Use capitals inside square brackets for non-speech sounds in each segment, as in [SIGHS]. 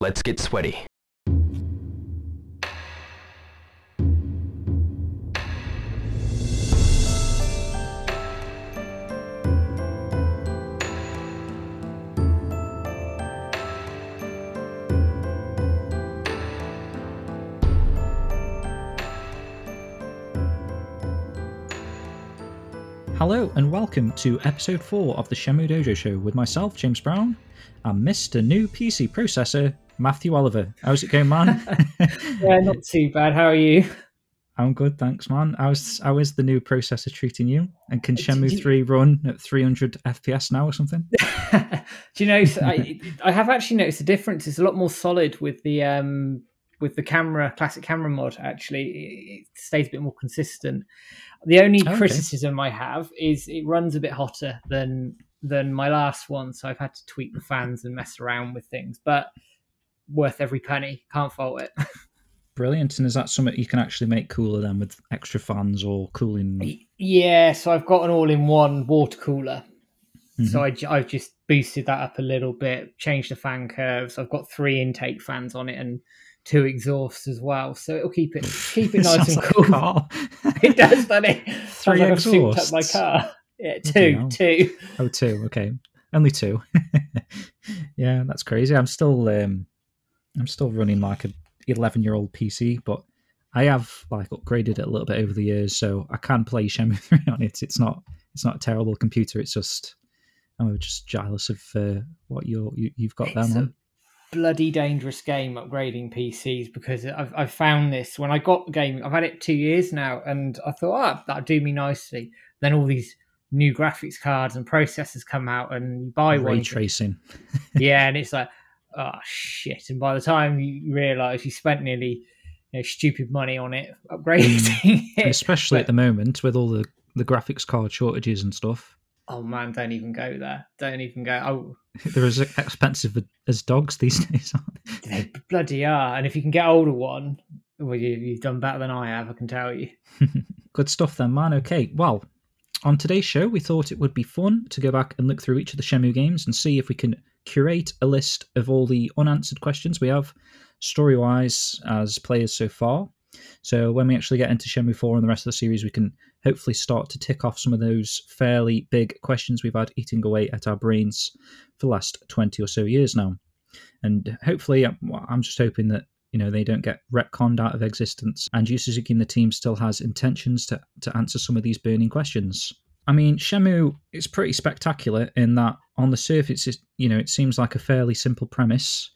Let's get sweaty. Hello and welcome to episode 4 of the Shenmue Dojo Show with myself, James Brown, and Mr. New PC Processor, Matthew Oliver. How's it going, man? [LAUGHS] [LAUGHS] yeah, not too bad. How are you? I'm good, thanks, man. How's, how is the new processor treating you? And can Shemu you- 3 run at 300 FPS now or something? [LAUGHS] Do you know? I, I have actually noticed a difference. It's a lot more solid with the um with the camera, classic camera mod. Actually, it, it stays a bit more consistent. The only Okay. criticism I have is it runs a bit hotter than than my last one, so I've had to tweak the fans and mess around with things. But worth every penny. Can't fault it. [LAUGHS] Brilliant. And is that something you can actually make cooler then with extra fans or cooling? Yeah, so I've got an all-in-one water cooler. So Mhm. I, I've just boosted that up a little bit, changed the fan curves. I've got three intake fans on it and two exhausts as well. So it'll keep it keep it [LAUGHS] nice and cool. car. [LAUGHS] it does, doesn't it? Three like I've souped up my car. Yeah, two, two. Oh, two. Okay, only two. yeah, that's crazy. I'm still, um, I'm still running like a 11 year old PC, but I have like upgraded it a little bit over the years, so I can play Shenmue [LAUGHS] 3 on it. It's not, it's not a terrible computer. It's just, I'm just jealous of uh, what you're, you, you've got there, It's a man. bloody dangerous game upgrading PCs because I've, I've found this when I got the game. I've had it two years now, and I thought, ah, that'd do me nicely. Then all these new graphics cards and processors come out, and you buy one. Ray you think, tracing. yeah, [LAUGHS] and it's like, oh shit! And by the time you realise you spent nearly you know, stupid money on it upgrading mm. [LAUGHS] And it, especially at the moment with all the, the graphics card shortages and stuff. oh man, don't even go there. Don't even go. Oh, [LAUGHS] They're as expensive as dogs [LAUGHS] these days. aren't they? they bloody are. And if you can get older one, well, you, you've done better than I have. I can tell you. Good stuff then, man. Okay, well, on today's show, we thought it would be fun to go back and look through each of the Shenmue games and see if we can curate a list of all the unanswered questions we have story wise as players so far. So when we actually get into Shenmue 4 and the rest of the series, we can hopefully start to tick off some of those fairly big questions we've had eating away at our brains for the last 20 or so years now. And hopefully, I'm I'm just hoping that you know they don't get retconned out of existence and Yu Suzuki and the team still has intentions to, to answer some of these burning questions. I mean, Shenmue is pretty spectacular in that on the surface, it, you know, it seems like a fairly simple premise.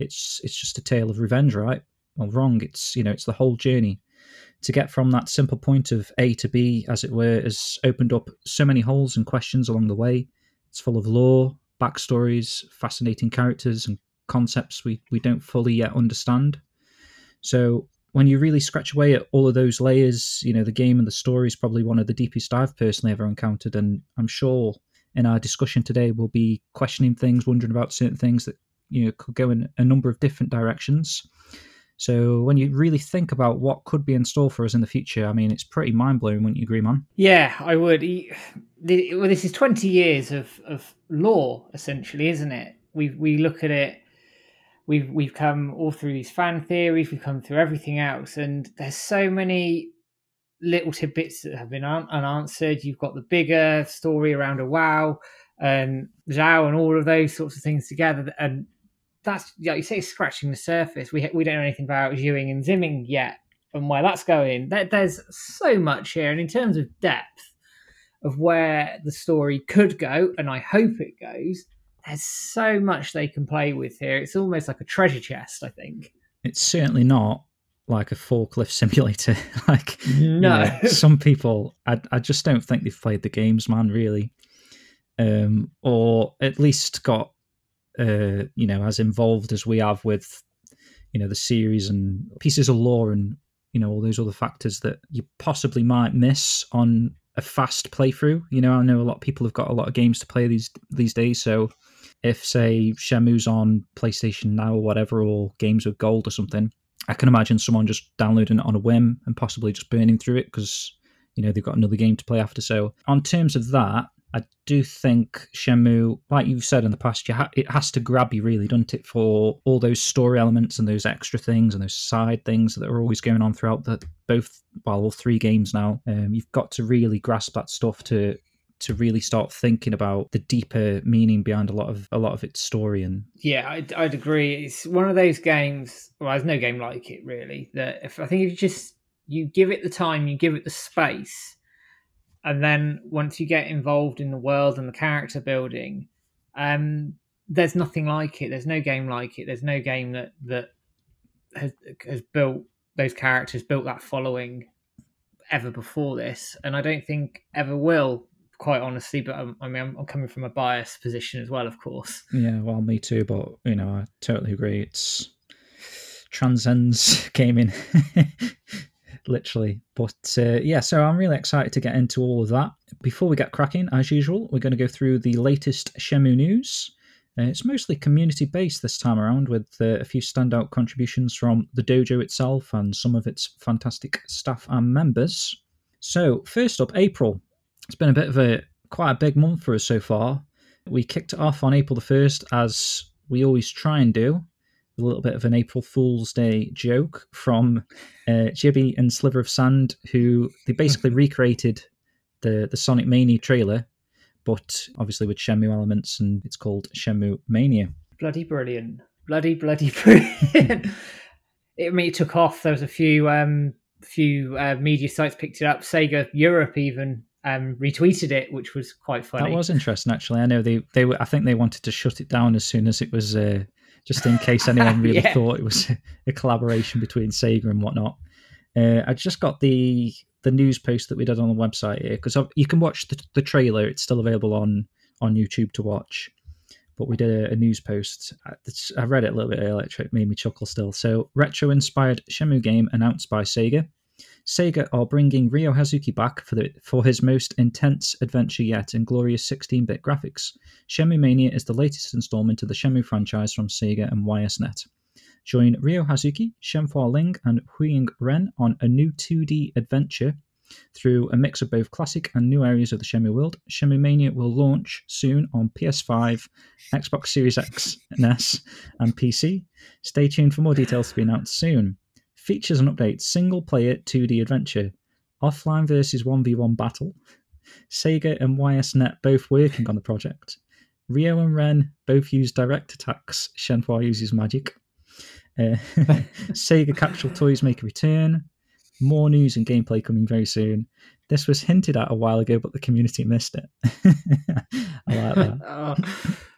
It's it's just a tale of revenge, right? Well, wrong. It's you know, it's the whole journey to get from that simple point of A to B, as it were, has opened up so many holes and questions along the way. It's full of lore, backstories, fascinating characters, and concepts we, we don't fully yet understand. So when you really scratch away at all of those layers, you know, the game and the story is probably one of the deepest I've personally ever encountered. And I'm sure in our discussion today, we'll be questioning things, wondering about certain things that, you know, could go in a number of different directions. So when you really think about what could be in store for us in the future, I mean, it's pretty mind blowing, wouldn't you agree, man? Yeah, I would. Well, this is twenty years of of lore, essentially, isn't it? We we look at it. We've we've come all through these fan theories. We've come through everything else, and there's so many little tidbits that have been un- unanswered. You've got the bigger story around a wow and Zhao and all of those sorts of things together, and that's like you say, scratching the surface. We we don't know anything about Ewing and Zimming yet, and where that's going. There, there's so much here, and in terms of depth of where the story could go, and I hope it goes. There's so much they can play with here. It's almost like a treasure chest, I think. It's certainly not like a forklift [LAUGHS] simulator. [LAUGHS] like, you know, [LAUGHS] some people, I, I just don't think they've played the games, man, really. Um, or at least got, uh, you know, as involved as we have with, you know, the series and pieces of lore and, you know, all those other factors that you possibly might miss on a fast playthrough. You know, I know a lot of people have got a lot of games to play these these days, so if say Shenmue's on PlayStation Now or whatever, or Games with Gold or something, I can imagine someone just downloading it on a whim and possibly just burning through it because you know they've got another game to play after. So on terms of that, I do think Shenmue, like you've said in the past, ha- it has to grab you really, doesn't it, for all those story elements and those extra things and those side things that are always going on throughout the both well all three games now. Um, you've got to really grasp that stuff to to really start thinking about the deeper meaning behind a lot of a lot of its story and yeah I'd, I'd agree. It's one of those games well there's no game like it really that if i think if you just you give it the time you give it the space and then once you get involved in the world and the character building um there's nothing like it. There's no game like it. There's no game that that has has built those characters built that following ever before this and i don't think ever will quite honestly. But I'm, I mean, I'm, coming from a biased position as well, of course. Yeah, well, me too. But you know, I totally agree. It's transcends [LAUGHS] gaming, [LAUGHS] literally. But uh, yeah, so I'm really excited to get into all of that. Before we get cracking, as usual, we're going to go through the latest Shenmue news. Uh, it's mostly community based this time around, with uh, a few standout contributions from the dojo itself and some of its fantastic staff and members. So, first up, April. It's been a bit of a quite a big month for us so far. We kicked it off on April the 1st, as we always try and do, with a little bit of an April Fool's Day joke from uh, Jibby and Sliver of Sand, who they basically [LAUGHS] recreated the, the Sonic Mania trailer, but obviously with Shenmue elements, and it's called Shenmue Mania. Bloody brilliant. Bloody, bloody [LAUGHS] brilliant. it, I mean, it took off. There was a few um, few uh, media sites picked it up. Sega Europe even um, retweeted it, which was quite funny. That was interesting, actually. I know they they were, I think they wanted to shut it down as soon as it was, uh, just in case [LAUGHS] anyone really yeah. thought it was a collaboration between Sega and whatnot. Uh, I just got the the news post that we did on the website here because you can watch the, the trailer. It's still available on on YouTube to watch. But we did a, a news post. I read it a little bit earlier. It made me chuckle still. So, retro inspired Shenmue game announced by Sega. Sega are bringing Ryo Hazuki back for, the, for his most intense adventure yet in glorious 16 bit graphics. Shenmue Mania is the latest installment of the Shenmue franchise from Sega and YSNet. Join Ryo Hazuki, Shenhua Ling, and Wuying Ren on a new 2D adventure through a mix of both classic and new areas of the Shenmue world. Shenmue Mania will launch soon on PS5, Xbox Series X, NES, and PC. Stay tuned for more details to be announced soon. Features and updates single player 2D adventure, offline versus 1v1 battle. Sega and YSNet both working on the project. Ryo and Ren both use direct attacks. Shenhua uses magic. Uh, [LAUGHS] Sega Capsule Toys make a return. More news and gameplay coming very soon. This was hinted at a while ago, but the community missed it. [LAUGHS] I like that. [LAUGHS] oh.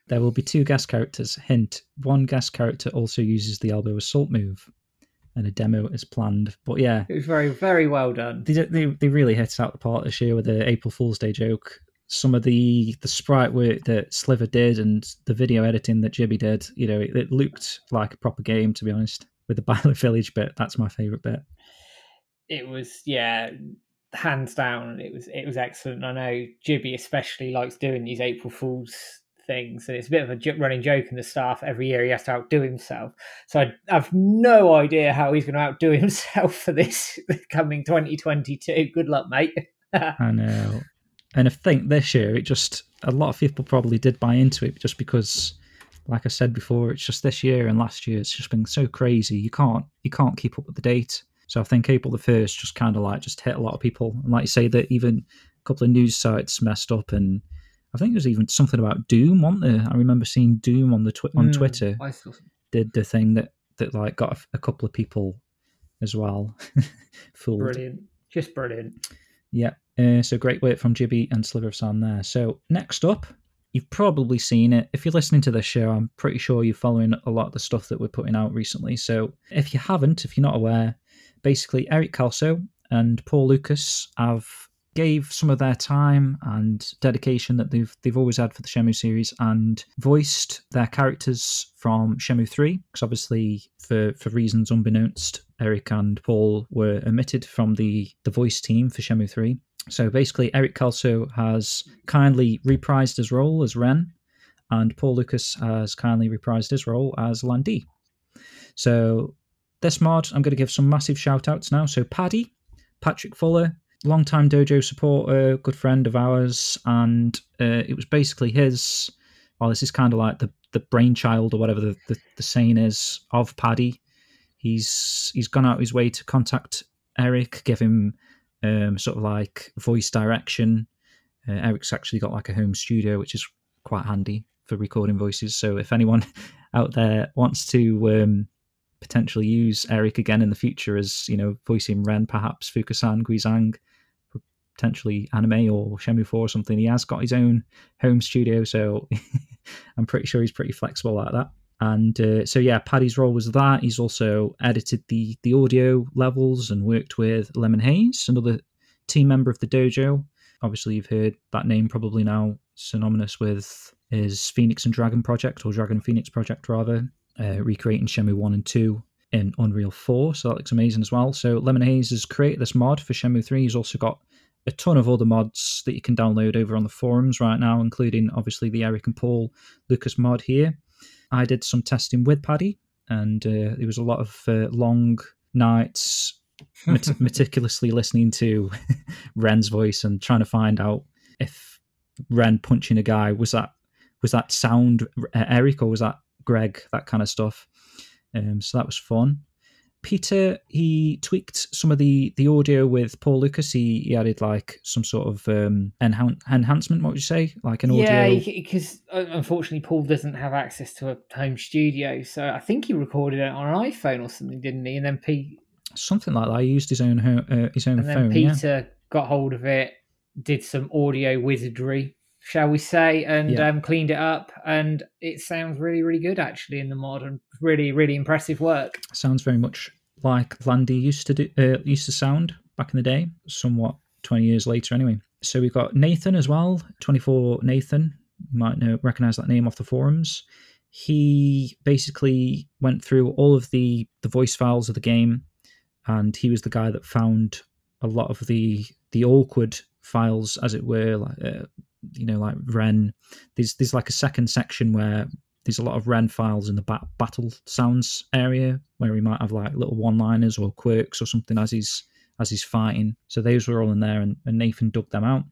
There will be two guest characters. Hint: one guest character also uses the elbow assault move and a demo is planned. But yeah, it was very very well done. They they, they really hit it out the park this year with the April Fool's Day joke. Some of the the sprite work that Sliver did and the video editing that Jibby did, you know, it, it looked like a proper game to be honest. With the [LAUGHS] Bailu Village bit, that's my favorite bit. It was yeah, hands down. It was it was excellent. I know Jibby especially likes doing these April Fools things, and it's a bit of a running joke in the staff. Every year he has to outdo himself. So I have no idea how he's going to outdo [LAUGHS] himself for this [LAUGHS] coming 2022. Good luck, mate. [LAUGHS] I know. And I think this year it just a lot of people probably did buy into it just because like I said before, it's just this year and last year it's just been so crazy. You can't you can't keep up with the date. So I think April the first just kind of like just hit a lot of people. And like you say that even a couple of news sites messed up and I think there was even something about Doom, wasn't there? I remember seeing Doom on the twi- on mm, Twitter. Did the thing that that like got a, a couple of people as well [LAUGHS] fooled. Brilliant, just brilliant. Yeah. Uh, so great work from Jibby and Sliver of Sand there. So next up, you've probably seen it. If you're listening to this show, I'm pretty sure you're following a lot of the stuff that we're putting out recently. So if you haven't, if you're not aware, basically Eric Kelso and Paul Lucas have gave some of their time and dedication that they've they've always had for the Shenmue series and voiced their characters from Shenmue 3 because obviously for for reasons unbeknownst Eric and Paul were omitted from the the voice team for Shenmue 3 so basically Eric Kelso has kindly reprised his role as Ren and Paul Lucas has kindly reprised his role as Lan Di so this mod I'm going to give some massive shout outs now. So Paddy Patrick Fuller longtime dojo supporter, good friend of ours, and uh, it was basically his. Well, this is kind of like the the brainchild or whatever the, the, the saying is of Paddy. He's he's gone out his way to contact Eric, give him um, sort of like voice direction. Uh, Eric's actually got like a home studio, which is quite handy for recording voices. So if anyone [LAUGHS] out there wants to um, potentially use Eric again in the future as you know voicing Ren, perhaps Fukusan, Guizhang, potentially anime or Shenmue Four or something, he has got his own home studio, so [LAUGHS] I'm pretty sure he's pretty flexible like that. And uh, so yeah, Paddy's role was that. He's also edited the the audio levels and worked with Lemon Haze, another team member of the dojo. Obviously, you've heard that name probably now synonymous with his Phoenix and Dragon project, or Dragon Phoenix project rather, uh, recreating Shenmue 1 and 2 in Unreal 4. So that looks amazing as well. So Lemon Haze has created this mod for Shenmue 3. He's also got a ton of other mods that you can download over on the forums right now, including obviously the Eric and Paul Lucas mod here. I did some testing with Paddy, and uh, there was a lot of uh, long nights [LAUGHS] met- meticulously listening to [LAUGHS] Ren's voice and trying to find out if Ren punching a guy was that was that sound uh, Eric or was that Greg? That kind of stuff. Um, so that was fun. Peter he tweaked some of the the audio with Paul Lucas. He, he added like some sort of um, enhan- enhancement. What would you say? Like an audio? Yeah, because uh, unfortunately Paul doesn't have access to a home studio, so I think he recorded it on an iPhone or something, didn't he? And then Pete something like that. He used his own uh, his own and phone. then Peter yeah. got hold of it, did some audio wizardry, shall we say, and yeah. um, cleaned it up, and it sounds really, really good actually in the mod, and really, really impressive work. Sounds very much like Lan Di used to do, uh, used to sound back in the day, somewhat twenty years later, anyway. So we've got Nathan as well, twenty four Nathan. You might know recognize that name off the forums. He basically went through all of the the voice files of the game, and he was the guy that found a lot of the the awkward files, as it were, like, uh, you know, like Ren. There's there's like a second section where there's a lot of Ren files in the bat- battle sounds area where he might have like little one-liners or quirks or something as he's as he's fighting. So those were all in there, and, and Nathan dug them out.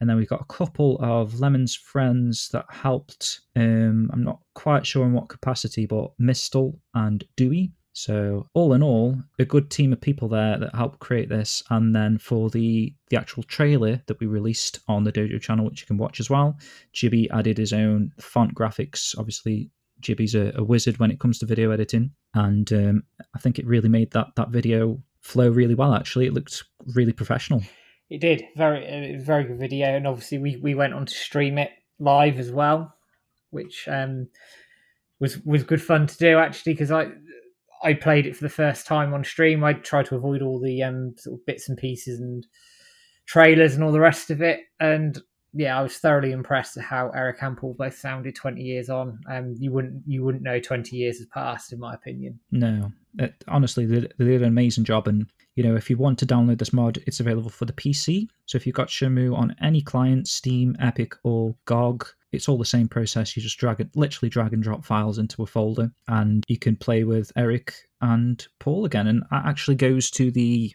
And then we've got a couple of Lemon's friends that helped. Um, I'm not quite sure in what capacity, but Mistle and Dewey so all in all, a good team of people there that helped create this. And then for the the actual trailer that we released on the Dojo channel, which you can watch as well, Jibby added his own font graphics. Obviously, Jibby's a, a wizard when it comes to video editing, and um, I think it really made that that video flow really well. Actually, it looked really professional. It did very was very good video, and obviously we we went on to stream it live as well, which um, was was good fun to do actually because I I played it for the first time on stream. I tried to avoid all the um, sort of bits and pieces and trailers and all the rest of it. And yeah, I was thoroughly impressed at how Eric and Paul both sounded 20 years on. Um, you wouldn't you wouldn't know 20 years has passed, in my opinion. No, it, honestly, they, they did an amazing job. And you know, if you want to download this mod, it's available for the PC. So if you've got Shenmue on any client, Steam, Epic, or GOG, it's all the same process. You just drag it, literally drag and drop files into a folder, and you can play with Eric and Paul again. And that actually goes to the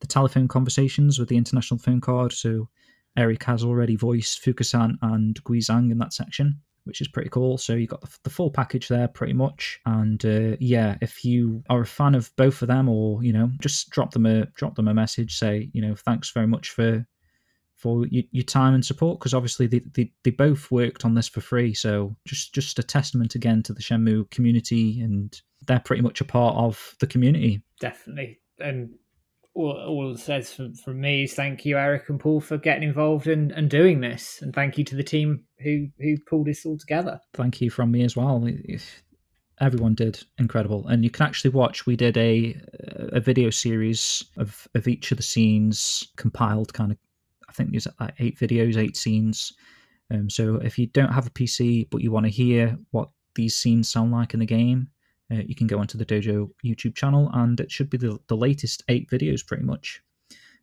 the telephone conversations with the international phone card. So Eric has already voiced Fukusan and Guizhang in that section, which is pretty cool. So you got the, the, full package there, pretty much. And uh, yeah, if you are a fan of both of them, or you know, just drop them a drop them a message, say you know, thanks very much for for your, your time and support because obviously they, they, they both worked on this for free. So just just a testament again to the shenmue community and they're pretty much a part of the community. Definitely. And all, all it says from, from me is thank you eric and paul for getting involved and, and doing this. And thank you to the team who who pulled this all together. Thank you from me as well. Everyone did incredible. And you can actually watch we did a a video series of of each of the scenes compiled kind of I think there's like eight videos, eight scenes. Um, so if you don't have a PC but you want to hear what these scenes sound like in the game, uh, you can go onto the Dojo YouTube channel, and it should be the, the latest eight videos pretty much.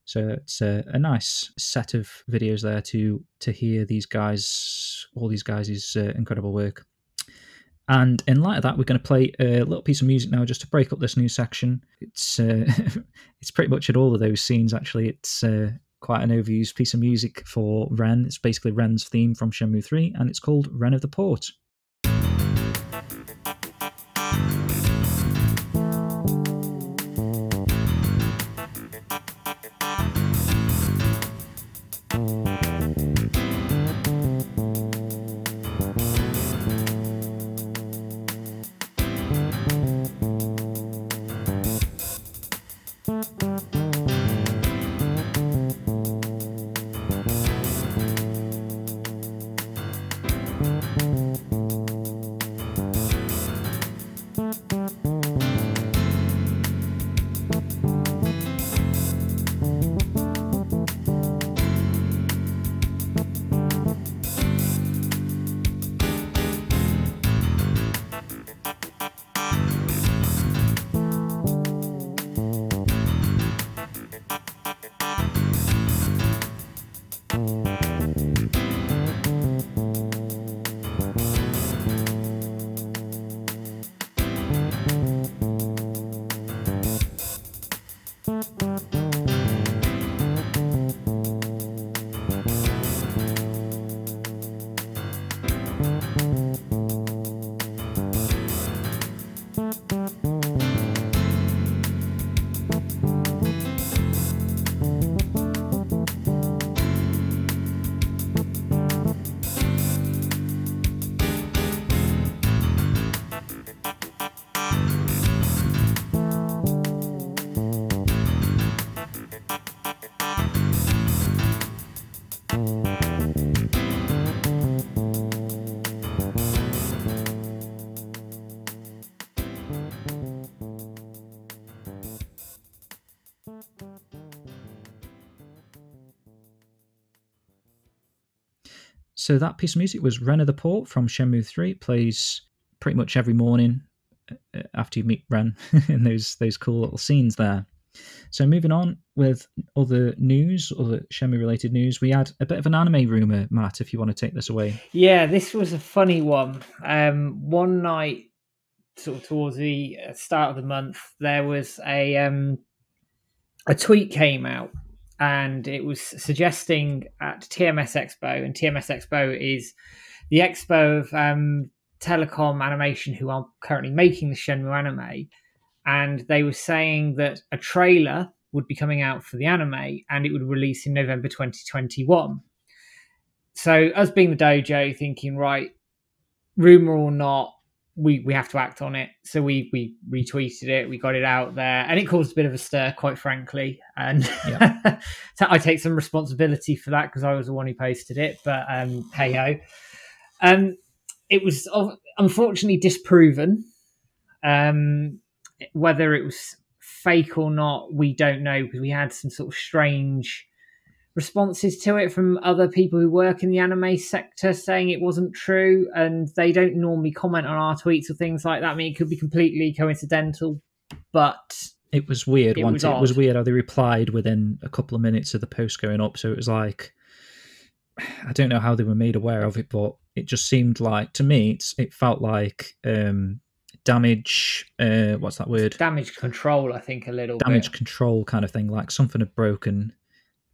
So it's a, a nice set of videos there to to hear these guys, all these guys' uh, incredible work. And in light of that, we're going to play a little piece of music now just to break up this new section. It's uh, [LAUGHS] it's pretty much at all of those scenes actually. It's uh, quite an overused piece of music for Ren. It's basically Ren's theme from Shenmue 3, and it's called Ren of the Port. So that piece of music was Ren of the Port from Shenmue 3. It plays pretty much every morning uh, after you meet Ren [LAUGHS] in those those cool little scenes there. So moving on with other news, other Shenmue related news, we had a bit of an anime rumor, Matt. If you want to take this away. Yeah, this was a funny one. Um, one night, sort of towards the uh, start of the month, there was a um, a tweet came out and it was suggesting at TMS Expo, and TMS Expo is the expo of um, Telecom Animation, who are currently making the Shenmue anime, and they were saying that a trailer would be coming out for the anime, and it would release in November 2021. So, us being the dojo, thinking right, rumor or not, we we have to act on it. So we we retweeted it, we got it out there, and it caused a bit of a stir, quite frankly. And yeah. [LAUGHS] so I take some responsibility for that because I was the one who posted it. But um, hey ho, um, it was unfortunately disproven. Um, whether it was fake or not, we don't know because we had some sort of strange responses to it from other people who work in the anime sector saying it wasn't true and they don't normally comment on our tweets or things like that. I mean, it could be completely coincidental, but it was weird it once was it was weird how they replied within a couple of minutes of the post going up. So it was like, I don't know how they were made aware of it, but it just seemed like to me, it felt like um, damage. Uh, what's that word? Damage control, I think, a little damage bit. control kind of thing. Like something had broken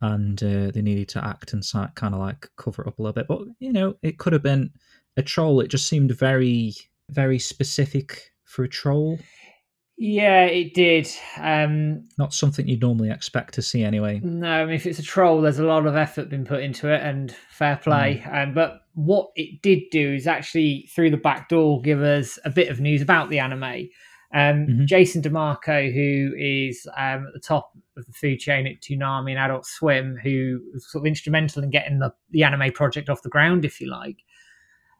and uh, they needed to act and kind of like cover it up a little bit. But you know, it could have been a troll. It just seemed very, very specific for a troll. Yeah, it did. Um, Not something you'd normally expect to see anyway. No, I mean, if it's a troll, there's a lot of effort been put into it, and fair play. Mm. Um, but what it did do is actually, through the back door, give us a bit of news about the anime. Um, mm-hmm. Jason DeMarco, who is um, at the top of the food chain at Toonami and Adult Swim, who was sort of instrumental in getting the, the anime project off the ground, if you like,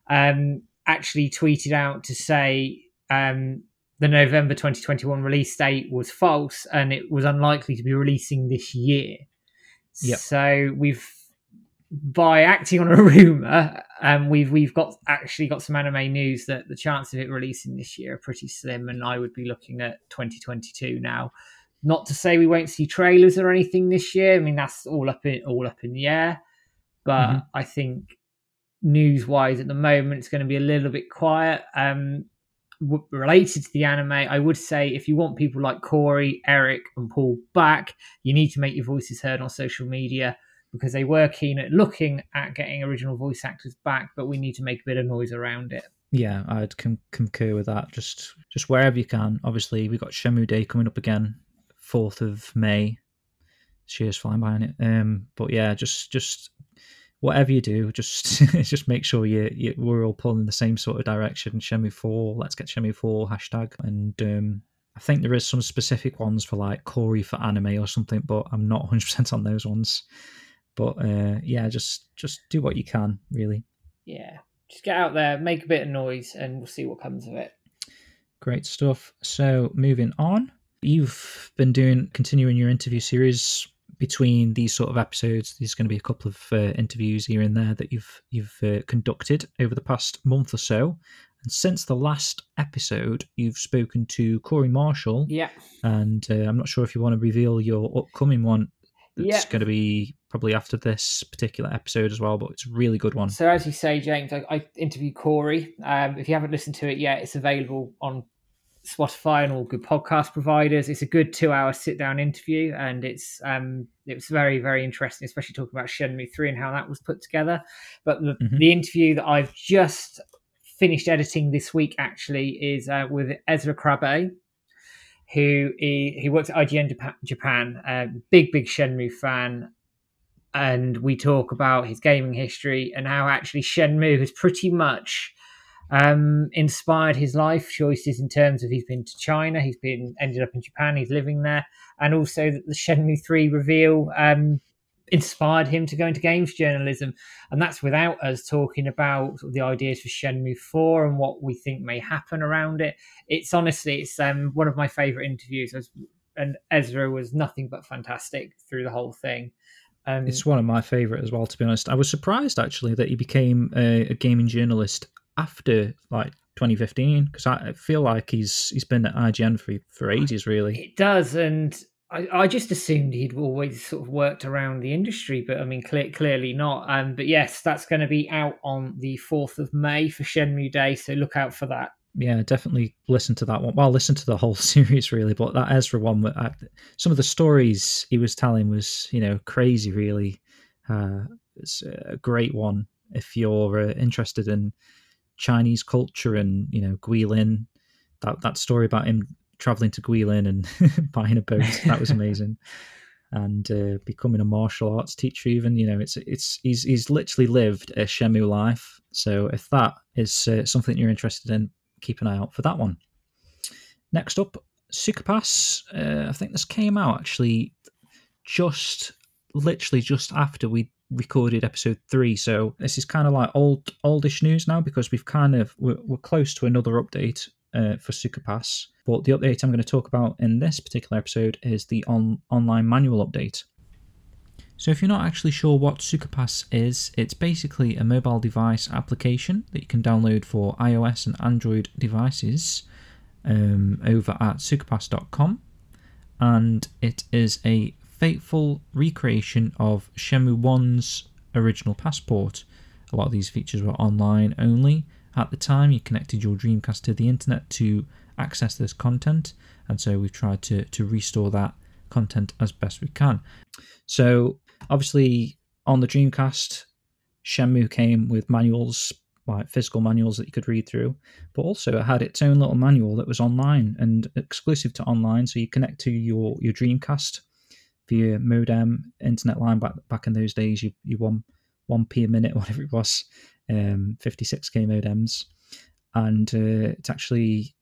um, actually tweeted out to say um, the November 2021 release date was false and it was unlikely to be releasing this year. Yep. So we've by acting on a [LAUGHS] rumor, um, we've we've got actually got some anime news that the chance of it releasing this year are pretty slim, and I would be looking at 2022 now. Not to say we won't see trailers or anything this year. I mean, that's all up in all up in the air, but mm-hmm. I think news wise at the moment. It's going to be a little bit quiet. Um, w- related to the anime, I would say if you want people like Corey, Eric, and Paul back, you need to make your voices heard on social media because they were keen at looking at getting original voice actors back, but we need to make a bit of noise around it. Yeah, I'd con- concur with that. Just just wherever you can. Obviously, we've got Shenmue Day coming up again, fourth of May. Cheers, flying by on it. Um, but yeah, just just whatever you do, just [LAUGHS] just make sure you, you we're all pulling the same sort of direction. Shenmue Four, let's get Shenmue Four hashtag, and um, I think there is some specific ones for like Corey for anime or something, but I'm not 100 percent on those ones. But uh, yeah, just just do what you can, really. Yeah, just get out there, make a bit of noise, and we'll see what comes of it. Great stuff. So moving on, you've been doing continuing your interview series between these sort of episodes. There's going to be a couple of uh, interviews here and there that you've you've uh, conducted over the past month or so. And since the last episode, you've spoken to Corey Marshall. Yeah. And uh, I'm not sure if you want to reveal your upcoming one. That's Yeah. going to be probably after this particular episode as well, but it's a really good one. So as you say, James, I, I interviewed Corey. Um, if you haven't listened to it yet, it's available on Spotify and all good podcast providers. It's a good two-hour sit-down interview, and it's um, it was very very interesting, especially talking about Shenmue Three and how that was put together. But the, Mhm. the interview that I've just finished editing this week actually is uh, with Esra Krabbe, who he, he works at IGN Japan, a big big Shenmue fan, and we talk about his gaming history and how actually Shenmue has pretty much um, inspired his life choices in terms of he's been to China, he's been ended up in Japan, he's living there, and also the Shenmue Three reveal um, inspired him to go into games journalism, and that's without us talking about the ideas for Shenmue Four and what we think may happen around it. It's honestly, it's um, one of my favorite interviews, as- and Esra was nothing but fantastic through the whole thing. Um, It's one of my favourite as well, to be honest. I was surprised actually that he became a, a gaming journalist after like 2015 because I I feel like he's he's been at IGN for for ages, really. It does, and I, I just assumed he'd always sort of worked around the industry, but I mean, cle clearly not. Um, but yes, that's going to be out on the fourth of May for Shenmue Day, so look out for that. Yeah, definitely listen to that one. Well, listen to the whole [LAUGHS] series really, but that Esra one, I, some of the stories he was telling was you know crazy, really. Uh, it's a great one if you're uh, interested in Chinese culture and you know Guilin. That that story about him traveling to Guilin and [LAUGHS] buying a boat that was amazing, and uh, becoming a martial arts teacher. Even you know it's it's he's he's literally lived a Shenmue life. So if that is uh, something you're interested in, keep an eye out for that one. Next up, Sukapass. Uh, I think this came out actually just literally just after we recorded episode three. So this is kind of like old oldish news now because we've kind of we're, we're close to another update uh, for Sukapass. But the update I'm going to talk about in this particular episode is the on, online manual update. So if you're not actually sure what Sukapass is, it's basically a mobile device application that you can download for iOS and Android devices um, over at sukapass.com. And it is a faithful recreation of Shenmue 1's original passport. A lot of these features were online only. At the time, you connected your Dreamcast to the internet to access this content, and so we've tried to, to restore that content as best we can. So, obviously, on the Dreamcast, Shenmue came with manuals, like physical manuals that you could read through, but also it had its own little manual that was online and exclusive to online. So you connect to your your Dreamcast via modem, internet line back back in those days. You you won one p a minute, [LAUGHS] whatever it was, um, fifty six k modems, and uh, it's actually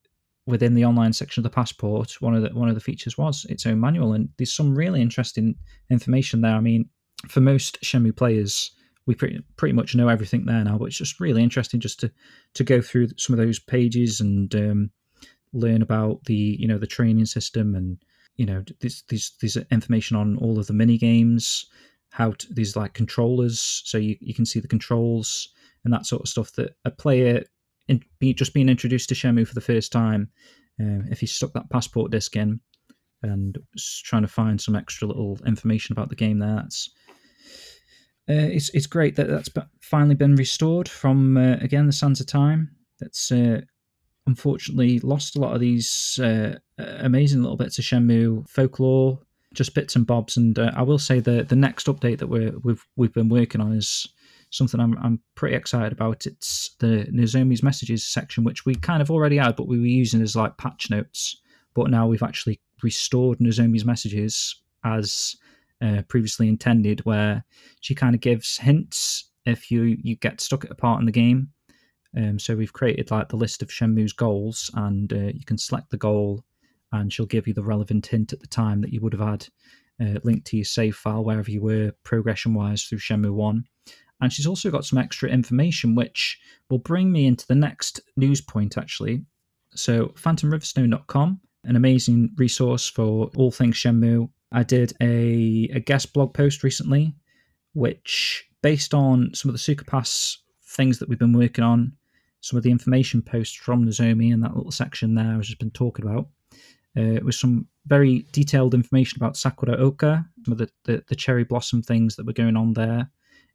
within the online section of the passport. One of the one of the features was its own manual, and there's some really interesting information there. I mean, for most Shenmue players, we pretty pretty much know everything there now, but it's just really interesting just to to go through some of those pages and um, learn about the you know the training system and you know this these these information on all of the mini games how to, these like controllers so you, you can see the controls and that sort of stuff that a player in, be, just being introduced to Shenmue for the first time um, if he stuck that passport disc in and trying to find some extra little information about the game there that's uh, it's it's great that that's finally been restored from uh, again the Sands of Time. That's uh, unfortunately lost a lot of these uh, amazing little bits of Shenmue folklore, just bits and bobs. And uh, I will say the the next update that we're, we've we've been working on is something I'm I'm pretty excited about. It's the Nozomi's messages section, which we kind of already had, but we were using as like patch notes. But now we've actually restored Nozomi's messages as uh, previously intended, where she kind of gives hints if you you get stuck at a part in the game. Um, so we've created like the list of Shenmue's goals, and uh, you can select the goal, and she'll give you the relevant hint at the time that you would have had uh, linked to your save file wherever you were progression wise through Shenmue One. And she's also got some extra information, which will bring me into the next news point actually. So, PhantomRiverstone.com, an amazing resource for all things Shenmue I did a, a guest blog post recently, which, based on some of the Sukapass things that we've been working on, some of the information posts from Nozomi and that little section there I've just been talking about, uh, it was some very detailed information about Sakura Oka, some of the, the, the cherry blossom things that were going on there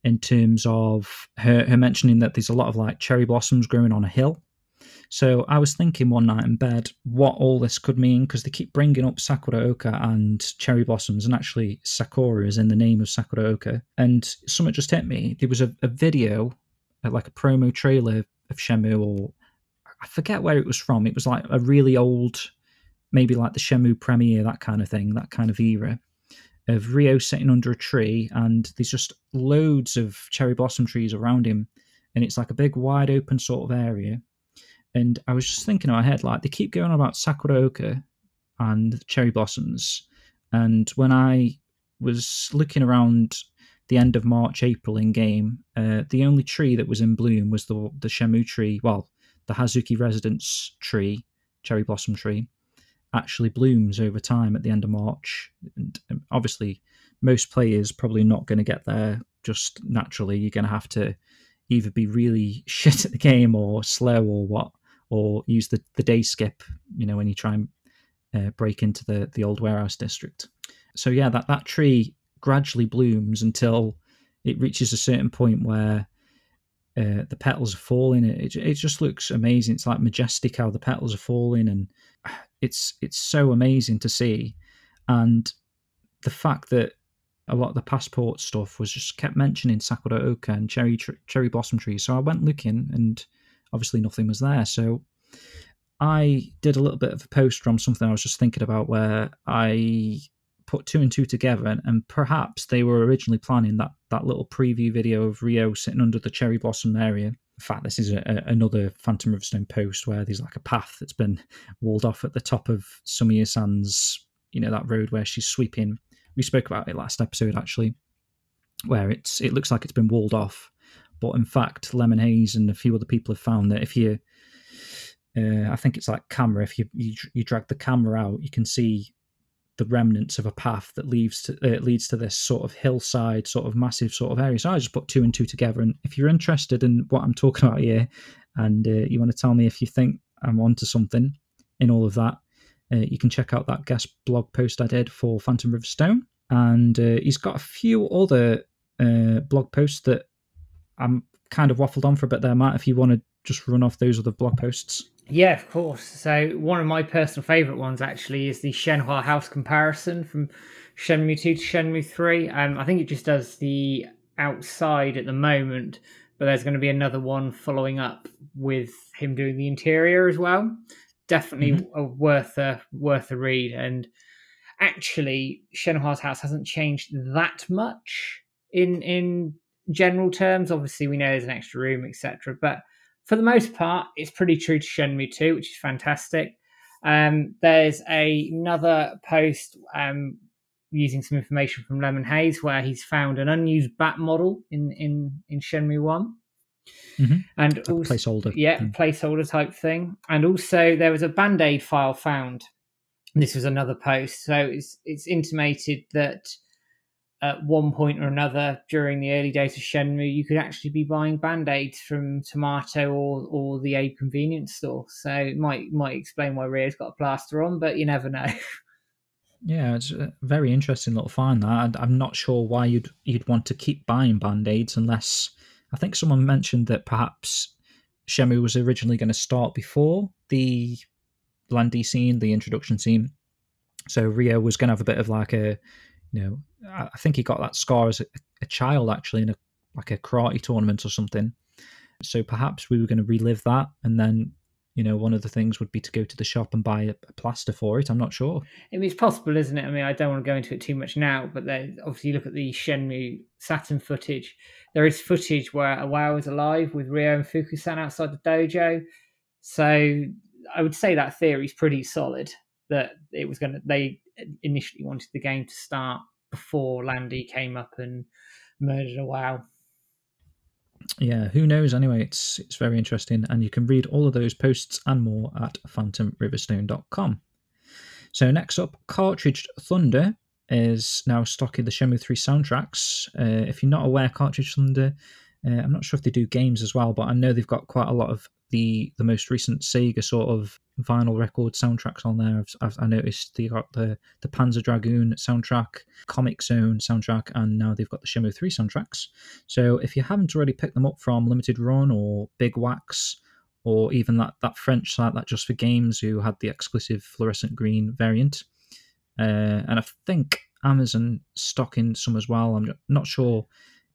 in terms of her, her mentioning that there's a lot of like cherry blossoms growing on a hill so I was thinking one night in bed what all this could mean because they keep bringing up Sakura Oka and cherry blossoms, and actually Sakura is in the name of Sakura Oka. And something just hit me. There was a, a video, uh, like a promo trailer of Shenmue, or I forget where it was from. It was like a really old, maybe like the Shenmue premiere, that kind of thing, that kind of era of Ryo sitting under a tree, and there's just loads of cherry blossom trees around him, and it's like a big wide open sort of area. And I was just thinking in my head, like they keep going on about Sakura Oka and cherry blossoms. And when I was looking around the end of March, April in game, uh, the only tree that was in bloom was the the Shenmue tree. Well, the Hazuki residence tree, cherry blossom tree, actually blooms over time at the end of March. And um, obviously, most players probably not going to get there just naturally. You're going to have to either be really [LAUGHS] shit at the game or slow or what or use the, the day skip, you know, when you try and uh, break into the, the old warehouse district. So yeah, that, that tree gradually blooms until it reaches a certain point where uh, the petals are falling. It, it just looks amazing. It's like majestic how the petals are falling, and it's it's so amazing to see. And the fact that a lot of the passport stuff was just kept mentioning Sakura Oka and cherry tr- cherry blossom trees. So I went looking, and obviously nothing was there. So I did a little bit of a post from something I was just thinking about where I put two and two together and, and perhaps they were originally planning that that little preview video of Ryo sitting under the cherry blossom area. In fact, this is a, a, another Phantom Riverstone post where there's like a path that's been walled off at the top of Sumiya San's, you know, that road where she's sweeping. We spoke about it last episode actually, where it's it looks like it's been walled off but in fact, Lemon Haze and a few other people have found that if you, uh, I think it's like camera, if you, you, you drag the camera out, you can see the remnants of a path that leads to uh, leads to this sort of hillside, sort of massive sort of area. So I just put two and two together. And if you're interested in what I'm talking about here, and uh, you want to tell me if you think I'm onto something in all of that, uh, you can check out that guest blog post I did for Phantom Riverstone. And uh, he's got a few other uh, blog posts that I'm kind of waffled on for a bit there, Matt. If you want to just run off those other blog posts. Yeah, of course. So one of my personal favourite ones actually is the Shenhua House comparison from Shenmue 2 to Shenmue 3. Um, I think it just does the outside at the moment, but there's going to be another one following up with him doing the interior as well. Definitely mm-hmm. a worth a worth a read. And actually, Shenhua's house hasn't changed that much in in general terms. Obviously, we know there's an extra room, etc. But for the most part, it's pretty true to Shenmue 2, which is fantastic. Um, there's a, another post um, using some information from Lemon Haze where he's found an unused bat model in in in Shenmue One. Mm-hmm. And also, placeholder, yeah, thing. placeholder type thing. And also, there was a band aid file found. This was another post, so it's it's intimated that at one point or another during the early days of Shenmue, you could actually be buying band aids from Tomato or, or the Abe convenience store. So it might might explain why Ryo's got a plaster on, but you never know. [LAUGHS] Yeah, it's a very interesting little find that. I'm not sure why you'd you'd want to keep buying band aids unless I think someone mentioned that perhaps Shenmue was originally going to start before the Lan Di scene, the introduction scene. So Ryo was going to have a bit of like a, you know, I think he got that scar as a, a child actually in a like a karate tournament or something. So perhaps we were going to relive that, and then you know one of the things would be to go to the shop and buy a, a plaster for it. I'm not sure. I mean, it's possible, isn't it? I mean, I don't want to go into it too much now, but then obviously you look at the Shenmue Saturn footage. There is footage where Iwao is alive with Ryo and Fukusan outside the dojo. So I would say that theory is pretty solid. That it was going to. They initially wanted the game to start before Lan Di came up and murdered Iwao yeah, who knows? Anyway, it's it's very interesting, and you can read all of those posts and more at phantomriverstone.com. So next up, Cartridge Thunder is now stocking the Shenmue 3 soundtracks. Uh, if you're not aware, Cartridge Thunder, uh, I'm not sure if they do games as well, but I know they've got quite a lot of the the most recent Sega sort of vinyl record soundtracks on there. I've, I've, i noticed they got the the Panzer Dragoon soundtrack, Comix Zone soundtrack, and now they've got the Shenmue Three soundtracks. So if you haven't already picked them up from Limited Run or Big Wax, or even that that French site that just for games who had the exclusive fluorescent green variant, uh, and I think Amazon stocking some as well. I'm not sure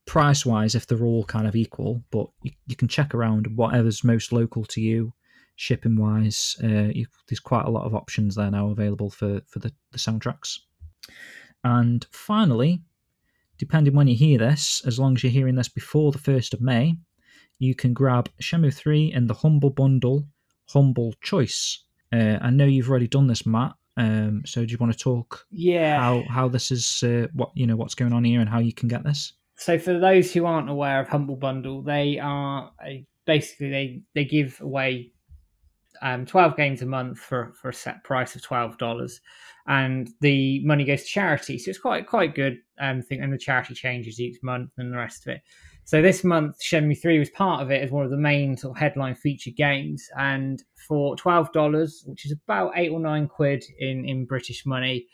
price wise if they're all kind of equal, but you, you can check around whatever's most local to you. Shipping wise, uh, you, there's quite a lot of options there now available for for the, the soundtracks. And finally, depending when you hear this, as long as you're hearing this before the 1st of May, you can grab Shenmue 3 in the Humble Bundle Humble Choice. Uh, I know you've already done this, Matt. Um, so do you want to talk? Yeah. How how this is uh, what you know what's going on here and how you can get this? So for those who aren't aware of Humble Bundle, they are basically they they give away um, 12 games a month for, for a set price of $12 and the money goes to charity. So it's quite quite good um, thing. And the charity changes each month and the rest of it. So this month Shenmue 3 was part of it as one of the main sort of headline featured games. And for $12 which is about 8 or 9 quid in in British money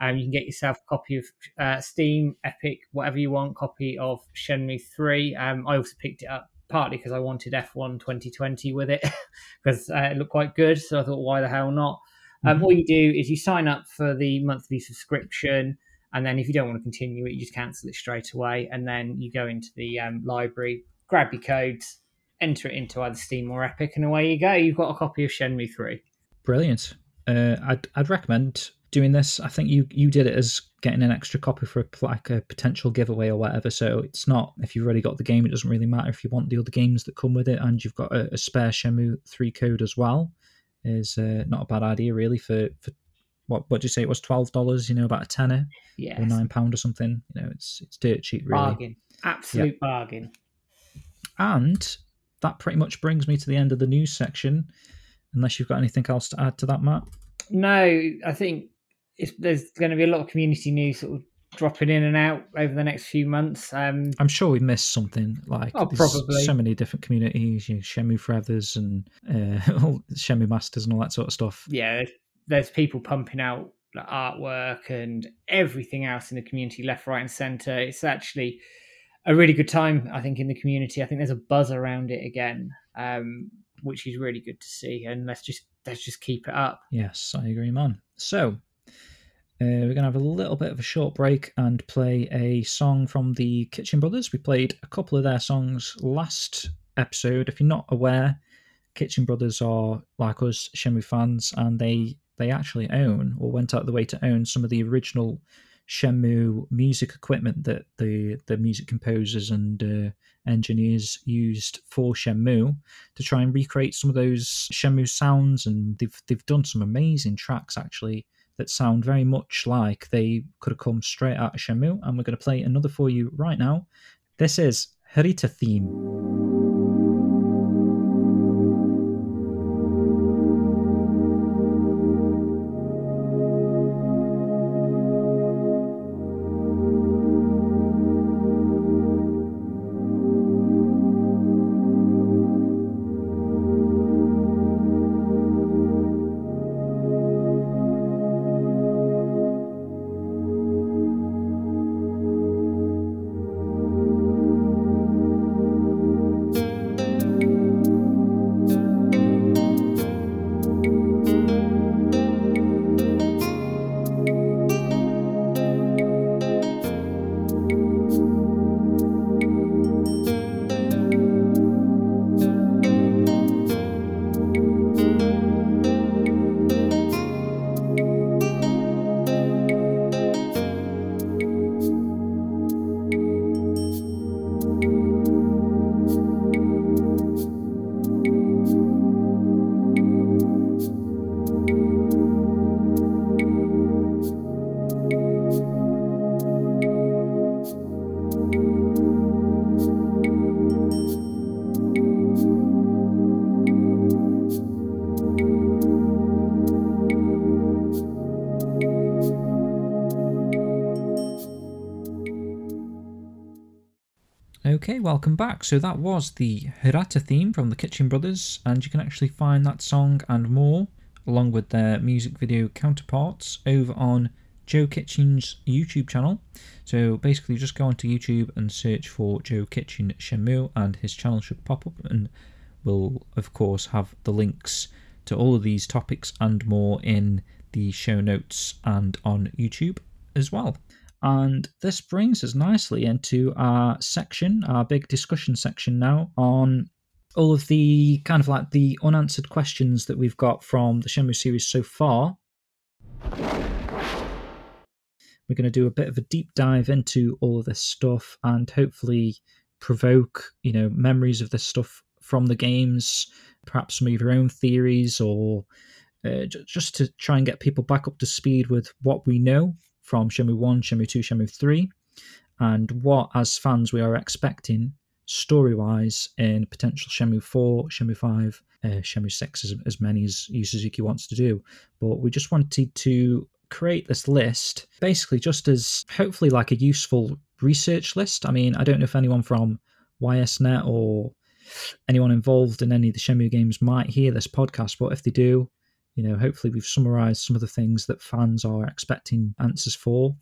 um, you can get yourself a copy of uh, Steam, Epic, whatever you want, copy of Shenmue 3. Um, I also picked it up partly because I wanted F1 2020 with it [LAUGHS] because uh, it looked quite good. So I thought, why the hell not? Um, mm-hmm. All you do is you sign up for the monthly subscription. And then if you don't want to continue it, you just cancel it straight away. And then you go into the um, library, grab your codes, enter it into either Steam or Epic, and away you go. You've got a copy of Shenmue 3. Brilliant. Uh, I'd, I'd recommend doing this. I think you you did it as getting an extra copy for a, like a potential giveaway or whatever. So it's not if you've already got the game, it doesn't really matter if you want the other games that come with it, and you've got a, a spare Shenmue three code as well. Is uh, not a bad idea really for for what what do you say it was twelve dollars? You know, about a tenner, yeah, or nine pound or something. You know, it's it's dirt cheap really. Bargain, absolute yeah. bargain. And that pretty much brings me to the end of the news section. Unless you've got anything else to add to that, Matt. No, I think there's going to be a lot of community news sort of dropping in and out over the next few months. Um, I'm sure we missed something. Like oh, probably so many different communities, you know, Shenmue Forevers and uh, [LAUGHS] Shenmue Masters and all that sort of stuff. Yeah, there's people pumping out like, artwork and everything else in the community, left, right, and centre. It's actually a really good time, I think, in the community. I think there's a buzz around it again, um, which is really good to see. And let's just let's just keep it up. Yes, I agree, man. So uh, we're going to have a little bit of a short break and play a song from the Kitchen Brothers. We played a couple of their songs last episode. If you're not aware, Kitchen Brothers are like us Shenmue fans, and they they actually own or went out of the way to own some of the original Shenmue music equipment that the the music composers and uh, engineers used for Shenmue to try and recreate some of those Shenmue sounds, and they've they've done some amazing tracks actually that sound very much like they could have come straight out of Shenmue, and we're going to play another for you right now. This is Hirata Theme. Welcome back. So that was the Hirata theme from the Kitchen Brothers, and you can actually find that song and more, along with their music video counterparts, over on Joe Kitchen's YouTube channel. So basically, just go onto YouTube and search for Joe Kitchen Shenmue, and his channel should pop up, and we'll, of course, have the links to all of these topics and more in the show notes and on YouTube as well. And this brings us nicely into our section, our big discussion section now on all of the kind of like the unanswered questions that we've got from the Shenmue series so far. We're going to do a bit of a deep dive into all of this stuff and hopefully provoke, you know, memories of this stuff from the games, perhaps some of your own theories or uh, just to try and get people back up to speed with what we know from Shenmue 1, Shenmue 2, Shenmue 3, and what, as fans, we are expecting story wise in potential Shenmue 4, Shenmue 5, uh, Shenmue 6, as, as many as Yu Suzuki wants to do. But we just wanted to create this list basically just as hopefully like a useful research list. I mean, I don't know if anyone from YSNet or anyone involved in any of the Shenmue games might hear this podcast, but if they do, you know, hopefully we've summarized some of the things that fans are expecting answers for.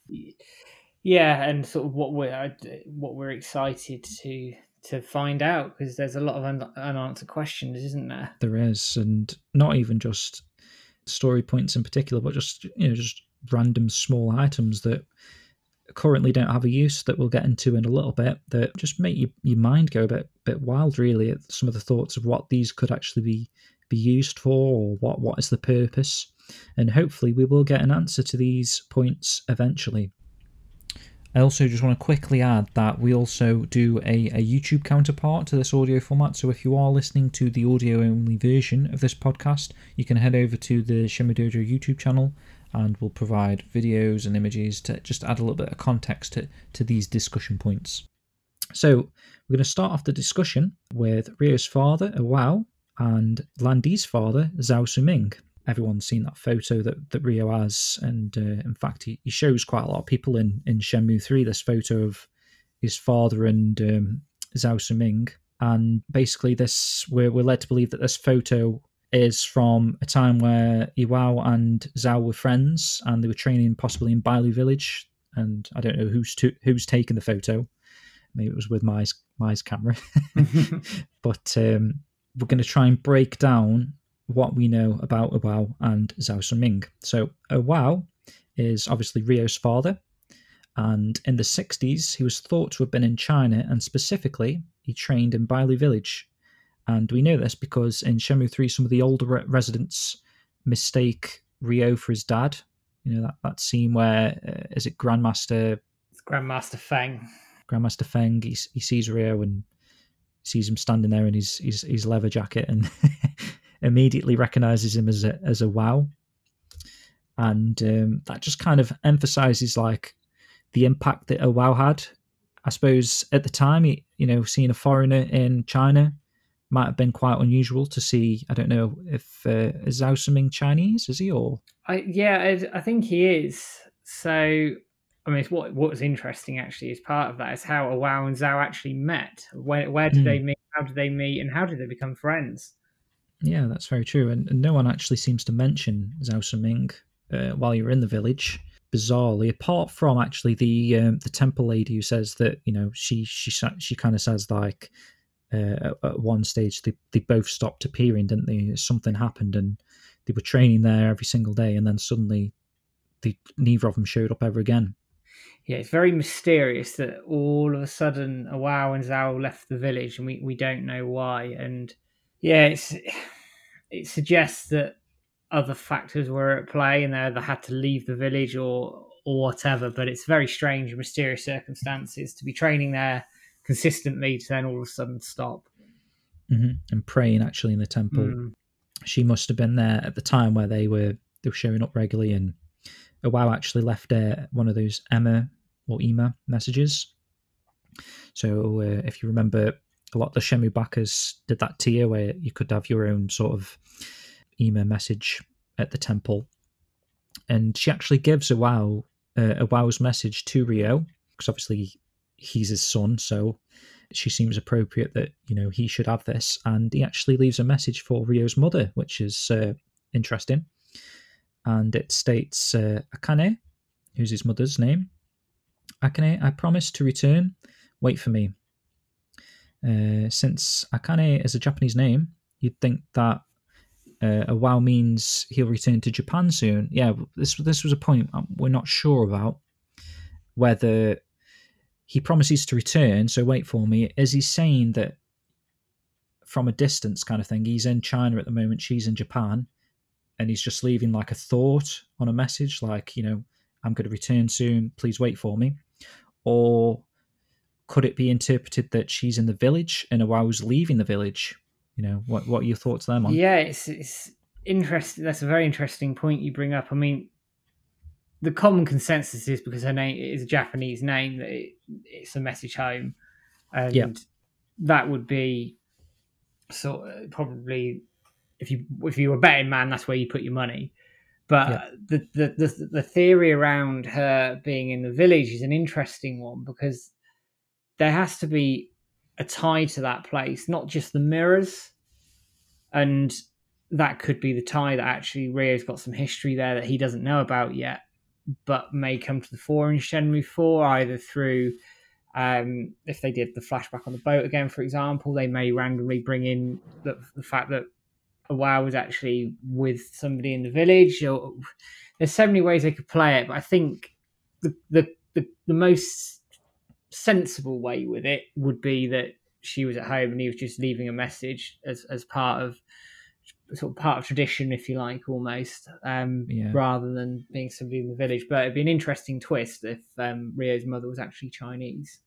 Yeah, and sort of what we're what we're excited to to find out because there's a lot of un- unanswered questions, isn't there? There is, and not even just story points in particular, but just you know just random small items that currently don't have a use that we'll get into in a little bit that just make you, your mind go a bit bit wild really at some of the thoughts of what these could actually be be used for or what what is the purpose and hopefully we will get an answer to these points eventually I also just want to quickly add that we also do a, a YouTube counterpart to this audio format. So if you are listening to the audio only version of this podcast, you can head over to the Shenmue Dojo YouTube channel and we'll provide videos and images to just add a little bit of context to, to these discussion points. So we're going to start off the discussion with Ryo's father, Iwao, and Lan Di's father, Zhao Suming. Everyone's seen that photo that, that Ryo has, and uh, in fact, he, he shows quite a lot of people in, in Shenmue 3 this photo of his father and um, Zhao Suming. And basically, this we're, we're led to believe that this photo is from a time where Iwao and Zhao were friends, and they were training possibly in Bailu Village. And I don't know who's to, who's taken the photo. Maybe it was with Mai's Mai's camera, [LAUGHS] [LAUGHS] but um, we're going to try and break down what we know about Iwao and Zhao Suming. So Iwao is obviously Ryo's father, and in the 60s he was thought to have been in China, and specifically he trained in Bailu Village. And we know this because in Shenmue 3, some of the older re- residents mistake Ryo for his dad. You know, that, that scene where, uh, is it Grandmaster? It's Grandmaster Feng. Grandmaster Feng, he, he sees Ryo and sees him standing there in his his, his leather jacket and [LAUGHS] immediately recognizes him as a as Iwao. And um, that just kind of emphasizes like the impact that Iwao had. I suppose at the time, you know, seeing a foreigner in China might have been quite unusual to see. I don't know if uh, is Zhao Chinese, is he or? I yeah, I, I think he is. So I mean, what what was interesting actually is part of that is how Iwao and Zhao actually met. Where where did mm. they meet? How did they meet? And how did they become friends? Yeah, that's very true. And, and no one actually seems to mention Zhao Suming uh, while you're in the village. Bizarrely, apart from actually the um, the temple lady who says that you know she she she kind of says like uh, at one stage they, they both stopped appearing, didn't they? Something happened and they were training there every single day, and then suddenly the neither of them showed up ever again yeah, it's very mysterious that all of a sudden Iwao and Zhao left the village and we, we don't know why. And yeah, it's [SIGHS] it suggests that other factors were at play and they either had to leave the village or or whatever. But it's very strange and mysterious circumstances to be training there consistently to then all of a sudden stop. Mm-hmm. And praying actually in the temple. Mm. She must have been there at the time where they were they were showing up regularly and Iwao actually left uh, one of those Emma or Ema messages. So uh, if you remember, a lot of the Shenmue backers did that tier where you could have your own sort of Ema message at the temple. And she actually gives Iwao uh, Iwao's message to Ryo because obviously he's his son. So she seems appropriate that you know he should have this, and he actually leaves a message for Ryo's mother, which is uh, interesting, and it states uh, Akane, who's his mother's name. Akane, I promise to return. Wait for me. Uh, since Akane is a Japanese name, you'd think that uh, Iwao means he'll return to Japan soon. Yeah, this this was a point we're not sure about whether he promises to return. So wait for me. Is he saying that from a distance kind of thing? He's in China at the moment. She's in Japan, and he's just leaving like a thought on a message, like you know, I'm going to return soon. Please wait for me. Or could it be interpreted that she's in the village and Iwao's leaving the village? You know, what what are your thoughts there, man? Yeah, it's it's interesting. That's a very interesting point you bring up. I mean, the common consensus is because her name is a Japanese name that it, it's a message home, and Yeah. that would be sort of probably if you if you were a betting man, that's where you put your money. But Yeah. the, the the the theory around her being in the village is an interesting one because there has to be a tie to that place, not just the mirrors, and that could be the tie that actually Ryo's got some history there that he doesn't know about yet, but may come to the fore in Shenmue Four either through. Um, if they did the flashback on the boat again, for example, they may randomly bring in the, the fact that Iwao was actually with somebody in the village. Or there's so many ways they could play it, but I think the the the, the most sensible way with it would be that she was at home and he was just leaving a message as as part of sort of part of tradition, if you like, almost, um, Yeah. rather than being somebody in the village. But it'd be an interesting twist if um, Ryo's mother was actually Chinese.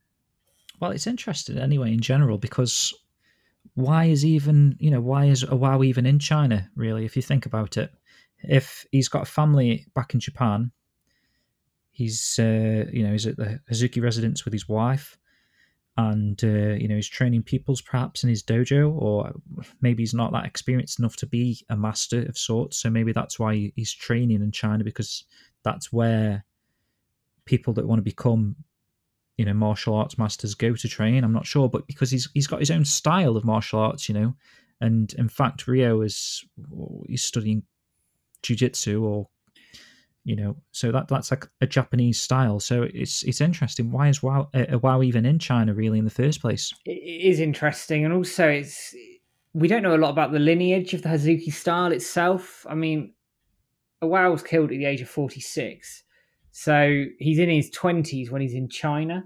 Well, it's interesting anyway in general because why is even you know why is Iwao even in China really? If you think about it, if he's got a family back in Japan, he's uh, you know he's at the Hazuki residence with his wife, and uh, you know he's training pupils perhaps in his dojo, or maybe he's not that experienced enough to be a master of sorts. So maybe that's why he's training in China because that's where people that want to become you know martial arts masters go to train i'm not sure but because he's he's got his own style of martial arts you know and in fact Ryo is he's studying jiu-jitsu or you know so that that's like a japanese style. So it's it's interesting. Why is Iwao uh, Iwao even in china really in the first place? It it is interesting, and also it's we don't know a lot about the lineage of the Hazuki style itself. I mean, Iwao was killed at the age of forty six, so he's in his twenties when he's in China.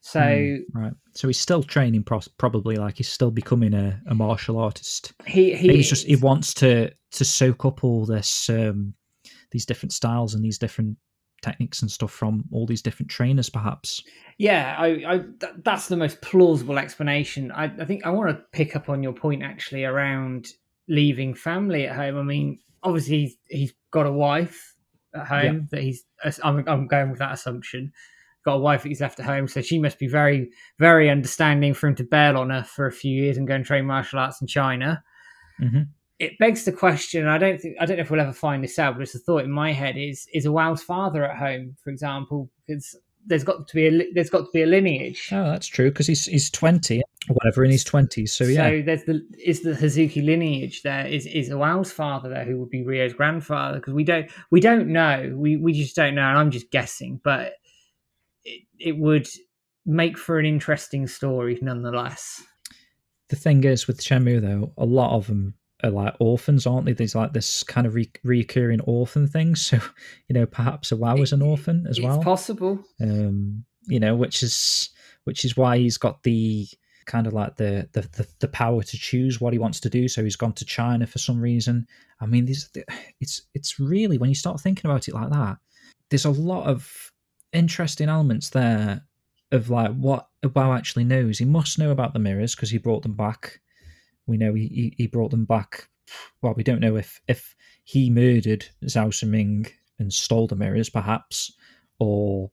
So Hmm, right so he's still training probably like he's still becoming a, a martial artist he he he's just he wants to to soak up all this um these different styles and these different techniques and stuff from all these different trainers perhaps Yeah, I, I th- that's the most plausible explanation. I, I think I want to pick up on your point actually around leaving family at home. I mean, obviously he's, he's got a wife at home that he's. I'm, I'm going with that assumption. Got a wife that he's left at home, so she must be very, very understanding for him to bail on her for a few years and go and train martial arts in China. hmm It begs the question. I don't think I don't know if we'll ever find this out, but it's a thought in my head: is is Iwao's father at home, for example? Because there's got to be a there's got to be a lineage. oh that's true because he's he's 20 or whatever in his 20s so yeah. So there's the is the Hazuki lineage there is is Iwao's father there who would be Ryo's grandfather? Because we don't we don't know. We we just don't know and I'm just guessing but it, it would make for an interesting story nonetheless. the thing is with Shenmue though a lot of them are like orphans aren't they? There's like this kind of re- reoccurring orphan thing. [LAUGHS] So you know perhaps Iwao is an orphan as it's well. possible. um, you know, which is which is why he's got the kind of like the, the the the power to choose what he wants to do. So he's gone to China for some reason. I mean, these it's it's really when you start thinking about it like that, there's a lot of interesting elements there of like what Iwao actually knows. He must know about the mirrors because he brought them back. We know he, he brought them back. Well, we don't know if if he murdered Zhao Siming and stole the mirrors, perhaps, or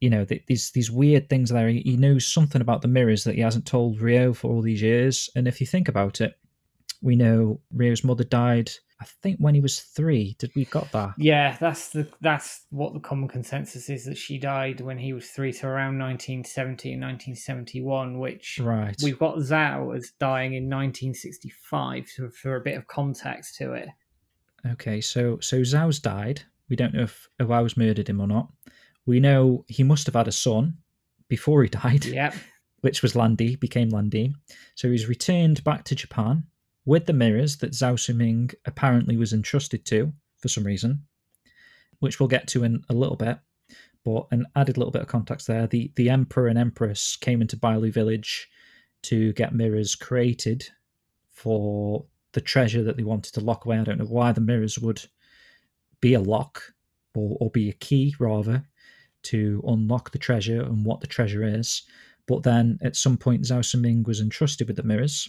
you know th- these these weird things there. He, he knows something about the mirrors that he hasn't told Ryo for all these years. And if you think about it, we know Ryo's mother died I think when he was three. Did we got that? Yeah, that's the that's what the common consensus is that she died when he was three, so around 1970 and 1971. Which Right. we've got Zhao as dying in 1965 so for a bit of context to it. Okay, so so Zhao's died. We don't know if Iwao's murdered him or not. We know he must have had a son before he died, Yep. [LAUGHS] which was Lan Di, became Lan Di. So he's returned back to Japan with the mirrors that Zhao Suming apparently was entrusted to for some reason, which we'll get to in a little bit. But an added little bit of context there: the the emperor and empress came into Bailu village to get mirrors created for the treasure that they wanted to lock away. I don't know why the mirrors would be a lock or, or be a key rather to unlock the treasure and what the treasure is. But then at some point, Zhao Siming was entrusted with the mirrors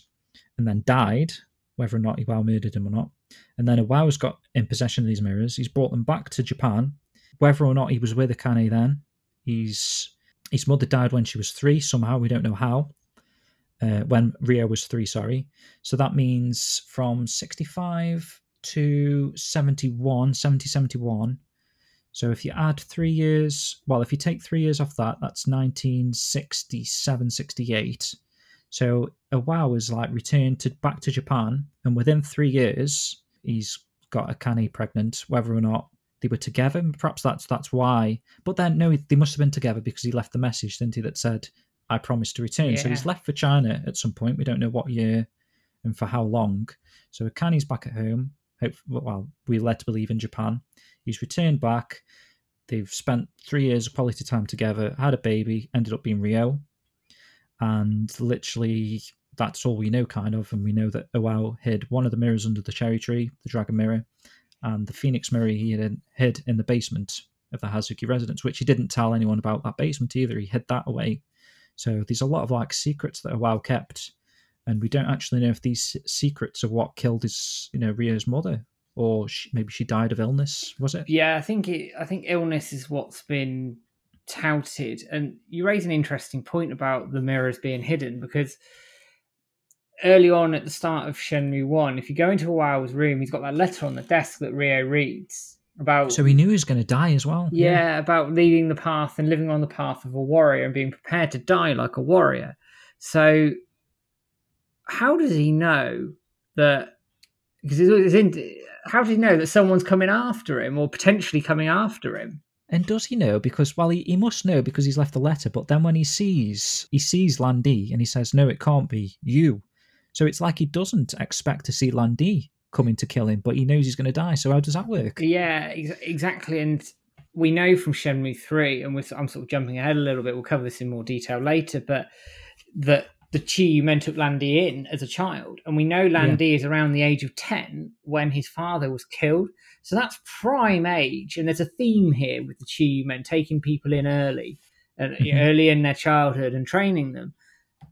and then died, whether or not Iwao murdered him or not. And then Iwao's got in possession of these mirrors. He's brought them back to Japan. Whether or not he was with Akane then, he's his mother died when she was three somehow. We don't know how. Uh, when Ryo was three, sorry. So that means from 65 to 71, 70, 71. So if you add three years, well, if you take three years off that, that's 1967, 68. So Iwao is like returned to back to Japan, and within three years, he's got Akane pregnant, whether or not they were together. Perhaps that's that's why. But then no, they must have been together because he left the message, didn't he, that said, "I promise to return." So he's left for China at some point. We don't know what year and for how long. So Akane's back at home. Well, we're led to believe in Japan. He's returned back. They've spent three years of quality time together, had a baby, ended up being Ryo. And literally, that's all we know, kind of. And we know that Iwao hid one of the mirrors under the cherry tree, the dragon mirror, and the phoenix mirror he hid, hid in the basement of the Hazuki residence, which he didn't tell anyone about that basement either. He hid that away. So there's a lot of like secrets that Iwao kept. And we don't actually know if these secrets are what killed his, you know, Ryo's mother, or she, maybe she died of illness. Was it? Yeah, I think it. I think illness is what's been touted, and you raise an interesting point about the mirrors being hidden because early on at the start of Shenmue One, if you go into Iwao's room, he's got that letter on the desk that Ryo reads about. So he knew he was going to die as well. yeah, about leading the path and living on the path of a warrior and being prepared to die like a warrior. So, how does he know that? Because it's in, how does he know that someone's coming after him or potentially coming after him? And does he know? Because well, he, he must know because he's left the letter. But then when he sees he sees Lan Di and he says, "No, it can't be you." So it's like he doesn't expect to see Lan Di coming to kill him, but he knows he's going to die. So how does that work? Yeah, ex- exactly. And we know from Shenmue 3, and we're, I'm sort of jumping ahead a little bit, we'll cover this in more detail later, but that the Chi men took Lan Di in as a child. And we know Lan Di is around the age of 10 when his father was killed. So that's prime age. And there's a theme here with the Chi men taking people in early, and [LAUGHS] Mhm. early in their childhood and training them.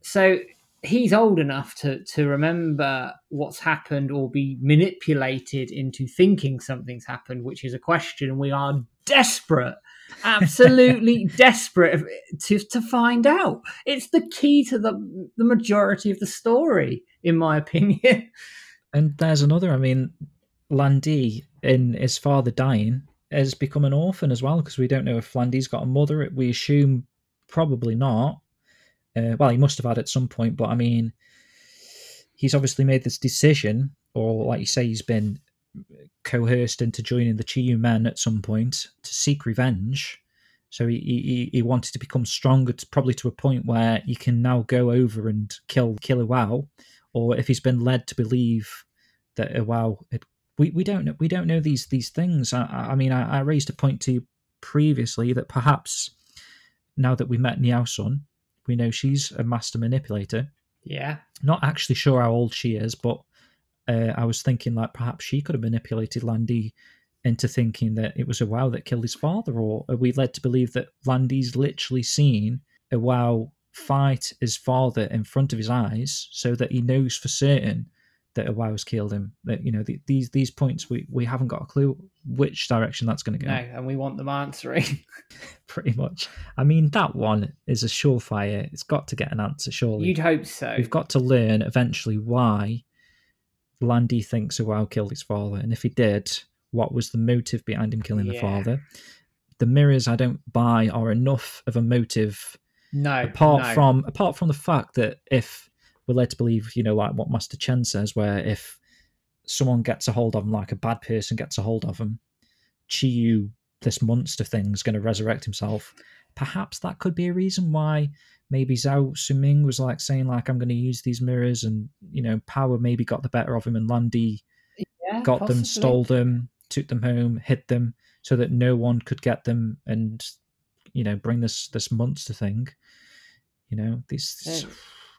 So he's old enough to to remember what's happened or be manipulated into thinking something's happened, which is a question we are desperate, absolutely desperate to to find out. It's the key to the the majority of the story, in my [LAUGHS] opinion. And there's another. I mean, Lan Di, in his father dying, has become an orphan as well because we don't know if Lan Di's got a mother. We assume probably not. Uh, well, he must have had at some point, but I mean, he's obviously made this decision, or like you say, he's been coerced into joining the Chiyu men at some point to seek revenge. So he, he, he wanted to become stronger, to, probably to a point where he can now go over and kill kill Iwao, or if he's been led to believe that Iwao had. We, we don't know we don't know these these things. I, I mean, I, I raised a point to you previously that perhaps now that we met Niao Sun, we know she's a master manipulator. Yeah. Not actually sure how old she is, but uh, I was thinking like perhaps she could have manipulated Lan Di into thinking that it was Iwao that killed his father, or are we led to believe that Lan Di's literally seen Iwao fight his father in front of his eyes, so that he knows for certain that Iwao's killed him? That you know the, these these points we we haven't got a clue which direction that's going to go. No, and we want them answering. [LAUGHS] [LAUGHS] Pretty much. I mean that one is a surefire. It's got to get an answer surely. You'd hope so. We've got to learn eventually why Lan Di thinks Iwao killed his father, and if he did, what was the motive behind him killing the father? The mirrors I don't buy are enough of a motive No, apart no. from apart from the fact that if we're led to believe, you know, like what Master Chen says, where if someone gets a hold of him, like a bad person gets a hold of him, Chiyu, this monster thing, is going to resurrect himself. Perhaps that could be a reason why maybe Zhao Suming was like saying like I'm going to use these mirrors, and you know, power maybe got the better of him, and Lan Di Yeah, got them, stole them, took them home, hid them, so that no one could get them, and you know, bring this this monster thing. You know, this Yeah.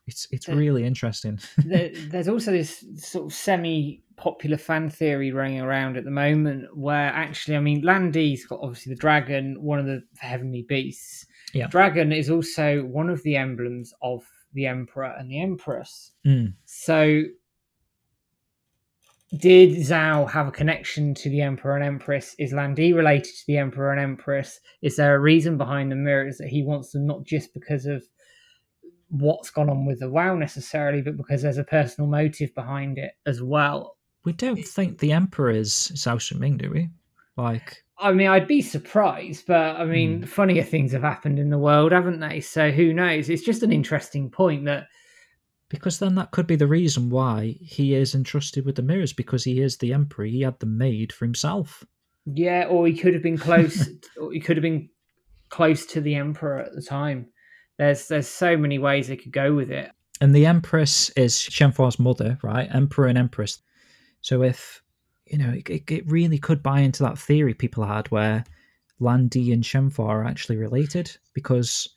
It's it's really interesting. [LAUGHS] there, there's also this sort of semi-popular fan theory running around at the moment where actually, I mean, Lan Di's got obviously the dragon, one of the heavenly beasts. Yeah. Dragon is also one of the emblems of the emperor and the empress. Mm. So, did Zhao have a connection to the emperor and empress? Is Lan Di related to the emperor and empress? Is there a reason behind the mirrors that he wants them not just because of what's gone on with the Iwao necessarily, but because there's a personal motive behind it as well? We don't think the emperor is Zhao Shuming, do we? Like, I mean, I'd be surprised, but I mean, Hmm. funnier things have happened in the world, haven't they? So who knows? It's just an interesting point that because then that could be the reason why he is entrusted with the mirrors because he is the emperor. He had them made for himself. Yeah, or he could have been close. [LAUGHS] or he could have been close to the emperor at the time. There's there's so many ways they could go with it. And the empress is Shenhua's mother, right? Emperor and empress. So if you know, it, it- really could buy into that theory people had where Lan Di and Shenhua are actually related because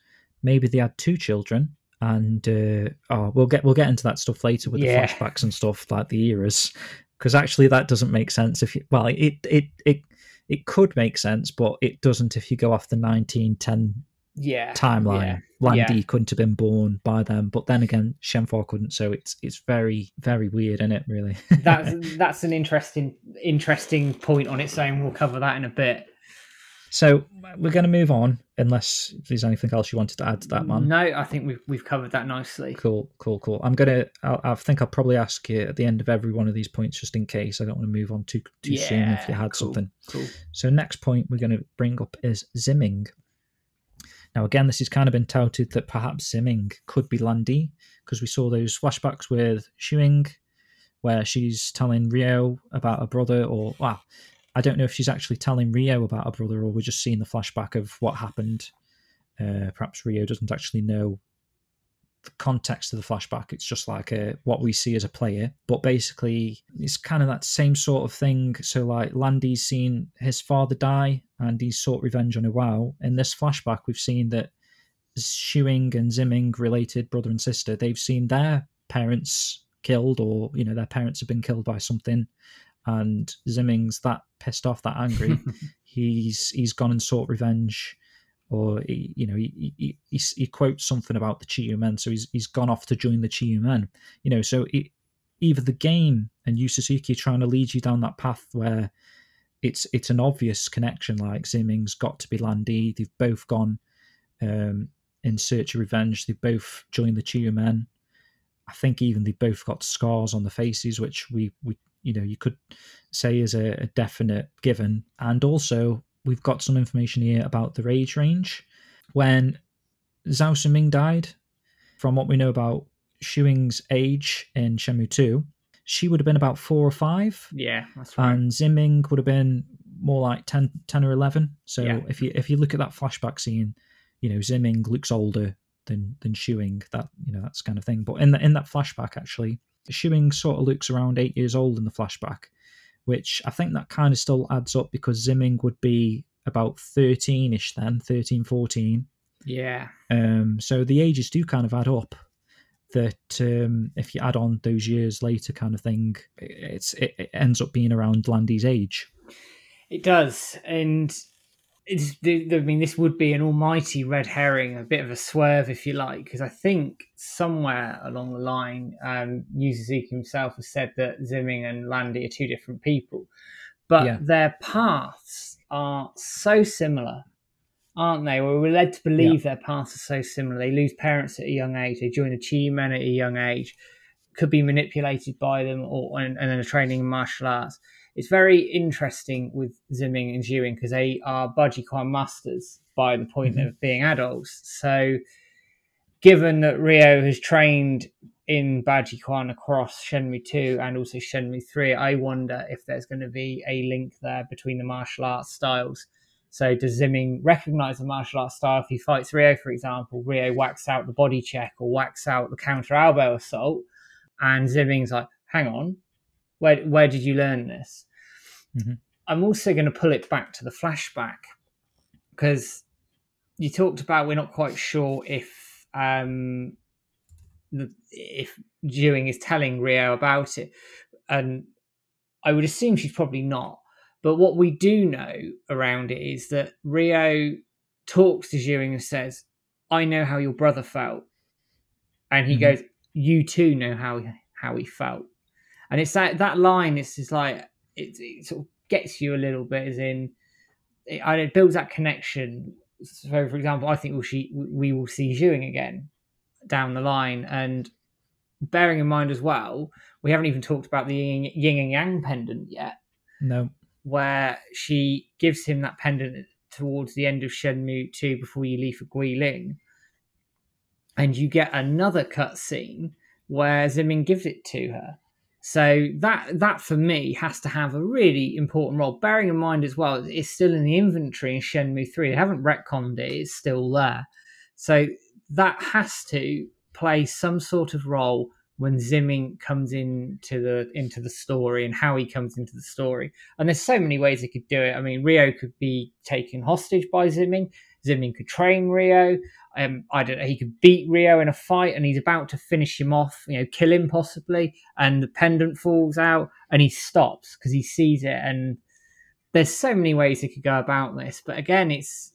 maybe they had two children. And uh, oh, we'll get we'll get into that stuff later with Yeah. the flashbacks and stuff like the eras, because actually that doesn't make sense. If you, well, it it it it could make sense, but it doesn't if you go off the nineteen ten Yeah, timeline. yeah, Lan Di yeah. couldn't have been born by them, but then again, Shenhua couldn't. So it's it's very very weird, isn't it? Really. [LAUGHS] that's that's an interesting interesting point on its own. We'll cover that in a bit. so we're going to move on, unless there's anything else you wanted to add to that, man. No, I think we've we've covered that nicely. Cool, cool, cool. I'm gonna. I'll, I think I'll probably ask you at the end of every one of these points, just in case. I don't want to move on too too soon if you had cool, something. Cool. So next point we're going to bring up is Zimming. Now again, this has kind of been touted that perhaps Zimming could be Lan Di because we saw those flashbacks with Xiuying, where she's telling Ryo about her brother, or well, I don't know if she's actually telling Ryo about her brother, or we're just seeing the flashback of what happened. Uh, perhaps Ryo doesn't actually know the context of the flashback. It's just like a, what we see as a player. But basically, it's kind of that same sort of thing. So, like, Lan Di's seen his father die and he's sought revenge on Iwao. In this flashback, we've seen that Xiuying and Zimming, related brother and sister, they've seen their parents killed or, you know, their parents have been killed by something. And Zimming's that pissed off, that angry. [LAUGHS] he's he's gone and sought revenge or he, you know he, he, he, he quotes something about the Chiyu men so he's he's gone off to join the Chiyu men you know so it, either the game and Yu Suzuki trying to lead you down that path where it's it's an obvious connection like Zimming's got to be Lan Di they've both gone um, in search of revenge they've both joined the Chiyu men. I think even they both got scars on the faces which we we you know you could say is a, a definite given and also we've got some information here about the age range. When Zhao Suming died, from what we know about Xiuying's age in Shenmue 2, she would have been about four or five, Yeah, that's right. and Ziming would have been more like 10, 10 or 11. So Yeah. if you if you look at that flashback scene, you know, Ziming looks older than than Xiuying, that you know, that's kind of thing. But in the, in that flashback actually, Xiuying sort of looks around eight years old in the flashback which I think that kind of still adds up because Zimming would be about 13 ish then, 13, 14. yeah, Um, so the ages do kind of add up. That um, if you add on those years later, kind of thing, it's it, it ends up being around Lan Di's age. it does, and it's. the- the- I mean, this would be an almighty red herring, a bit of a swerve, if you like, because I think somewhere along the line, um, himself has said that Zimming and Lan Di are two different people, but Yeah. their paths are so similar. Aren't they? Well, we're led to believe their paths are so similar. They lose parents at a young age. They join Men at a young age. could be manipulated by them or and, and then a training in martial arts. It's very interesting with Ziming and Xiuying because they are Bajiquan masters by the point Mhm. of being adults. So, given that Ryo has trained in Bajiquan across Shenmue 2 and also Shenmue 3, I wonder if there's going to be a link there between the martial arts styles. So does Ziming recognize the martial arts style if he fights Ryo, for example? Ryo whacks out the body check or whacks out the counter elbow assault, and Ziming's like, "Hang on, where where did you learn this?" Mhm. I'm also going to pull it back to the flashback because you talked about we're not quite sure if um, the, if Xiuying is telling Ryo about it, and I would assume she's probably not. But what we do know around it is that Ryo talks to Xiuying and says, "I know how your brother felt," and he Mhm. goes, "You too know how how he felt." And it's that that line. It's just like it, it sort of gets you a little bit, as in it, it builds that connection. So, for example, I think we'll see, we will see Xiuying again down the line, and bearing in mind as well, we haven't even talked about the yin, and yang pendant yet No. where she gives him that pendant towards the end of Shenmue 2 before you leave for Guilin. And you get another cutscene where Zimin gives it to her. So that that for me has to have a really important role. Bearing in mind as well, it's still in the inventory in Shenmue 3. They haven't retconned it, it's still there. So that has to play some sort of role when Zimming comes into the into the story and how he comes into the story. And there's so many ways he could do it. I mean, Ryo could be taken hostage by Zimming. Zimming could train Ryo. Um, I don't know. He could beat Ryo in a fight, and he's about to finish him off. You know, kill him possibly, and the pendant falls out, and he stops because he sees it. And there's so many ways he could go about this. But again, it's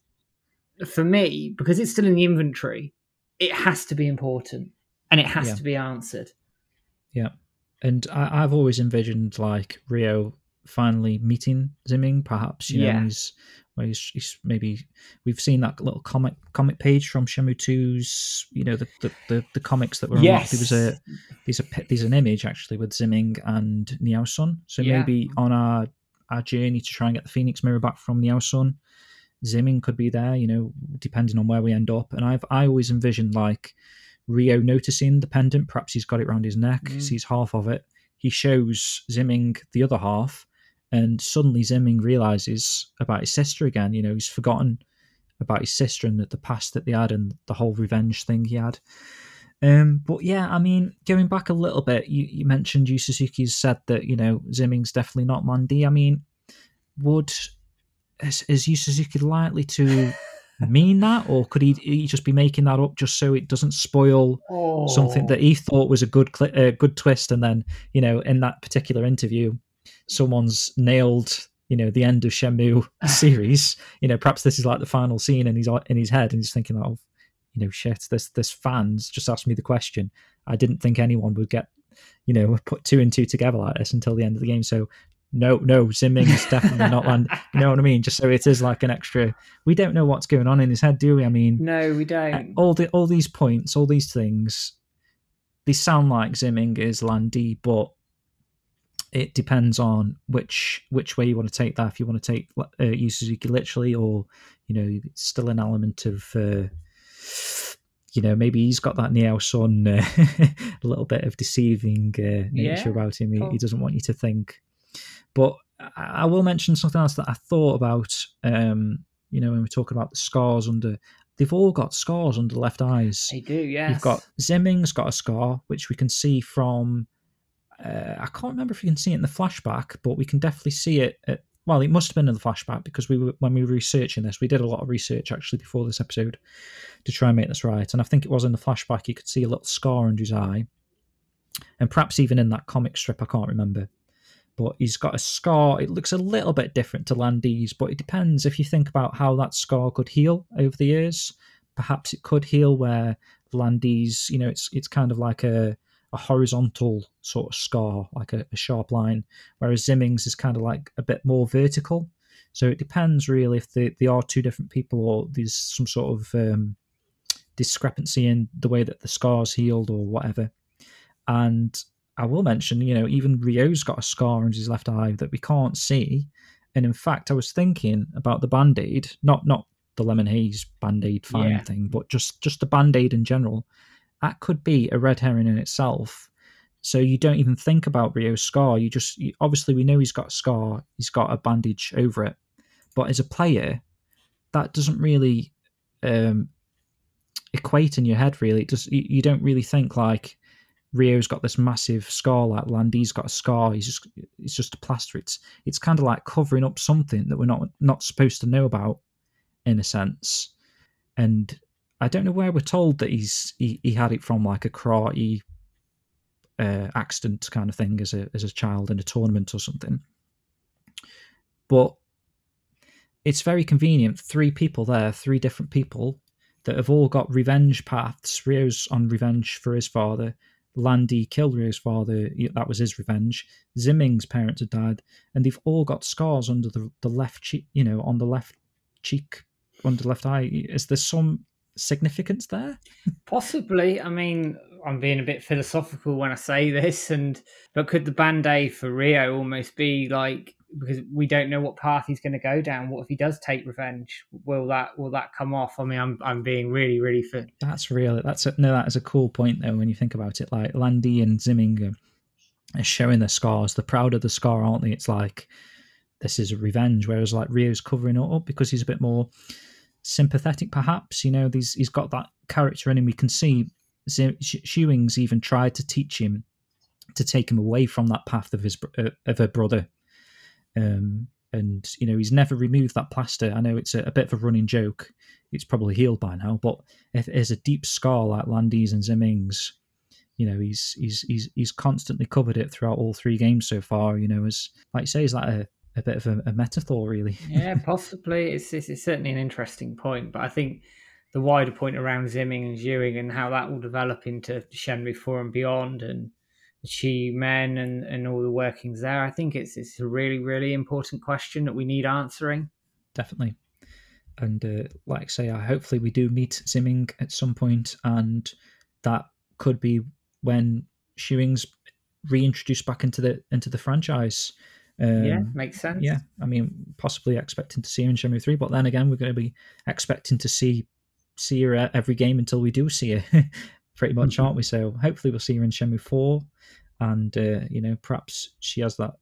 for me because it's still in the inventory. It has to be important, and it has Yeah. to be answered. Yeah, and I, I've always envisioned like Ryo finally meeting Zimming, perhaps. You know, Yeah. he's, where he's, he's maybe we've seen that little comic comic page from Shenmue 2's, you know, the the, the, the comics that were unlocked. There was a there's a there's an image actually with Zimming and Niao Sun. So Yeah. maybe on our our journey to try and get the Phoenix Mirror back from Niao Sun, Zimming could be there. You know, depending on where we end up. And I've I always envisioned like Ryo noticing the pendant. Perhaps he's got it around his neck, Mm. sees half of it. He shows Zimming the other half, and suddenly Zimming realizes about his sister again. You know, he's forgotten about his sister and the, the past that they had and the whole revenge thing he had. Um, but yeah, I mean, going back a little bit, you, you mentioned Yu Suzuki's said that you know Zimming's definitely not Lan Di. I mean, would is, is Yu Suzuki likely to [LAUGHS] mean that, or could he, he just be making that up just so it doesn't spoil Oh. something that he thought was a good cli a good twist, and then you know in that particular interview, someone's nailed you know the end of Shenmue [LAUGHS] series. You know, perhaps this is like the final scene, and he's in his head, and he's thinking, oh, you know, shit, this this fans just asked me the question. I didn't think anyone would get you know put two and two together like this until the end of the game. So. No, no, Zimming is definitely not land. [LAUGHS] You know what I mean? Just so it is like an extra. We don't know what's going on in his head, do we? I mean, No, we uh, don't. all the all these points, all these things, they sound like Zimming is Lan Di, but it depends on which which way you want to take that. If you want to take uh, Yu Suzuki literally, or you know, it's still an element of. Uh, you know, maybe he's got that Niao Sun, uh, [LAUGHS] a little bit of deceiving uh, nature Yeah, about him. He, cool. he doesn't want you to think. But I I will mention something else that I thought about. Um, you know, when we're talking about the scars under, they've all got scars under left eyes. They do, yes. You've got Zimming's got a scar, which we can see from. Uh, I can't remember if you can see it in the flashback, but we can definitely see it. At, well, it must have been in the flashback because we were when we were researching this. We did a lot of research actually before this episode to try and make this right, and I think it was in the flashback. You could see a little scar under his eye, and perhaps even in that comic strip. I can't remember, but he's got a scar. It looks a little bit different to Lan Di's, but it depends if you think about how that scar could heal over the years. Perhaps it could heal where Lan Di's, you know, it's it's kind of like a a horizontal sort of scar, like a, a sharp line, whereas Ziming's is kind of like a bit more vertical. So it depends really if they, they are two different people or there's some sort of um, discrepancy in the way that the scars healed or whatever. And I will mention, you know, even Ryo's got a scar on his left eye that we can't see. And in fact, I was thinking about the band aid, not not the lemon haze band aid fine Yeah. thing, but just just the band aid in general. That could be a red herring in itself. So you don't even think about Ryo's scar. You just you, obviously we know he's got a scar. He's got a bandage over it, but as a player, that doesn't really um, equate in your head. Really, it just you, you don't really think like Ryo's got this massive scar, like Lan Di's got a scar. He's just it's just a plaster. It's it's kind of like covering up something that we're not not supposed to know about, in a sense. And I don't know where we're told that he's he, he had it from like a karate uh, accident kind of thing as a as a child in a tournament or something. But it's very convenient. Three people there, three different people that have all got revenge paths. Ryo's on revenge for his father. Lan Di killed Ryo's father. That was his revenge. Ziming's parents had died, and they've all got scars under the the left cheek. You know, on the left cheek, under the left eye. Is there some significance there? Possibly. I mean, I'm being a bit philosophical when I say this, and but could the band aid for Ryo almost be like because we don't know what path he's going to go down? What if he does take revenge? Will that will that come off? I mean, I'm I'm being really really fit. That's really that's a, no, that is a cool point though when you think about it. Like Lan Di and Ziming are, showing their scars. They're proud of the scar, aren't they? It's like this is a revenge, whereas like Ryo's covering it up because he's a bit more sympathetic, perhaps. You know, these he's got that character in him. We can see Zim, Xiuying's even tried to teach him to take him away from that path of his uh, of her brother. Um, and you know he's never removed that plaster. I know it's a, a, bit of a running joke. It's probably healed by now, but if there's a deep scar like Lan Di's and Ziming's, you know he's he's he's he's constantly covered it throughout all three games so far. You know, as like you say, is that a, a bit of a, a metaphor, really? yeah, [LAUGHS] possibly. It's, it's, it's certainly an interesting point, but I think the wider point around Ziming and Xiuying and how that will develop into Shenmue Four and beyond, and Chi men and, and all the workings there. I think it's it's a really really important question that we need answering. Definitely, and uh, like I say, I hopefully we do meet Ziming at some point, and that could be when Xiuying's reintroduced back into the into the franchise. Um, yeah, makes sense. Yeah, I mean, possibly expecting to see her in Shenmue three, but then again, we're going to be expecting to see see her every game until we do see her. [LAUGHS] Pretty much, mm-hmm. aren't we? So hopefully, we'll see her in Shenmue four and uh, you know perhaps she has that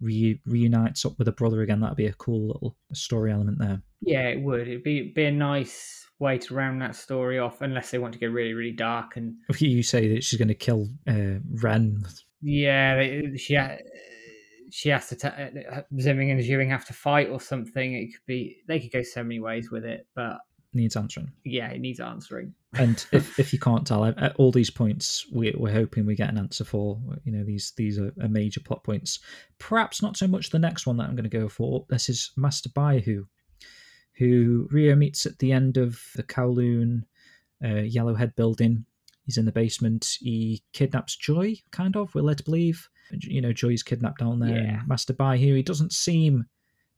re- reunites up with her brother again. That'd be a cool little story element there. Yeah, it would. It'd be be a nice way to round that story off, unless they want to get really really dark and. [LAUGHS] You say that she's going to kill uh, Ren. Yeah, she she has to. T- Ziming and Xiuying have to fight or something. It could be. They could go so many ways with it, but needs answering. Yeah, it needs answering. [LAUGHS] and if, if you can't tell, at all these points, we, we're hoping we get an answer for. You know, these these are, are major plot points. Perhaps not so much the next one that I'm going to go for. This is Master Baihu, who Ryo meets at the end of the Kowloon uh, Yellowhead building. He's in the basement. He kidnaps Joy, kind of. We're led to believe. You know, Joy's kidnapped down there. Yeah. Master Baihu, he doesn't seem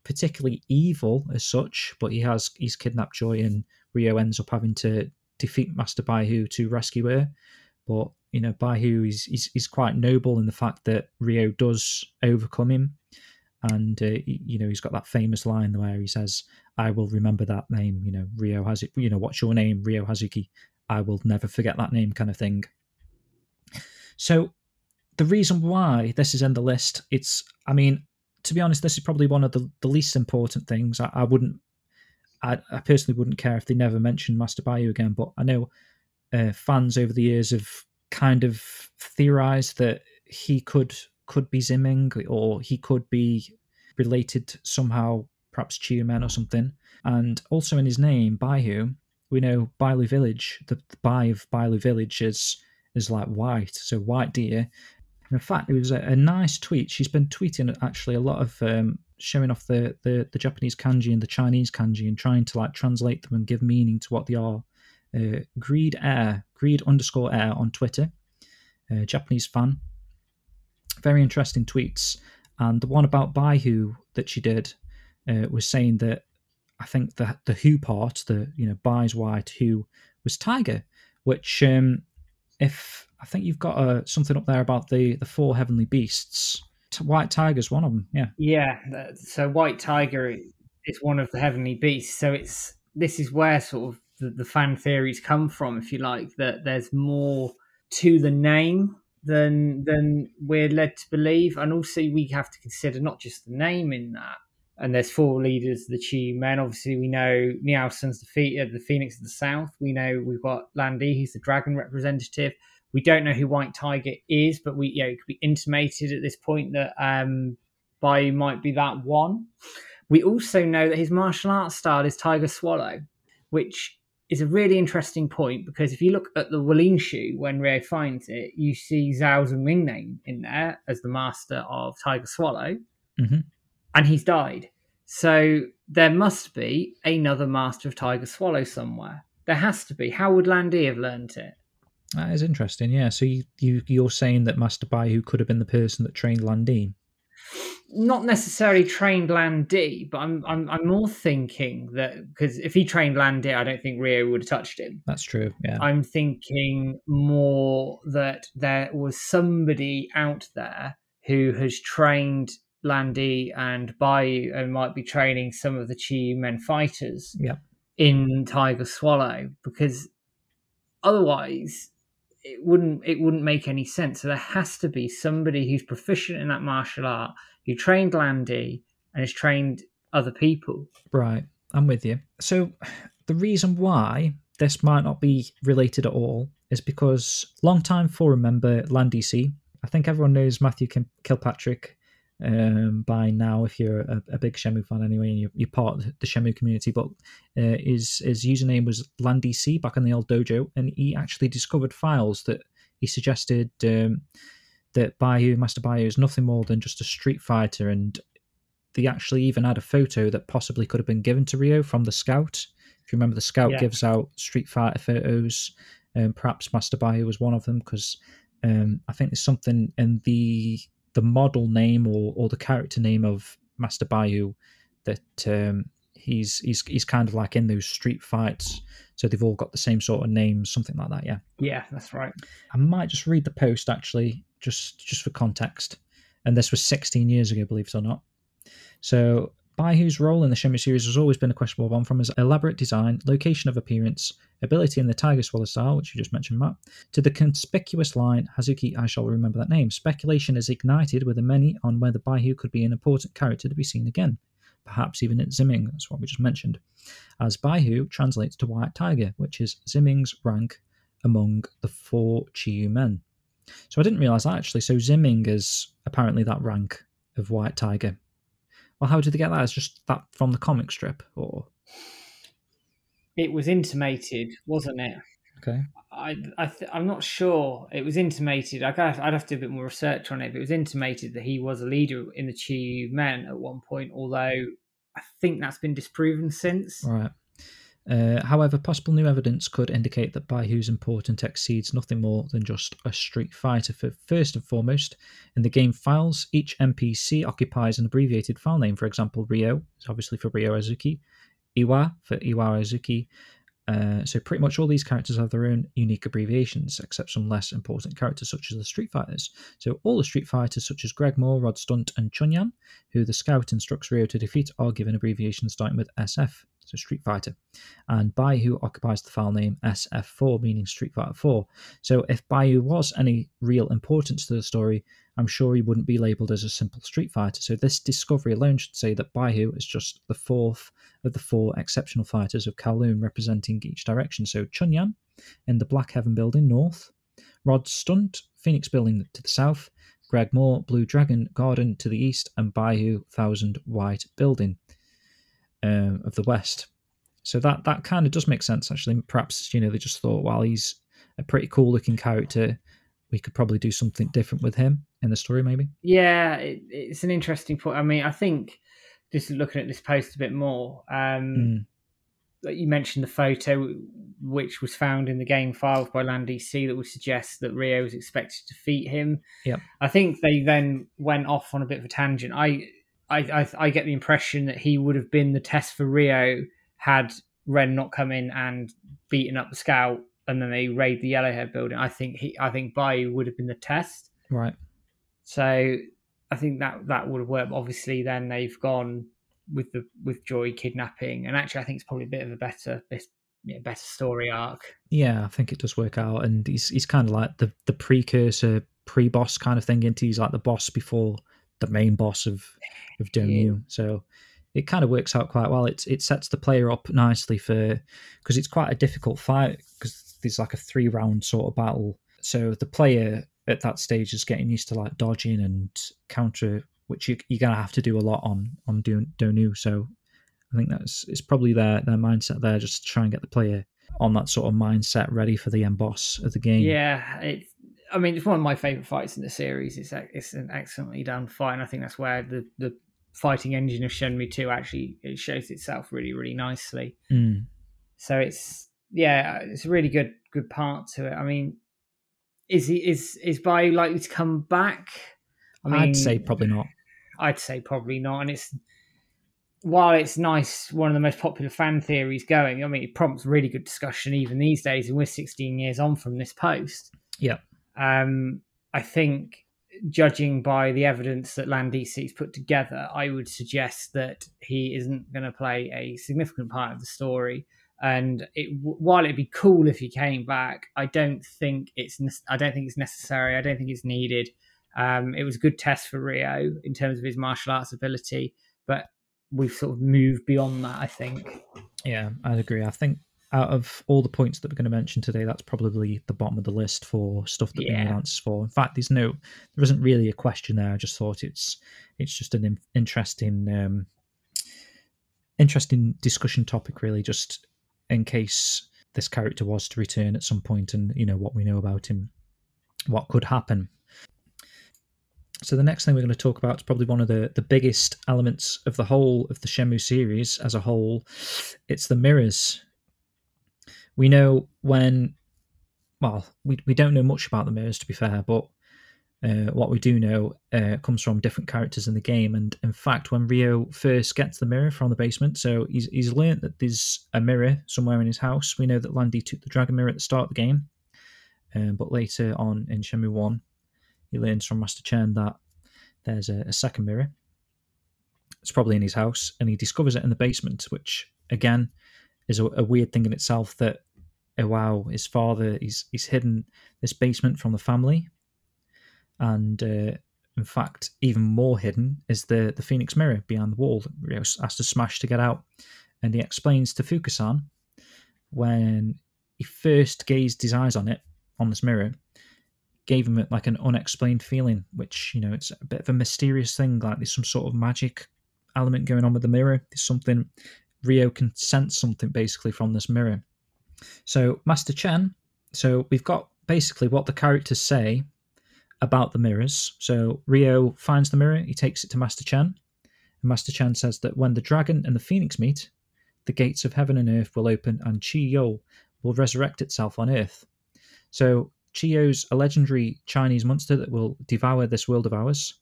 particularly evil as such, but he has he's kidnapped Joy, and Ryo ends up having to defeat Master Baihu to rescue her. But you know, Baihu is he's, he's quite noble in the fact that Ryo does overcome him, and uh, you know he's got that famous line where he says, "I will remember that name." You know, Ryo has it. You know, what's your name, Ryo Hazuki? I will never forget that name, kind of thing. So, the reason why this is in the list, it's, I mean, to be honest, this is probably one of the, the least important things. I, I wouldn't, I, I, personally wouldn't care if they never mentioned Master Baihu again, but I know uh, fans over the years have kind of theorized that he could could be Ziming or he could be related somehow, perhaps Men or something. And also in his name, Baihu, we know Bailu Village, the, the Bai of Bailu Village is is like white, so white deer. In fact, it was a, a, nice tweet. She's been tweeting actually a lot of um, showing off the, the, the Japanese kanji and the Chinese kanji and trying to like translate them and give meaning to what they are. Uh, Greed Air, Greed underscore Air on Twitter, uh, Japanese fan. Very interesting tweets. And the one about Baihu that she did uh, was saying that I think the the who part, the you know Bai's white who was tiger, which um, if I think you've got uh, something up there about the the four heavenly beasts. White Tiger's one of them. Yeah. Yeah. So White Tiger is one of the heavenly beasts. So it's this is where sort of the, the fan theories come from, if you like, that there's more to the name than than we're led to believe, and also we have to consider not just the name in that. And there's four leaders, the Chi men. Obviously, we know Niao Sun's the, uh, the Phoenix of the South. We know we've got Lan Di, who's the dragon representative. We don't know who White Tiger is, but we you know it could be intimated at this point that um Bai might be that one. We also know that his martial arts style is Tiger Swallow, which is a really interesting point because if you look at the Wulin Shu when Ryo finds it, you see Zhao Ziming name in there as the master of Tiger Swallow, mm-hmm. and he's died. So there must be another master of Tiger Swallow somewhere. There has to be. How would Lan Di have learned it? That is interesting. Yeah. So you, you you're saying that Master Bai, who could have been the person that trained Lan Di, not necessarily trained Lan Di, but I'm I'm I'm more thinking that because if he trained Lan Di, I don't think Ryo would have touched him. That's true. Yeah. I'm thinking more that there was somebody out there who has trained Lan Di and Bai and might be training some of the Chi men fighters. Yeah. In Tiger Swallow, because otherwise it wouldn't it wouldn't make any sense. So there has to be somebody who's proficient in that martial art, who trained Lan Di and has trained other people. Right, I'm with you. So the reason why this might not be related at all is because long-time forum member Lan Di Si, I think everyone knows Matthew Kilpatrick um, by now if you're a, a, big Shenmue fan anyway and you're, you're, part of the Shenmue community. But uh, his his username was Lan Di back in the old dojo, and he actually discovered files that he suggested um, that Baiyu Master Baiyu is nothing more than just a Street Fighter, and they actually even had a photo that possibly could have been given to Ryo from the Scout. If you remember, the Scout yeah. gives out Street Fighter photos. Um, perhaps Master Baiyu was one of them because um, I think there's something in the the model name or, or the character name of Master Baiyu that um, he's he's he's kind of like in those street fights. So they've all got the same sort of names, something like that. Yeah. Yeah, that's right. I might just read the post actually, just just for context. And this was 16 years ago, believe it or not. So Baiyu's role in the Shenmue series has always been a questionable one from his elaborate design, location of appearance, ability in the Tiger Swallow style, which you just mentioned, Matt, to the conspicuous line, Hazuki, I shall remember that name. Speculation is ignited within many on whether Baiyu could be an important character to be seen again, perhaps even at Ziming, that's what we just mentioned, as Baiyu translates to White Tiger, which is Ziming's rank among the four Chiyu men. So I didn't realise that actually. So Ziming is apparently that rank of White Tiger. Well, how did they get that? Is just that from the comic strip, or it was intimated, wasn't it? Okay. I, I th- I'm not sure. It was intimated. I got, I'd have to do a bit more research on it. But it was intimated that he was a leader in the Chi men at one point. Although I think that's been disproven since. Right. Uh, however, possible new evidence could indicate that Baiyu's importance exceeds nothing more than just a street fighter. For first and foremost, in the game files, each NPC occupies an abbreviated file name. For example, Ryo is obviously for Ryo Hazuki, Iwa for Iwao Hazuki. Uh, so pretty much all these characters have their own unique abbreviations, except some less important characters such as the Street Fighters. So all the Street Fighters such as Greg Moore, Rod Stunt, and Chunyan, who the Scout instructs Ryo to defeat, are given abbreviations starting with SF so Street Fighter, and Baiyu occupies the file name SF4, meaning Street Fighter 4. So if Baiyu was any real importance to the story, I'm sure he wouldn't be labelled as a simple Street Fighter. So this discovery alone should say that Baiyu is just the fourth of the four exceptional fighters of Kowloon representing each direction. So Chunyan in the Black Heaven building north, Rod Stunt, Phoenix building to the south, Greg Moore, Blue Dragon Garden to the east, and Baiyu Thousand White building um, of the West. So that that kind of does make sense actually. Perhaps you know they just thought, well, he's a pretty cool looking character. We could probably do something different with him in the story, maybe. Yeah, it, it's an interesting point. I mean, I think just looking at this post a bit more, um, mm. you mentioned the photo which was found in the game files by Lan Di Si that would suggest that Ryo was expected to defeat him. Yeah, I think they then went off on a bit of a tangent. I I, I, I get the impression that he would have been the test for Ryo had Ren not come in and beaten up the scout and then they raid the Yellowhead building. I think he, I think Bayou would have been the test. Right. So I think that that would have worked. Obviously, then they've gone with the with Joy kidnapping, and actually, I think it's probably a bit of a better bit, yeah, better story arc. Yeah, I think it does work out, and he's he's kind of like the the precursor, pre boss kind of thing. Into he's like the boss before the main boss of of Dou Niu. Yeah. So it kind of works out quite well. It it sets the player up nicely for because it's quite a difficult fight because there's like a three round sort of battle. So the player at that stage is getting used to like dodging and counter, which you, you're gonna have to do a lot on on Dou Niu. So I think that's it's probably their their mindset there, just to try and get the player on that sort of mindset ready for the end boss of the game. Yeah, it, I mean, it's one of my favorite fights in the series. It's it's an excellently done fight, and I think that's where the the fighting engine of Shenmue 2 actually it shows itself really, really nicely. Mm. So it's yeah, it's a really good good part to it. I mean, is he is is Bayou likely to come back? I mean, I'd say probably not. I'd say probably not, and it's while it's nice, one of the most popular fan theories going. I mean, it prompts really good discussion even these days, and we're 16 years on from this post. Yeah. Um, I think judging by the evidence that Landisi's put together, I would suggest that he isn't going to play a significant part of the story. And it, while it'd be cool if he came back, I don't think it's I don't think it's necessary. I don't think it's needed. Um, it was a good test for Ryo in terms of his martial arts ability, but we've sort of moved beyond that. I think. Yeah, I'd agree. I think out of all the points that we're going to mention today, that's probably the bottom of the list for stuff that yeah. we need answers for. In fact, there's no, there isn't really a question there. I just thought it's, it's just an interesting, um, interesting discussion topic, really, just in case this character was to return at some point, and you know what we know about him, what could happen. So the next thing we're going to talk about is probably one of the, the biggest elements of the whole of the Shenmue series as a whole. It's the mirrors we know when, well, we, we don't know much about the mirrors to be fair, but uh, what we do know uh, comes from different characters in the game. And in fact, when Ryo first gets the mirror from the basement, so he's, he's learned that there's a mirror somewhere in his house. We know that Lan Di took the dragon mirror at the start of the game, um, but later on in Shenmue 1, he learns from Master Chen that there's a, a second mirror. It's probably in his house, and he discovers it in the basement, which again is a, a weird thing in itself that oh wow his father he's he's hidden this basement from the family. And uh, in fact even more hidden is the the phoenix mirror behind the wall that Ryo has to smash to get out. And he explains to Fukusan when he first gazed his eyes on it on this mirror gave him like an unexplained feeling which you know it's a bit of a mysterious thing like there's some sort of magic element going on with the mirror. There's something Ryo can sense something basically from this mirror. So, Master Chen, so we've got basically what the characters say about the mirrors. So, Ryo finds the mirror, he takes it to Master Chen, and Master Chen says that when the dragon and the phoenix meet, the gates of heaven and earth will open and Chi-Yo will resurrect itself on earth. So, Chi-Yo's a legendary Chinese monster that will devour this world of ours.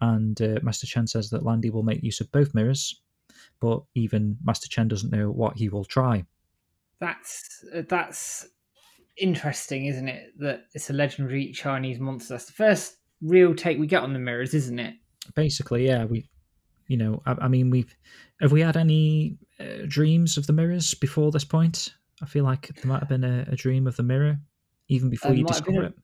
And uh, Master Chen says that Lan Di will make use of both mirrors but even Master Chen doesn't know what he will try. That's uh, that's interesting, isn't it? That it's a legendary Chinese monster. That's the first real take we get on the mirrors, isn't it? Basically, yeah. We, you know, I, I mean, we've have we had any uh, dreams of the mirrors before this point? I feel like there might have been a, a dream of the mirror even before you discover it.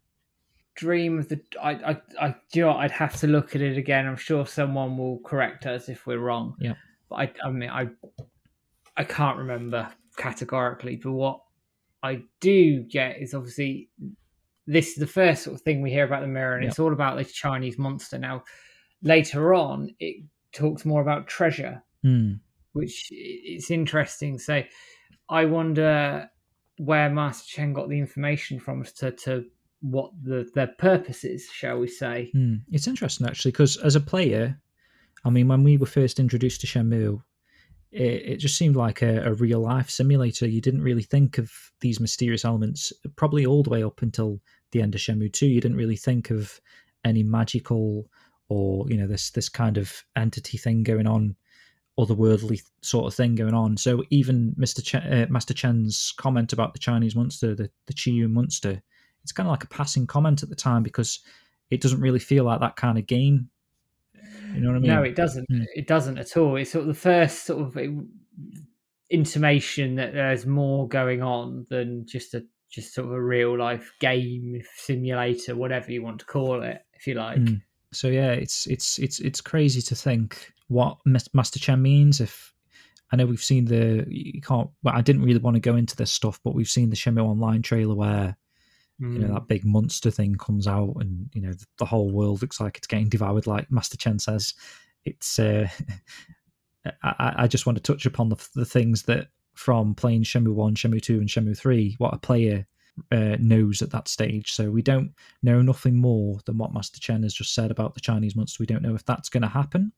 Dream of the I I I do you know I'd have to look at it again. I'm sure someone will correct us if we're wrong. Yeah. I, I mean, I, I can't remember categorically. But what I do get is obviously this is the first sort of thing we hear about the mirror, and yep. it's all about this Chinese monster. Now, later on, it talks more about treasure, mm. which it's interesting. So, I wonder where Master Chen got the information from as to, to what the their purpose is, shall we say? Mm. It's interesting actually because as a player, I mean, when we were first introduced to Shenmue, it, it just seemed like a, a, real life simulator. You didn't really think of these mysterious elements, probably all the way up until the end of Shenmue 2. You didn't really think of any magical or, you know, this this kind of entity thing going on otherworldly sort of thing going on. So even Mr. Ch- uh, Master Chen's comment about the Chinese monster, the the Qiyou monster, it's kind of like a passing comment at the time because it doesn't really feel like that kind of game. You know what I mean? No, it doesn't. Hmm. It doesn't at all. It's sort of the first sort of intimation that there's more going on than just a just sort of a real life game simulator, whatever you want to call it, if you like. Mm. So yeah, it's it's it's it's crazy to think what Mas- Master Chen means. If I know we've seen the you can't. Well, I didn't really want to go into this stuff, but we've seen the Shenmue Online trailer where you know Mm. that big monster thing comes out, and you know the, the whole world looks like it's getting devoured. Like Master Chen says, it's. Uh, [LAUGHS] I, I- just want to touch upon the, the things that from playing Shenmue One, Shenmue Two, and Shenmue Three, what a player uh, knows at that stage. So we don't know nothing more than what Master Chen has just said about the Chinese monster. We don't know if that's going to happen,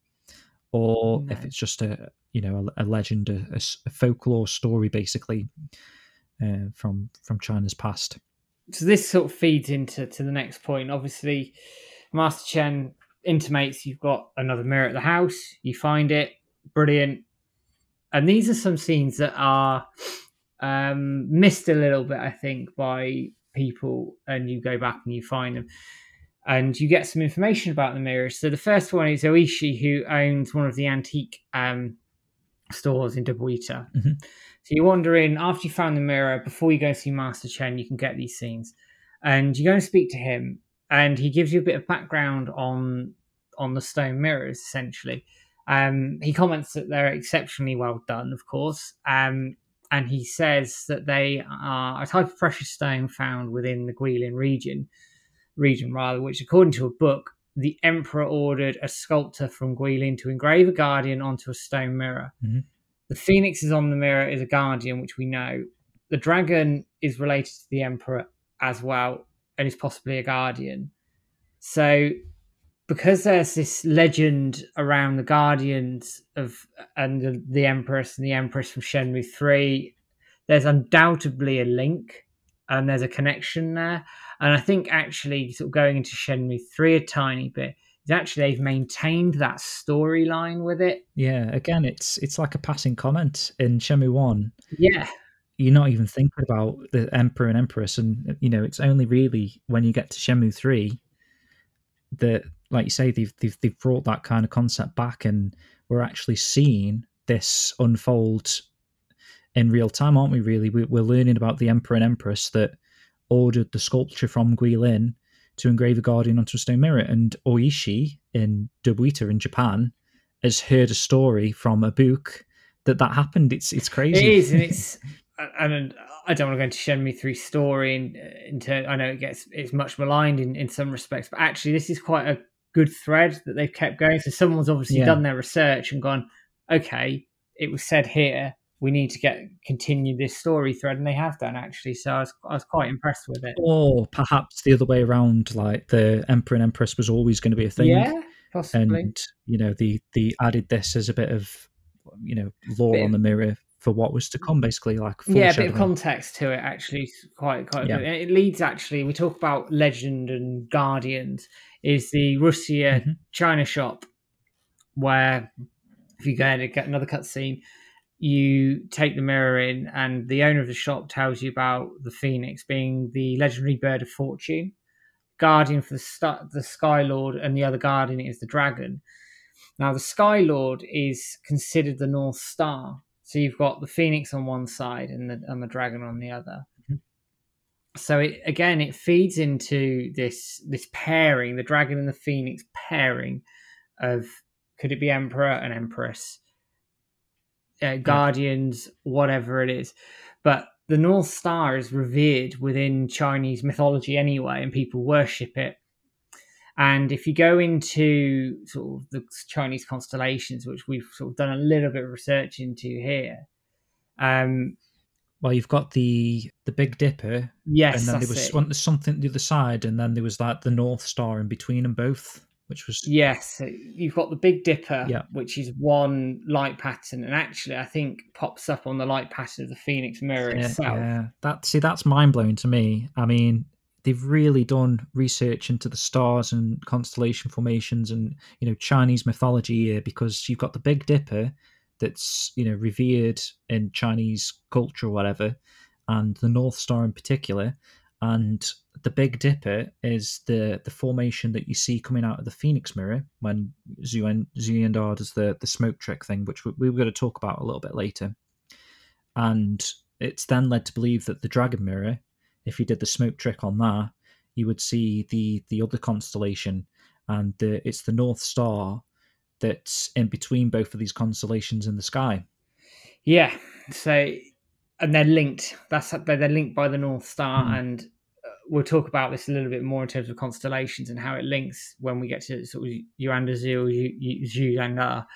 or if it's just a you know a, a legend, a folklore story, basically uh, from from China's past. So this sort of feeds into to the next point. Obviously, Master Chen intimates you've got another mirror at the house. You find it, brilliant. And these are some scenes that are um, missed a little bit, I think, by people. And you go back and you find them, and you get some information about the mirrors. So the first one is Oishi, who owns one of the antique um, stores in Dobuita. Mhm. So you wander in after you found the mirror. Before you go see Master Chen, you can get these scenes, and you go and speak to him, and he gives you a bit of background on on the stone mirrors. Essentially, um, he comments that they're exceptionally well done, of course, um, and he says that they are a type of precious stone found within the Guilin region, region rather, which, according to a book, the emperor ordered a sculptor from Guilin to engrave a guardian onto a stone mirror. Mhm. The phoenix is on the mirror is a guardian, which we know. The dragon is related to the emperor as well, and is possibly a guardian. So, because there's this legend around the guardians of and the, the empress and the empress from Shenmue three, there's undoubtedly a link, and there's a connection there. And I think actually, sort of going into Shenmue three a tiny bit, is actually they've maintained that storyline with it. Yeah, again, it's it's like a passing comment in Shenmue One. Yeah, You're not even thinking about the emperor and empress, and you know it's only really when you get to Shenmue Three that, like you say, they've they've they've brought that kind of concept back, and we're actually seeing this unfold in real time, aren't we? Really, we, we're learning about the emperor and empress that ordered the sculpture from Guilin to engrave a guardian onto a stone mirror, and Oishi in Dobuita in Japan has heard a story from a book that that happened. It's it's crazy. It is, and [LAUGHS] it's and I don't want to go into Shenmue three story and into I know it gets it's much maligned in, in some respects, but actually this is quite a good thread that they've kept going. So someone's obviously Yeah. done their research and gone, okay, it was said here. We need to get continue this story thread, and they have done actually. So I was I was quite impressed with it. or perhaps the other way around, like the emperor and empress was always going to be a thing, Yeah, possibly. and you know the the added this as a bit of you know lore on the mirror for what was to come, basically like yeah, a bit of context to it actually quite quite Yeah. it leads actually. We talk about legend and guardians. Is the Russia Mhm. China shop where if you go in and get another cutscene, you take the mirror in, and the owner of the shop tells you about the phoenix being the legendary bird of fortune, guardian for the st- the Sky Lord, and the other guardian is the dragon. Now, the Sky Lord is considered the North Star. So you've got the Phoenix on one side and the, and the dragon on the other. Mhm. So it, again, it feeds into this this pairing, the dragon and the Phoenix pairing of could it be Emperor and Empress, uh, Guardians, whatever it is. But the North Star is revered within Chinese mythology anyway, and people worship it. And if you go into sort of the Chinese constellations, which we've sort of done a little bit of research into here, um, Well, you've got the the Big Dipper, yes, and then there was it. something the other side, and then there was like the North Star in between them both, which was Yes, you've got the Big Dipper, Yeah. which is one light pattern, and actually, I think pops up on the light pattern of the Phoenix Mirror Yeah, itself. yeah. That see, that's mind blowing to me. I mean, they've really done research into the stars and constellation formations and you know Chinese mythology here because you've got the Big Dipper that's you know revered in Chinese culture or whatever, and the North Star in particular. And the Big Dipper is the the formation that you see coming out of the Phoenix Mirror when Zhu Yuanda does the the smoke trick thing, which we, we were going to talk about a little bit later. And it's then led to believe that the Dragon Mirror, if you did the smoke trick on that, you would see the the other constellation, and the, it's the North Star that's in between both of these constellations in the sky. Yeah. So, and they're linked. That's they're linked by the North Star, mm. and we'll talk about this a little bit more in terms of constellations and how it links when we get to sort of Yuanda Zhu, Zhu Yuanda,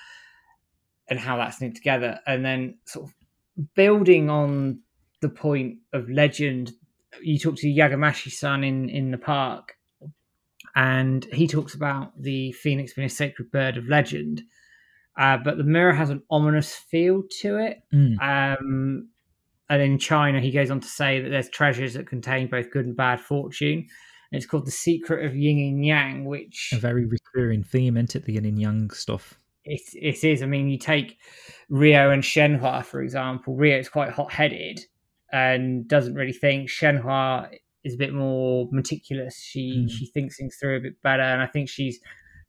and how that's linked together, and then sort of building on the point of legend. You talk to Yamagishi-san in in the park, and he talks about the phoenix being a sacred bird of legend. Uh, but the mirror has an ominous feel to it. Mm. Um, and in China, he goes on to say that there's treasures that contain both good and bad fortune. And it's called the secret of yin and yang, which a very recurring theme, isn't it? The yin and yang stuff. It, it is. I mean, you take Ryo and Shenhua, for example. Ryo is quite hot headed and doesn't really think. Shenhua is a bit more meticulous. She mm. she thinks things through a bit better, and I think she's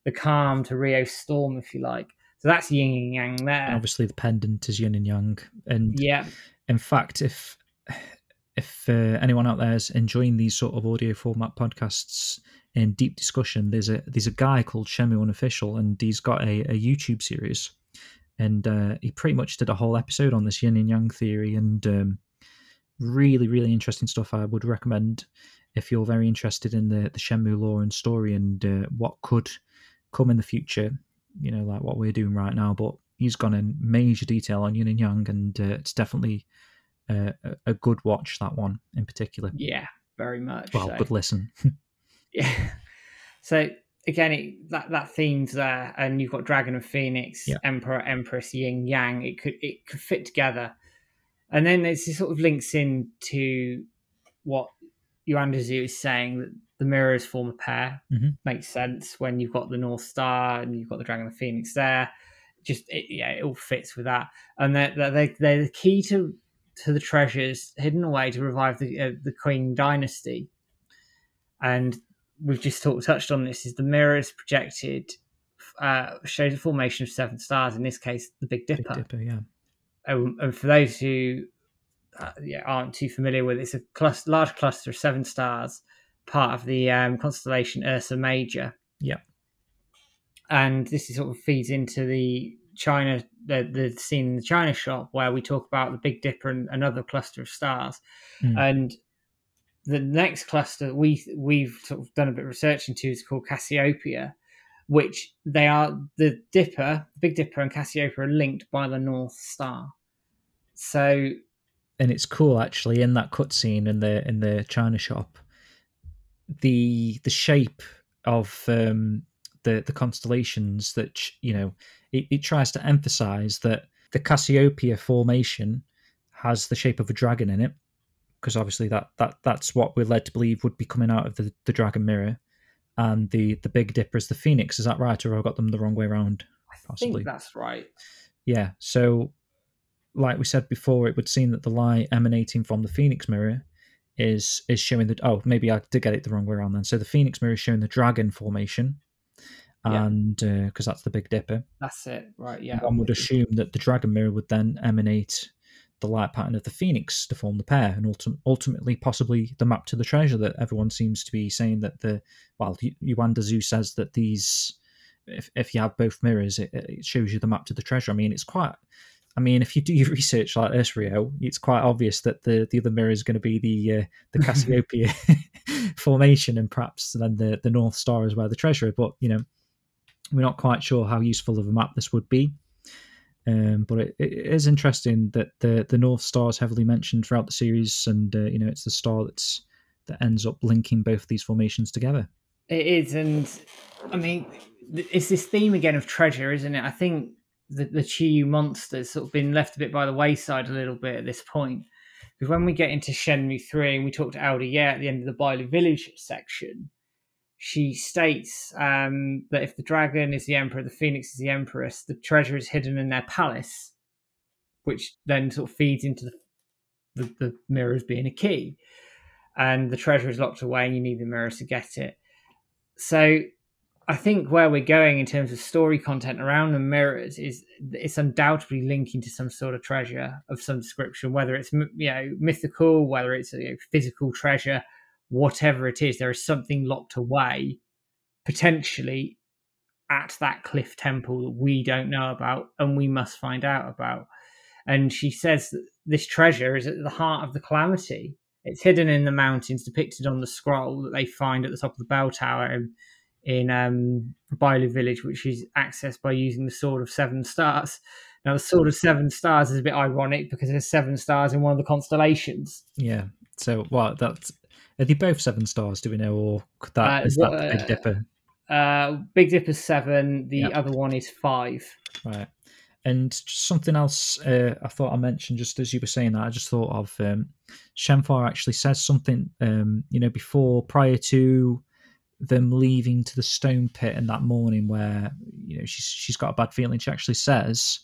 the calm to Ryo's storm, if you like. So that's yin and yang there. And obviously, the pendant is yin and yang, and yeah. In fact, if if uh, anyone out there is enjoying these sort of audio format podcasts in deep discussion, there's a there's a guy called Shenmue Unofficial, and he's got a, a YouTube series, and uh, he pretty much did a whole episode on this yin and yang theory, and um, really, really interesting stuff. I would recommend if you're very interested in the the Shenmue lore and story and uh, what could come in the future. You know, like what we're doing right now. But he's gone in major detail on Yin and Yang, and uh, it's definitely uh, a good watch. That one in particular. Yeah, very much. Well, so. good listen. [LAUGHS] yeah. So again, it, that that theme's there, and you've got Dragon and Phoenix, yeah. Emperor, Empress, Yin Yang. It could it could fit together and then it sort of links into what Yuanda is saying that the mirrors form a pair. Mm-hmm. Makes sense when you've got the North Star and you've got the Dragon and the Phoenix there. Just it, yeah, it all fits with that. And they're, they're, they're the key to to the treasures hidden away to revive the uh, the Qing dynasty. And we've just talked, touched on this. Is the mirrors projected uh, shows the formation of seven stars. In this case, the Big Dipper. Big Dipper, yeah and for those who uh, yeah, aren't too familiar with it, it's a cluster, large cluster of seven stars, part of the um, constellation Ursa Major. Yeah. And this is sort of feeds into the China, the, the scene in the China shop where we talk about the Big Dipper and another cluster of stars. Mm. And the next cluster we we've sort of done a bit of research into is called Cassiopeia, which they are the Dipper, the Big Dipper, and Cassiopeia are linked by the North Star. So, and it's cool actually in that cutscene in the in the China shop, the the shape of um, the the constellations that you know it, it tries to emphasize that the Cassiopeia formation has the shape of a dragon in it because obviously that that that's what we're led to believe would be coming out of the, the dragon mirror and the the Big Dipper is the Phoenix. Is that right, or have I got them the wrong way around? Possibly. I think that's right. Yeah. So, like we said before, it would seem that the light emanating from the Phoenix mirror is is showing the. Oh, maybe I did get it the wrong way around then. So the Phoenix mirror is showing the dragon formation, and because uh, that's the Big Dipper. That's it, right? Yeah. One would assume that the dragon mirror would then emanate the light pattern of the phoenix to form the pair, and ulti- ultimately possibly the map to the treasure that everyone seems to be saying that the well, Yuanda Zhu says that these if if you have both mirrors, it, it, shows you the map to the treasure. I mean, it's quite. I mean, if you do [LAUGHS] your research like this, Rio, it's quite obvious that the, the other mirror is going to be the uh, the [LAUGHS] Cassiopeia [LAUGHS] formation, and perhaps then the the North Star is where the treasure. But you know, we're not quite sure how useful of a map this would be. Um, but it, it is interesting that the the North Star is heavily mentioned throughout the series, and uh, you know it's the star that's that ends up linking both these formations together. It is, and I mean, it's this theme again of treasure, isn't it? I think the the Chiyu monster's sort of been left a bit by the wayside a little bit at this point. Because when we get into Shenmue three, and we talked to Alda Ye at the end of the Bailu Village section, she states um, that if the dragon is the emperor, the phoenix is the empress, the treasure is hidden in their palace. which then sort of feeds into the, the, the mirrors being a key. And the treasure is locked away, and you need the mirrors to get it. So I think where we're going in terms of story content around the mirrors is it's undoubtedly linking to some sort of treasure of some description, whether it's you know mythical, whether it's a you know, physical treasure, whatever it is. There is something locked away, potentially at that cliff temple that we don't know about and we must find out about. And she says that this treasure is at the heart of the calamity. It's hidden in the mountains, depicted on the scroll that they find at the top of the bell tower in, in um, Bailu village, which is accessed by using the Sword of Seven Stars. Now, the Sword of Seven Stars is a bit ironic because there's seven stars in one of the constellations. Yeah. So, well, That's are they both seven stars? Do we know, or that uh, is that uh, Big Dipper? Uh, Big Dipper's seven. The yep. other one is five. Right. And something else uh, I thought I mentioned just as you were saying that, I just thought of um, actually says something, um, you know, before, prior to them leaving to the stone pit in that morning where, you know, she's, she's got a bad feeling. She actually says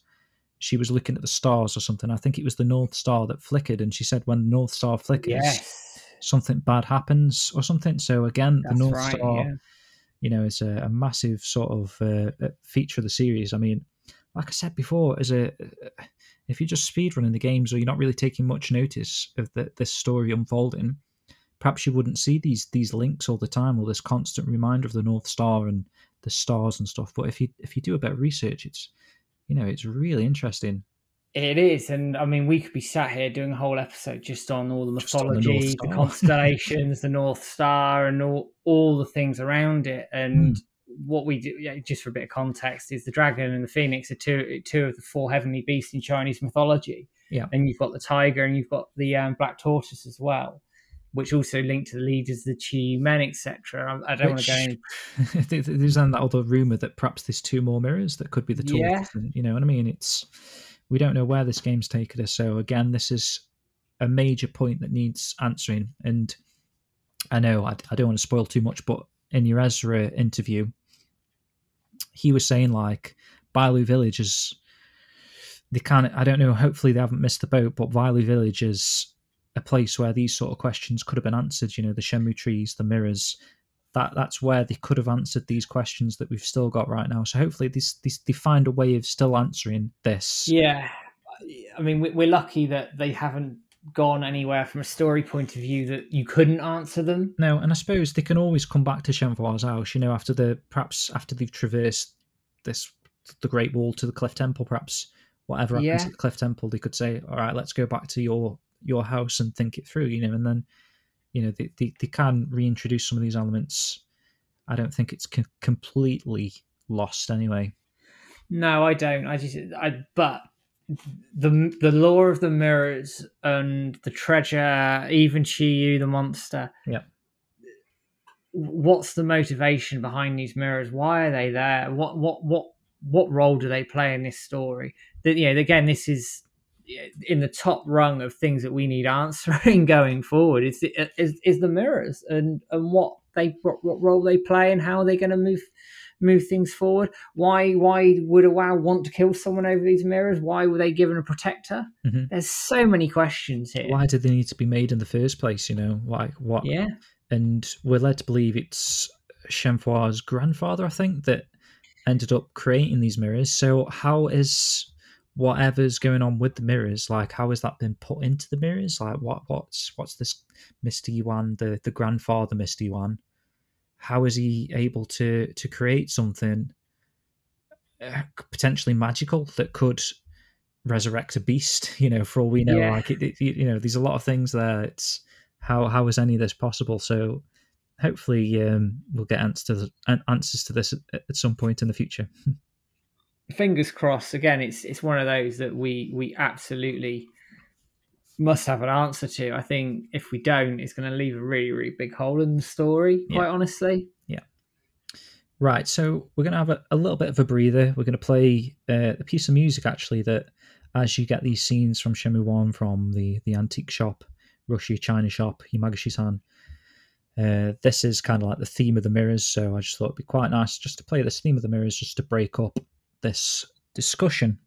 she was looking at the stars or something. I think it was the North Star that flickered. And she said when the North Star flickers, yes. Something bad happens or something. So again, That's the North right, Star. Yeah you know, is a, a massive sort of uh, feature of the series. I mean, like I said before, as a if you're just speedrunning the games or you're not really taking much notice of the, this story unfolding, perhaps you wouldn't see these these links all the time or this constant reminder of the North Star and the stars and stuff. But if you if you do a bit of research, it's you know it's really interesting. It is, and I mean, we could be sat here doing a whole episode just on all the mythology, the, the, [LAUGHS] constellations, the North Star, and all all the things around it. And mm. what we do, yeah, just for a bit of context, is the dragon and the phoenix are two two of the four heavenly beasts in Chinese mythology. Yeah, and you've got the tiger, and you've got the um, black tortoise as well which also link to the leaders, of the Chi Men, etc. I, don't which, want to go. In... [LAUGHS] there's then that other rumor that perhaps there's two more mirrors that could be the tortoise. Yeah. And, you know what I mean? It's we don't know where this game's taken us. So again, this is a major point that needs answering. And I know I, I don't want to spoil too much, but in your Esra interview, he was saying like Bailu Village is they can't. I don't know. Hopefully they haven't missed the boat, but Bailu Village is a place where these sort of questions could have been answered. You know, the Shenmue trees, the mirrors, that that's where they could have answered these questions that we've still got right now. So hopefully, these, these they find a way of still answering this. Yeah, I mean, we're lucky that they haven't gone anywhere from a story point of view that you couldn't answer them. No, and I suppose they can always come back to Shenhua's house. You know, after the perhaps after they've traversed this the Great Wall to the Cliff Temple, perhaps whatever happens yeah. at the Cliff Temple, they could say, "All right, let's go back to your your house and think it through." You know, and then you know they, they, they can reintroduce some of these elements. I don't think it's co- completely lost anyway. No i don't. I just i but the the lore of the mirrors and the treasure even Qiyu the monster. Yeah. What's the motivation behind these mirrors? Why are they there? What what what what role do they play in this story? That you know again this is in the top rung of things that we need answering [LAUGHS] going forward. Is the, is, is the mirrors and and what they what, what role they play and how they're they going to move move things forward. Why why would a wow want to kill someone over these mirrors? Why were they given a protector? Mm-hmm. there's so many questions here. Why did they need to be made in the first place you know? Like what yeah. and we're led to believe it's Shenhua's grandfather i think that ended up creating these mirrors. So how is whatever's going on with the mirrors like how has that been put into the mirrors like what what's what's this Mr. Yuan the the grandfather Mr. Yuan how is he able to to create something uh, potentially magical that could resurrect a beast [LAUGHS] you know for all we know yeah. like it, it, you know there's a lot of things there it's how how is any of this possible so hopefully um, we'll get answers to, answers to this at, at some point in the future [LAUGHS] fingers crossed. Again, it's it's one of those that we we absolutely must have an answer to. I think if we don't, it's going to leave a really really big hole in the story. Quite yeah. honestly. Yeah. Right. So we're going to have a, a little bit of a breather. We're going to play uh, a piece of music actually that, as you get these scenes from Shenmue One, from the the antique shop, Rushia China shop, Yamagishi-san. Uh, this is kind of like the theme of the mirrors, so I just thought it'd be quite nice just to play this theme of the mirrors, just to break up this discussion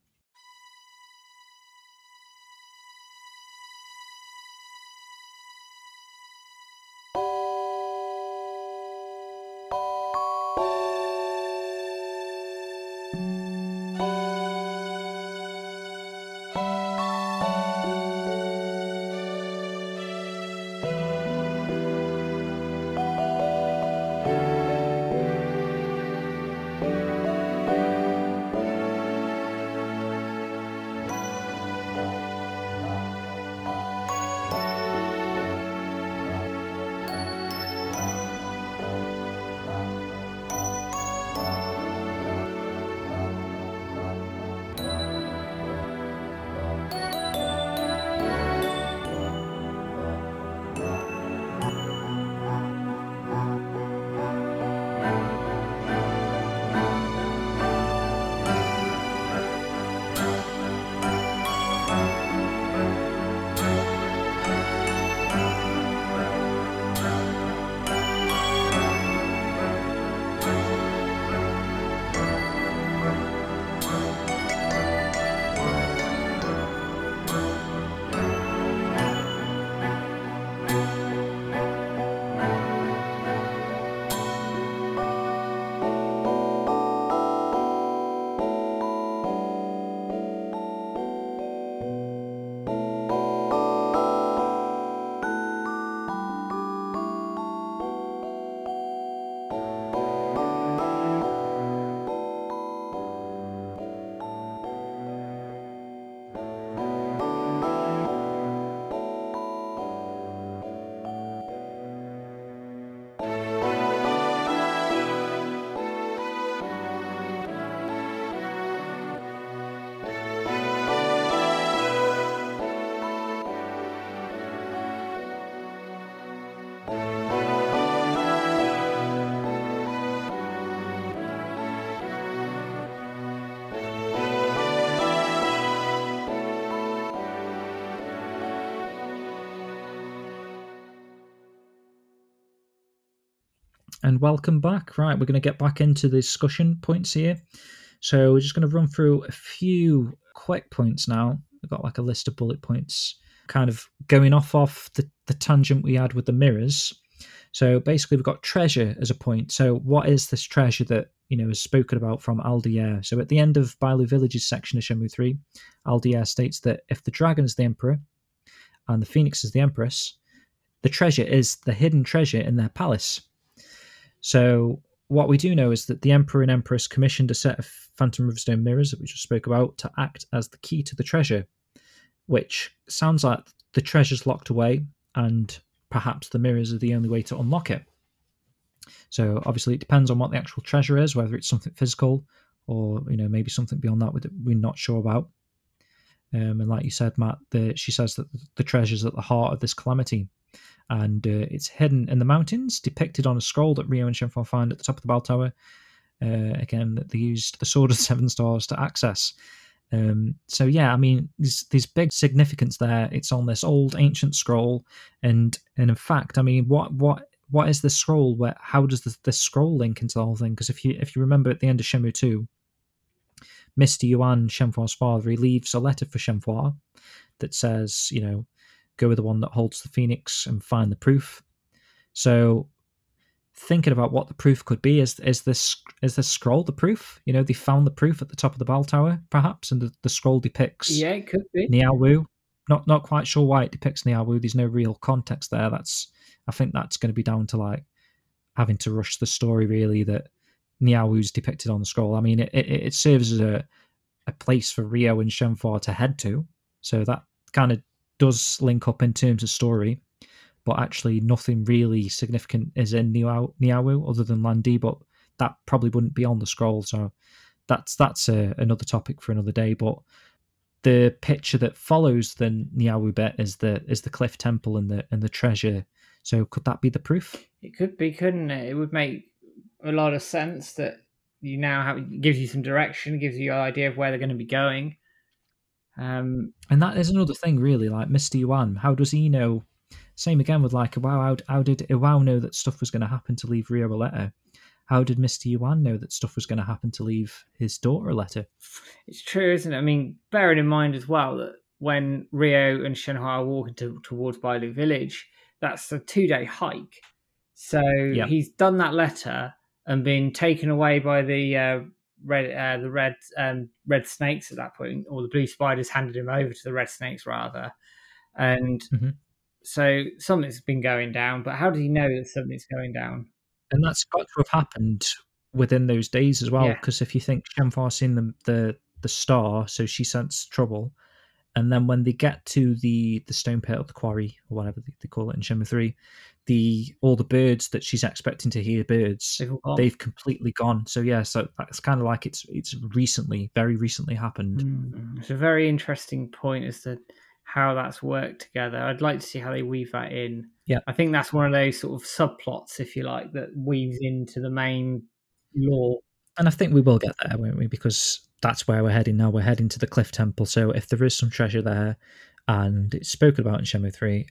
welcome back. Right, we're going to get back into the discussion points here. So we're just going to run through a few quick points now. We've got like a list of bullet points, kind of going off off the, the tangent we had with the mirrors. So basically, we've got treasure as a point. So what is this treasure that you know is spoken about from Aldier? So at the end of Bailu Village's section of Shenmue Three, Aldier states that if the dragon is the emperor and the phoenix is the empress, the treasure is the hidden treasure in their palace. So what we do know is that the Emperor and Empress commissioned a set of Phantom Riverstone mirrors that we just spoke about to act as the key to the treasure, which sounds like the treasure's locked away and perhaps the mirrors are the only way to unlock it. So obviously it depends on what the actual treasure is, whether it's something physical or you know maybe something beyond that we're not sure about. Um, and like you said, Matt, the, she says that the treasure's at the heart of this calamity and uh, it's hidden in the mountains, depicted on a scroll that Ryo and Shenhua find at the top of the bell tower. Uh, again, that they used the Sword of Seven Stars to access. Um, so yeah, I mean, there's, there's big significance there. It's on this old ancient scroll, and and in fact, I mean, what what what is the scroll? Where how does this, this scroll link into the whole thing? Because if you if you remember at the end of Shenmue two, Mister Yuan, Shenhua's father, he leaves a letter for Shenhua that says, you know, go with the one that holds the phoenix and find the proof. So thinking about what the proof could be is is this is this scroll the proof? You know, they found the proof at the top of the bell tower, perhaps, and the, the scroll depicts Yeah, it could be. Niao Wu. Not not quite sure why it depicts Niao Wu. There's no real context there. That's I think that's going to be down to like having to rush the story really that Niao Wu's depicted on the scroll. I mean, it, it, it serves as a a place for Ryo and Shenhua to head to. So that kind of does link up in terms of story, but actually nothing really significant is in Niaowu other than Lan Di, but that probably wouldn't be on the scroll. So that's that's a, another topic for another day. But the picture that follows the Niaowu bit is the is the cliff temple and the and the treasure. So could that be the proof? It could be, couldn't it? It would make a lot of sense that you now have gives you some direction, gives you an idea of where they're going to be going. Um, and that is another thing, really. Like Mister Yuan, how does he know? Same again with like Iwao. How, how did Iwao know that stuff was going to happen to leave Ryo a letter? How did Mister Yuan know that stuff was going to happen to leave his daughter a letter? It's true, isn't it? I mean, bearing in mind as well that when Ryo and Shenhua are walking to, towards Bailu Village, that's a two-day hike. So yep. he's done that letter and been taken away by the uh, red uh, the red um, red snakes at that point, or the blue spiders handed him over to the red snakes rather, and mm-hmm. so something's been going down. But how did he know that something's going down? And that's got to have happened within those days as well. Because yeah. if you think Shenhua seen the, the the star, so she sensed trouble, and then when they get to the the stone pit of the quarry or whatever they, they call it in Shenmue Three, the all the birds that she's expecting to hear birds they've, they've completely gone. So yeah, so it's kind of like it's it's recently, very recently happened. Mm, it's a very interesting point as to how that's worked together. I'd like to see how they weave that in. Yeah, I think that's one of those sort of subplots, if you like, that weaves into the main lore. And I think we will get there, won't we? Because that's where we're heading now. We're heading to the Cliff Temple. So if there is some treasure there, and it's spoken about in Shenmue Three,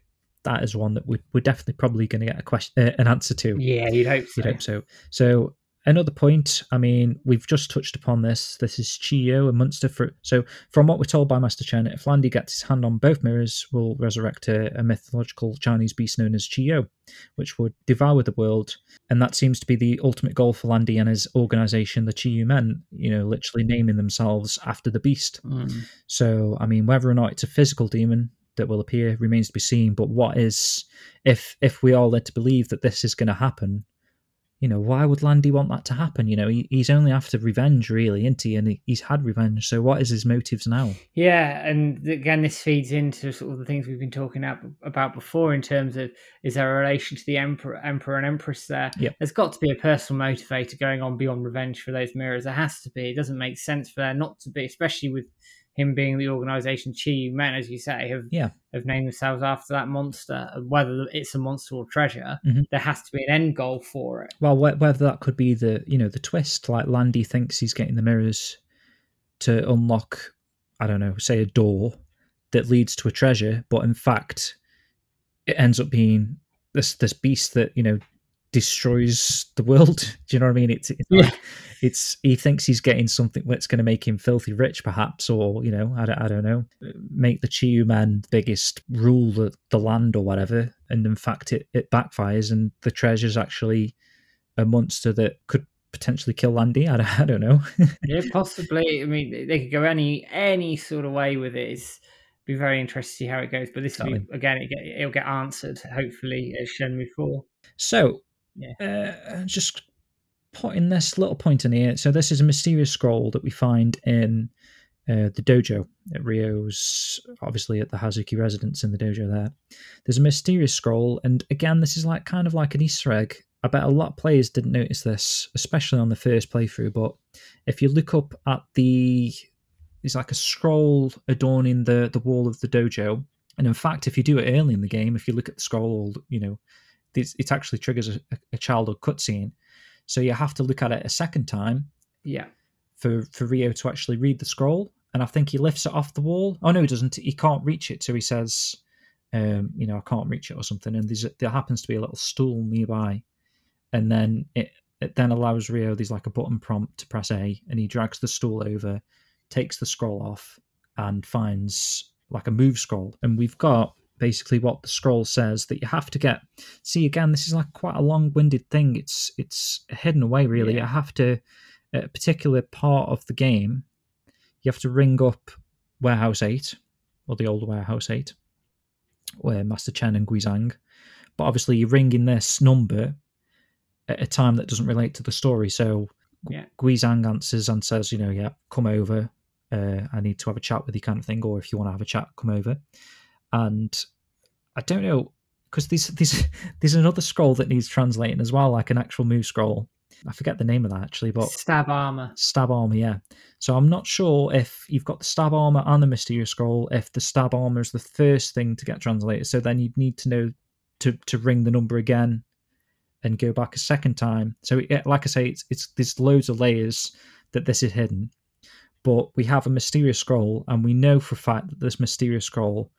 that is one that we, we're definitely probably going to get a question, uh, an answer to. Yeah, you'd hope so. You'd hope so. So another point, I mean, we've just touched upon this. This is Chiyou and Munster. For, so, from what we're told by Master Chen, if Lan Di gets his hand on both mirrors, will resurrect a, a, mythological Chinese beast known as Chiyou, which would devour the world. And that seems to be the ultimate goal for Lan Di and his organization, the Chiyu Men, you know, literally naming themselves after the beast. Mm. So, I mean, whether or not it's a physical demon, that will appear remains to be seen. But what is if if we are led to believe that this is going to happen? you know, why would Lan Di want that to happen? You know, he, he's only after revenge, really, isn't he? And he, he's had revenge. So, what is his motives now? Yeah, and again, this feeds into sort of the things we've been talking about about before in terms of is there a relation to the emperor, emperor and empress there? Yep. There's got to be a personal motivator going on beyond revenge for those mirrors. There has to be. It doesn't make sense for there not to be, especially with him being the organisation Chi Men, as you say, have yeah. have named themselves after that monster. Whether it's a monster or treasure, mm-hmm. there has to be an end goal for it. Well, whether that could be the you know the twist, like Lan Di thinks he's getting the mirrors to unlock, I don't know, say a door that leads to a treasure, but in fact, it ends up being this this beast that you know destroys the world. [LAUGHS] Do you know what I mean? It's, it's Yeah. like it's he thinks he's getting something that's going to make him filthy rich, perhaps, or you know, I don't, I don't know, make the Chiyu men the biggest rule the, the land or whatever. And in fact, it it backfires, and the treasure's actually a monster that could potentially kill Lan Di. I don't, I don't know. [LAUGHS] yeah, possibly. I mean, they could go any any sort of way with it. It's be very interested to see how it goes. But this will be, again, it get, it'll get answered hopefully as Shenmue Four. So, Yeah. uh, just putting this little point in here. So, this is a mysterious scroll that we find in uh, the dojo at Ryo's, obviously at the Hazuki residence in the dojo there. There's a mysterious scroll, and again, this is like kind of like an Easter egg. I bet a lot of players didn't notice this, especially on the first playthrough. But if you look up at the, there's like a scroll adorning the the wall of the dojo, and in fact, if you do it early in the game, if you look at the scroll, you know, it actually triggers a, a childhood cutscene. So you have to look at it a second time Yeah. for for Ryo to actually read the scroll. And I think he lifts it off the wall. Oh no, he doesn't. He can't reach it. So he says, um, "You know, I can't reach it" or something. And there's, there happens to be a little stool nearby, and then it it then allows Ryo. There's like a button prompt to press A, and he drags the stool over, takes the scroll off, and finds like a move scroll. And we've got basically what the scroll says that you have to get. See again, this is like quite a long-winded thing. It's it's hidden away really. Yeah. You have to at a particular part of the game. You have to ring up Warehouse Eight or the old Warehouse Eight, where Master Chen and Guizhang. But obviously, you're ringing this number at a time that doesn't relate to the story. So Yeah. Guizhang answers and says, you know, yeah, come over. Uh, I need to have a chat with you, kind of thing. Or if you want to have a chat, come over. And I don't know because there's there's [LAUGHS] there's another scroll that needs translating as well, like an actual move scroll. I forget the name of that actually, but Stab armor. stab armor, yeah. So I'm not sure if you've got the stab armor and the mysterious scroll. If the stab armor is the first thing to get translated, so then you'd need to know to to ring the number again and go back a second time. So it, like I say, it's it's there's loads of layers that this is hidden, but we have a mysterious scroll, and we know for a fact that this mysterious scroll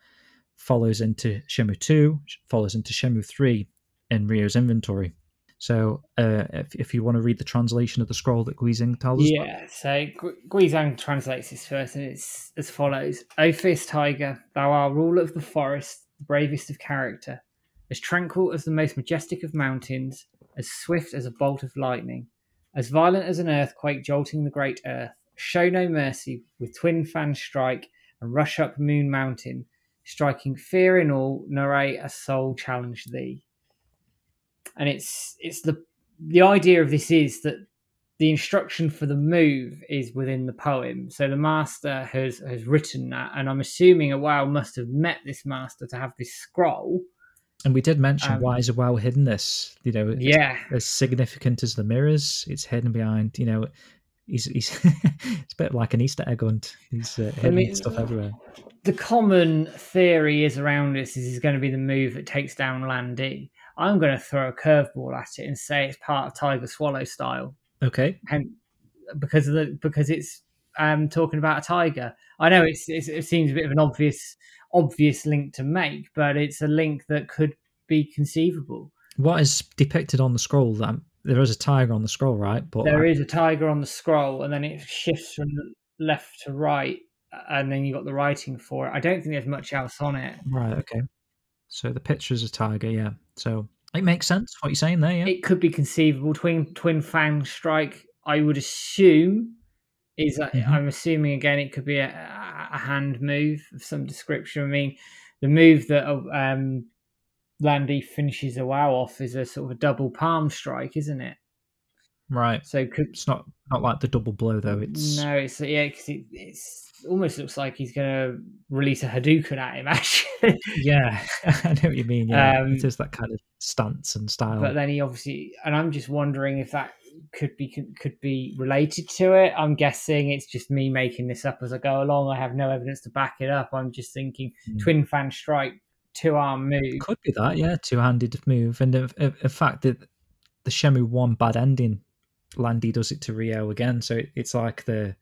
follows into Shenmue two, follows into Shenmue three in Ryo's inventory. So uh, if if you want to read the translation of the scroll that Guizhang tells us, Yeah, so Gu- Guizhang translates this first, and it's as follows: "O fierce tiger, thou art ruler of the forest, the bravest of character, as tranquil as the most majestic of mountains, as swift as a bolt of lightning, as violent as an earthquake jolting the great earth. Show no mercy, with twin fan strike, and rush up Moon Mountain, striking fear in all, narrate a soul challenge thee." And it's it's the the idea of this is that the instruction for the move is within the poem. So the master has has written that, and I'm assuming Iwao must have met this master to have this scroll. and we did mention Um, why is Iwao hidden this? You know, Yeah, as significant as the mirrors, it's hidden behind. You know, he's he's [LAUGHS] it's a bit like an Easter egg hunt. He's uh, hidden mean- stuff everywhere. the common theory is around this is is going to be the move that takes down Lan Di. I'm going to throw a curveball at it and say it's part of Tiger Swallow style, Okay, and because of the because it's um talking about a tiger. I know it's, it's it seems a bit of an obvious obvious link to make, but it's a link that could be conceivable. what is depicted on the scroll? That there is a tiger on the scroll, right? But There is a tiger on the scroll, and then it shifts from left to right, and then you got the writing for it. I don't think there's much else on it. right, okay. So the picture is a tiger, yeah. So it makes sense what you're saying there, yeah. It could be conceivable. Twin twin fang strike. I would assume is. that Mhm. I'm assuming again it could be a, a hand move of some description. I mean, the move that um, Lan Di finishes Iwao off is a sort of a double palm strike, isn't it? right. So could It's not not like the double blow though. It's no, it's yeah, because it it's almost looks like he's going to release a Hadouken at him [LAUGHS] actually. yeah. [LAUGHS] I know what you mean. Yeah, Um, it is that kind of stance and style. but then he obviously, and I'm just wondering if that could be could be related to it. I'm guessing it's just me making this up as I go along. I have no evidence to back it up. I'm just thinking Mm. twin fan strike, two arm move. Could be that, yeah, two-handed move, and in, fact, the the Shenmue one bad ending, Lan Di does it to Ryo again, so it, it's like the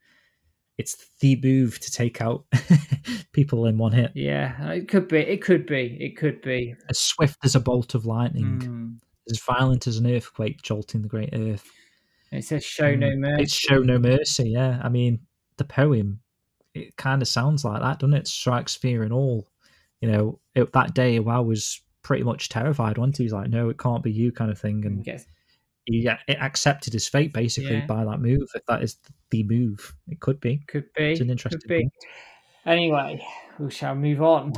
it's the move to take out [LAUGHS] people in one hit, Yeah, it could be. It could be. It could be. as swift as a bolt of lightning, Mm. as violent as an earthquake jolting the great earth. It says show no Mm, mercy. It's show no mercy. Yeah, I mean the poem. It kind of sounds like that, doesn't it? Strikes fear in all. You know, it, that day, Wow was pretty much terrified. Wasn't he? He's like, "No, it can't be you," kind of thing, and Gets- he it accepted his fate basically Yeah. by that move. If that is the move, it could be. could be. It's an interesting. Could be. thing. Anyway, we shall move on.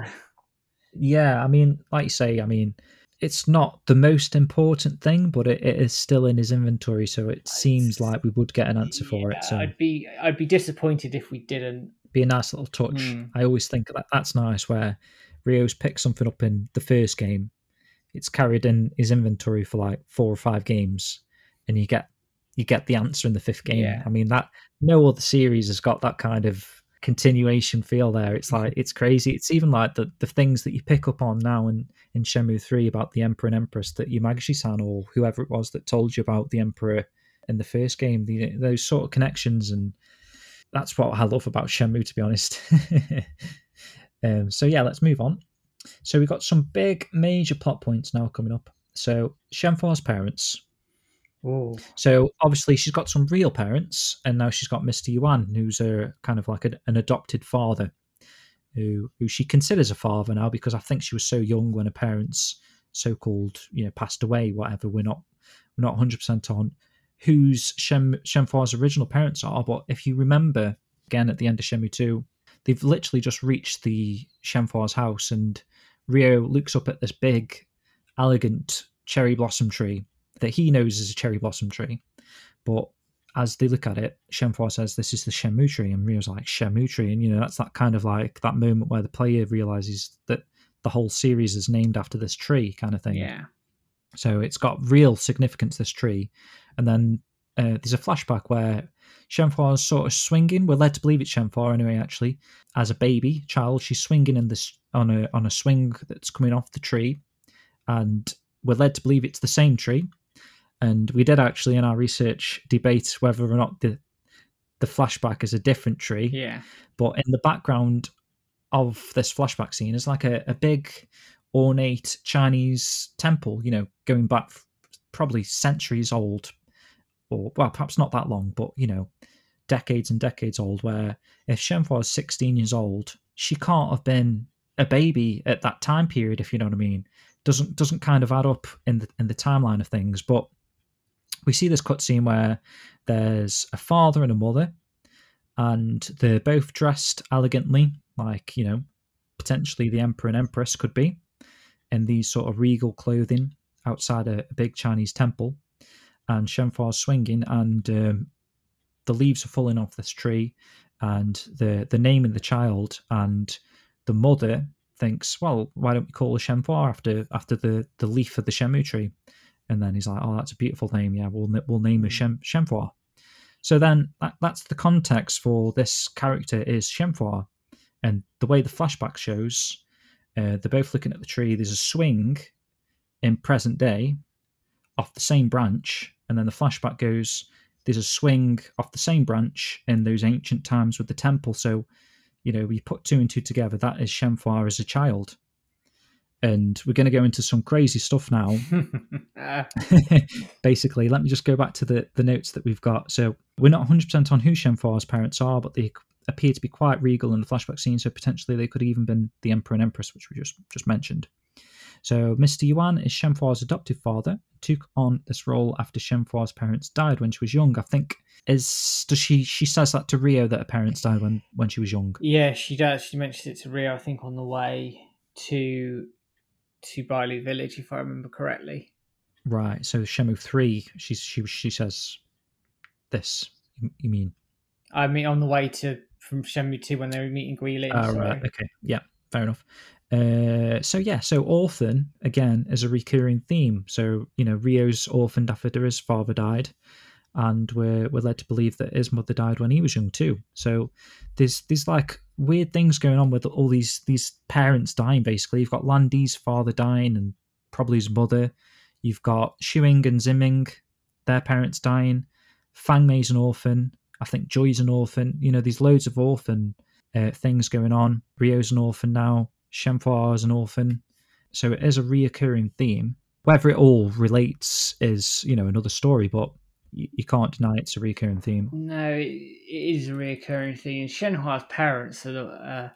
Yeah, I mean, like you say, I mean, it's not the most important thing, but it, it is still in his inventory, so it seems like we would get an answer for it. So I'd be I'd be disappointed if we didn't. be a nice little touch. Mm. I always think that that's nice where Ryo's picked something up in the first game, it's carried in his inventory for like four or five games, and you get you get the answer in the fifth game. Yeah. I mean that no other series has got that kind of continuation feel there. It's mm-hmm. like it's crazy. It's even like the the things that you pick up on now in in Shenmue three about the Emperor and Empress that Yamagishi-san or whoever it was that told you about the Emperor in the first game. The, those sort of connections and that's what I love about Shenmue, to be honest. [LAUGHS] um, so yeah, let's move on. So we've got some big major plot points now coming up. So Shenhua's parents. Oh, So obviously she's got some real parents, and now she's got Mr. Yuan, who's a kind of like a, an adopted father, who who she considers a father now because I think she was so young when her parents so called you know passed away. Whatever, we're not we're not hundred percent on whose Shem Shenhua's original parents are, but if you remember again at the end of Shenmue two, they've literally just reached the Shenhua's house, and Ryo looks up at this big, elegant cherry blossom tree that he knows is a cherry blossom tree. But as they look at it, Shenhua says this is the Shenmue tree, and Ryo's like Shenmue tree, and you know that's that kind of like that moment where the player realizes that the whole series is named after this tree, kind of thing. yeah. So it's got real significance, this tree. And then uh, there's a flashback where Is sort of swinging. We're led to believe it's Shenhua anyway, actually. As a baby child, she's swinging in this on a on a swing that's coming off the tree. And we're led to believe it's the same tree. And we did actually in our research debate whether or not the the flashback is a different tree Yeah. but in the background of this flashback scene is like a, a big ornate chinese temple you know going back probably centuries old or well perhaps not that long but you know decades and decades old where if Shenhua is 16 years old she can't have been a baby at that time period if you know what i mean doesn't doesn't kind of add up in the in the timeline of things but we see this cutscene where there's a father and a mother and they're both dressed elegantly, like you know, potentially the emperor and empress could be, in these sort of regal clothing outside a, a big Chinese temple. And Shenhua's swinging, and um, the leaves are falling off this tree, and the the name of the child, and the mother thinks, well, why don't we call her Shenhua after after the the leaf of the Shenmue tree? And then he's like, oh, that's a beautiful name. Yeah, we'll we'll name her Shen, Shenhua. So then that, that's the context for this character is Shenhua. And the way the flashback shows, uh, they're both looking at the tree. There's a swing in present day off the same branch. And then the flashback goes, there's a swing off the same branch in those ancient times with the temple. So, you know, we put two and two together. That is Shenhua as a child. And we're going to go into some crazy stuff now [LAUGHS] [LAUGHS] basically, let me just go back to the, the notes that we've got. So we're not 100% on who Shenhua's parents are, but they appear to be quite regal in the flashback scene. So potentially they could have even been the emperor and empress, which we just just mentioned. So Mr. Yuan is Shenhua's adoptive father. Took on this role after Shenhua's parents died when she was young. I think is does she she says that to Ryo that her parents died when when she was young. yeah, she does. She mentions it to Ryo, I think, on the way to to Bailu Village, if I remember correctly. Right. So Shenmue three, she's she she says this. You, mean? I mean, on the way to from Shenmue 2 when they were meeting Guilin. Oh, right. Okay. Yeah. Fair enough. Uh, so yeah, so orphan again is a recurring theme. So you know, Ryo's orphaned after his father died, and we're we're led to believe that his mother died when he was young too. So there's there's like weird things going on with all these these parents dying. Basically, you've got Lan Di's father dying and probably his mother. You've got Xiuying and Ziming, their parents dying. Fang Mei's an orphan. I think Joy's an orphan. You know, there's loads of orphan uh, things going on. Ryo's an orphan now. Shenhua is an orphan. So it is a reoccurring theme. Whether it all relates is, you know, another story, but you, you can't deny it's a recurring theme. No, it, it is a recurring theme. Shenhua's parents are, uh,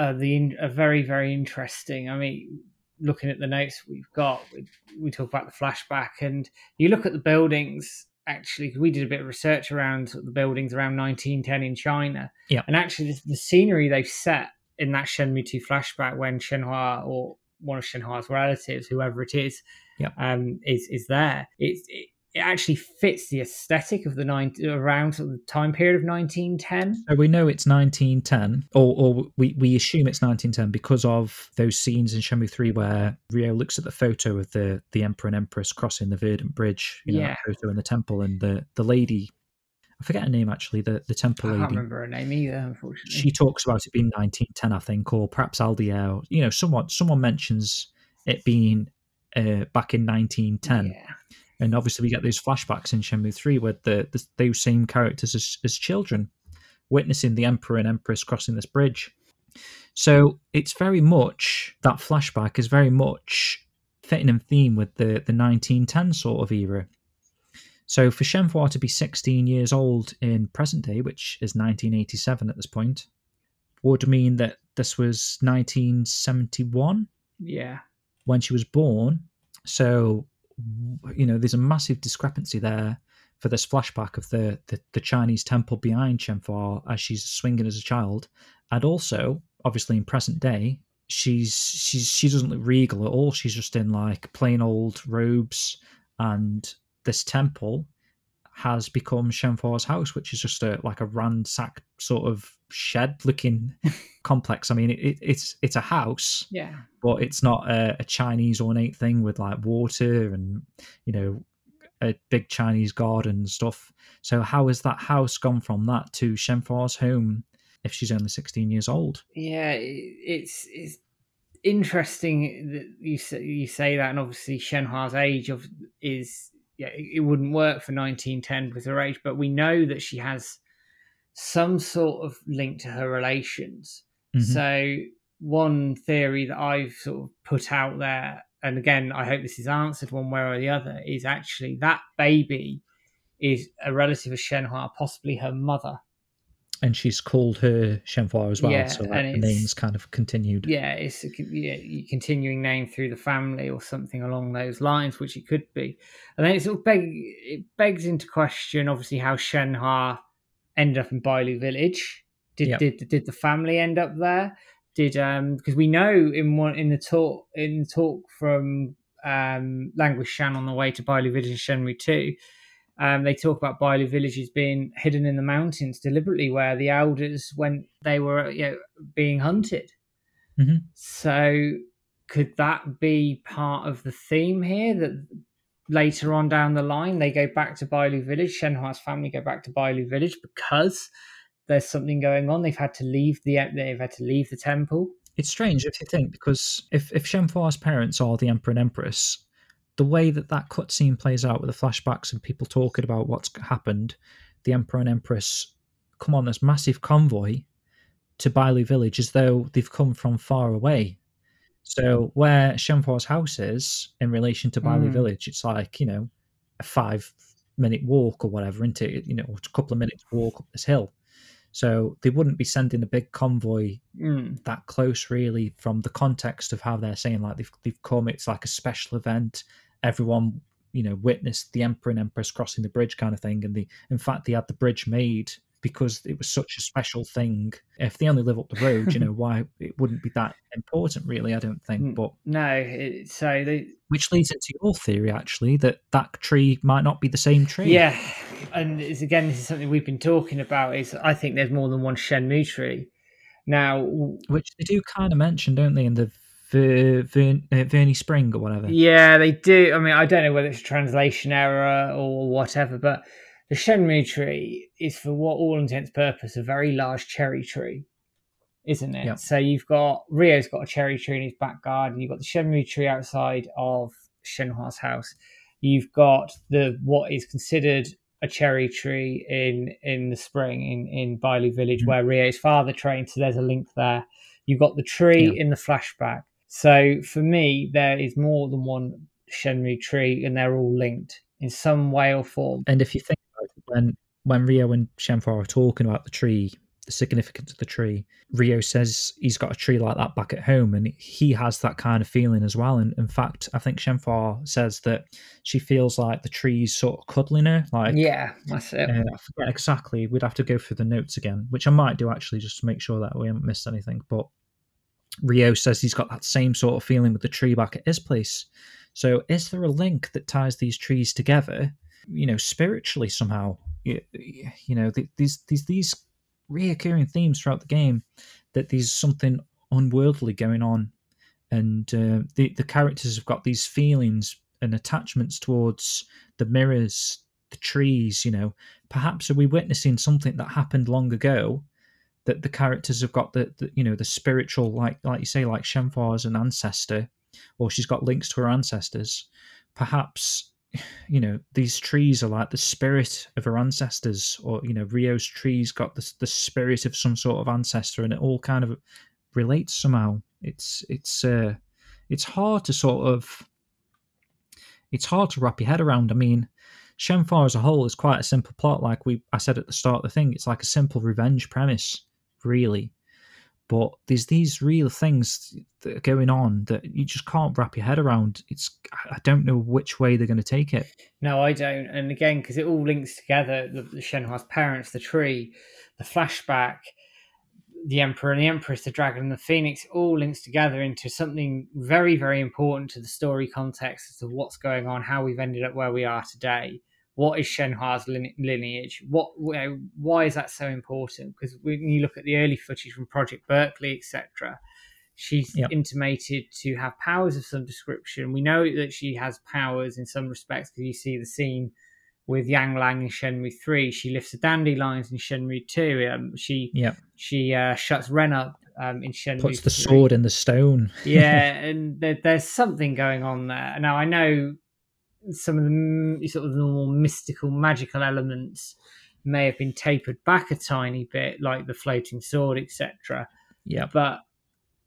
are the are very very interesting. I mean, looking at the notes we've got, we, we talk about the flashback, and you look at the buildings. Actually, we did a bit of research around the buildings around 1910 in China. Yeah. And actually, the, the scenery they've set in that Shenmue 2 flashback when Shenhua or one of Shenhua's relatives, whoever it is, Yeah. um, is is there. It's it, it actually fits the aesthetic of the nine around the time period of 1910. So we know it's 1910, or, or we, we assume it's 1910 because of those scenes in Shenmue 3 where Ryo looks at the photo of the, the Emperor and Empress crossing the Verdant Bridge, you know, Yeah. photo in the temple, and the, the lady, I forget her name actually, the, the temple. I can't lady. remember her name either, unfortunately. She talks about it being 1910, I think, or perhaps Aldier. You know, someone someone mentions it being uh, back in 1910. Yeah. And obviously, we get those flashbacks in Shenmue 3 where the, the those same characters as, as children witnessing the Emperor and Empress crossing this bridge. So it's very much that flashback is very much fitting in theme with the, the 1910 sort of era. So for Shenhua to be 16 years old in present day, which is 1987 at this point, would mean that this was 1971 Yeah. when she was born. So, you know, there's a massive discrepancy there for this flashback of the, the, the Chinese temple behind Shenhua as she's swinging as a child. And also, obviously, in present day, she's she's she doesn't look regal at all. She's just in like plain old robes, and this temple has become Shenhua's house, which is just a like a ransacked sort of shed looking [LAUGHS] complex. I mean, it, it's it's a house, Yeah. but it's not a, a Chinese ornate thing with like water and you know a big Chinese garden and stuff. So how has that house gone from that to Shenhua's home if she's only sixteen years old? Yeah, it's it's interesting that you say, you say that, and obviously Shenhua's age of is yeah, it, wouldn't work for 1910 with her age, but we know that she has some sort of link to her relations. Mhm. So one theory that I've sort of put out there, and again, I hope this is answered one way or the other, is actually that baby is a relative of Shenhua, possibly her mother. And she's called her Shenhua as well, Yeah, so the name's kind of continued. yeah, it's a yeah, continuing name through the family or something along those lines, which it could be. And then it sort of beg, it begs into question, obviously, how Shenhua ended up in Bailu Village. Did Yep. did did the family end up there? Did um because we know in one in the talk in the talk from um Language Shan on the way to Bailu Village in Shenmue two. Um, they talk about Bailu villages being hidden in the mountains deliberately, where the elders, when they were you know, being hunted, Mhm. so could that be part of the theme here that later on down the line they go back to Bailu Village, Shenhua's family go back to Bailu Village because there's something going on. They've had to leave the they've had to leave the temple. It's strange if you think because if if Shenhua's parents are the Emperor and Empress, the way that that cutscene plays out with the flashbacks and people talking about what's happened, the Emperor and Empress come on this massive convoy to Bailu Village as though they've come from far away. So where Shenhua's house is in relation to Bailu Mm. Village, it's like you know a five minute walk or whatever into it, you know, a couple of minutes walk up this hill. So they wouldn't be sending a big convoy Mm. that close really from the context of how they're saying like they've they've come it's like a special event everyone you know witnessed the emperor and empress crossing the bridge kind of thing and the in fact they had the bridge made because it was such a special thing if they only live up the road you [LAUGHS] know why it wouldn't be that important really i don't think Mm. but No, it, so they, which leads into your theory actually that that tree might not be the same tree yeah, and it's, again, this is something we've been talking about. Is I think there's more than one Shenmue tree. Now, which they do kind of mention don't they in the Ver, Ver, uh, Vernie Spring or whatever Yeah, they do. I mean, I don't know whether it's a translation error or whatever, but the Shenmue tree is, for what all intents and purpose, a very large cherry tree, isn't it? Yep. So you've got Ryo's got a cherry tree in his back garden. You've got the Shenmue tree outside of Shenhua's house. You've got the what is considered a cherry tree in in the spring in in Bailu Village Mhm. where Ryo's father trained. So there's a link there. You've got the tree Yeah. in the flashback. So for me, there is more than one Shenmue tree, and they're all linked in some way or form. And if you think when when Ryo and Shenhua are talking about the tree, the significance of the tree, Ryo says he's got a tree like that back at home, and he has that kind of feeling as well. And in fact, I think Shenhua says that she feels like the tree's sort of cuddling her. Like, yeah, that's it. Uh, I forget exactly. We'd have to go through the notes again, which I might do actually, just to make sure that we haven't missed anything. But Ryo says he's got that same sort of feeling with the tree back at his place. So, is there a link that ties these trees together? You know, spiritually somehow. You, you know, these these these reoccurring themes throughout the game that there's something unworldly going on, and uh, the the characters have got these feelings and attachments towards the mirrors, the trees. You know, perhaps are we witnessing something that happened long ago? That the characters have got the, the you know the spiritual like like you say like Shenhua as an ancestor, or she's got links to her ancestors. Perhaps you know these trees are like the spirit of her ancestors or you know ryo's trees got the, the spirit of some sort of ancestor and it all kind of relates somehow. It's it's uh it's hard to sort of it's hard to wrap your head around. I mean Shenhua as a whole is quite a simple plot like we i said at the start of the thing it's like a simple revenge premise really but there's these real things that are going on that you just can't wrap your head around. It's I don't know which way they're going to take it. No, I don't. And again, because it all links together: the, the Shenhua's parents, the tree, the flashback, the Emperor and the Empress, the Dragon and the Phoenix, all links together into something very, very important to the story context as to what's going on, how we've ended up where we are today what is Shenhua's lineage? What why is that so important? Because when you look at the early footage from Project Berkeley, etc., she's yep. intimated to have powers of some description. We know that she has powers in some respects because you see the scene with Yang Lang in Shenmue three. She lifts the dandelions in Shenmue two. Um, she yep. she uh, shuts Ren up um, in Shenmue. Puts the 3. sword in the stone. yeah, [LAUGHS] and there, there's something going on there. Now I know some of the sort of the more mystical, magical elements may have been tapered back a tiny bit, like the floating sword, etc. Yeah, but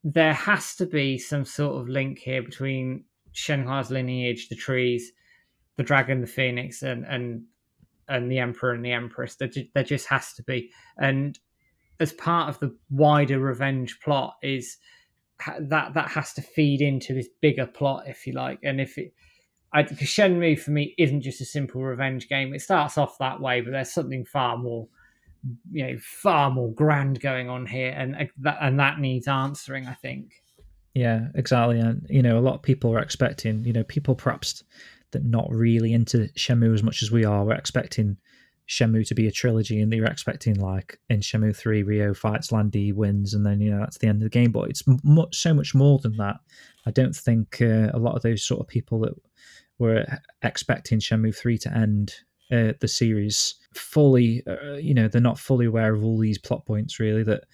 there has to be some sort of link here between Shenhua's lineage, the trees, the dragon, the phoenix, and and and the emperor and the empress. There, there just has to be, and as part of the wider revenge plot, is that that has to feed into this bigger plot, if you like, and if it because Shenmue for me isn't just a simple revenge game. It starts off that way, but there's something far more, you know, far more grand going on here, and uh, and that needs answering. I think. Yeah, exactly, and you know, a lot of people are expecting, you know, people perhaps that not really into Shenmue as much as we are, we're expecting Shenmue to be a trilogy, and they're expecting like in Shenmue three, Ryo fights Lan Di, wins, and then you know that's the end of the game. But it's much so much more than that. I don't think uh, a lot of those sort of people that were expecting Shenmue 3 to end uh, the series fully, uh, you know, they're not fully aware of all these plot points really that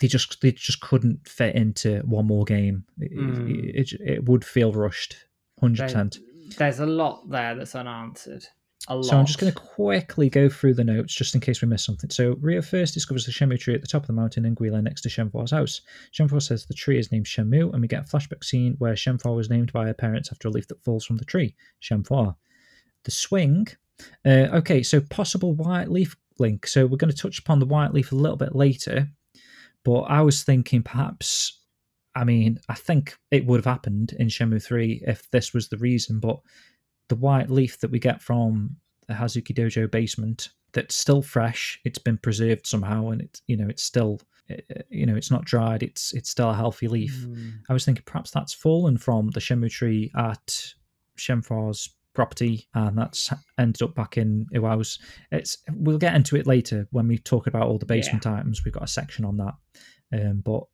they just they just couldn't fit into one more game. It, mm. it, it, it would feel rushed, hundred percent. There's a lot there that's unanswered. So I'm just going to quickly go through the notes just in case we miss something. So Ryo first discovers the Shenmue tree at the top of the mountain in Guilin next to Shenhua's house. Shenhua says the tree is named Shenmue, and we get a flashback scene where Shenhua was named by her parents after a leaf that falls from the tree, Shenhua. The swing. Uh, okay, so possible white leaf link. So we're going to touch upon the white leaf a little bit later, but I was thinking perhaps. I mean, I think it would have happened in Shenmue 3 if this was the reason, but the white leaf that we get from the Hazuki Dojo basement that's still fresh. It's been preserved somehow, and it's you know it's still you know it's not dried. It's it's still a healthy leaf. Mm. I was thinking perhaps that's fallen from the Shenmue tree at Shenhua's property, and that's ended up back in Iwao's. It's we'll get into it later when we talk about all the basement yeah. items. We've got a section on that, um, but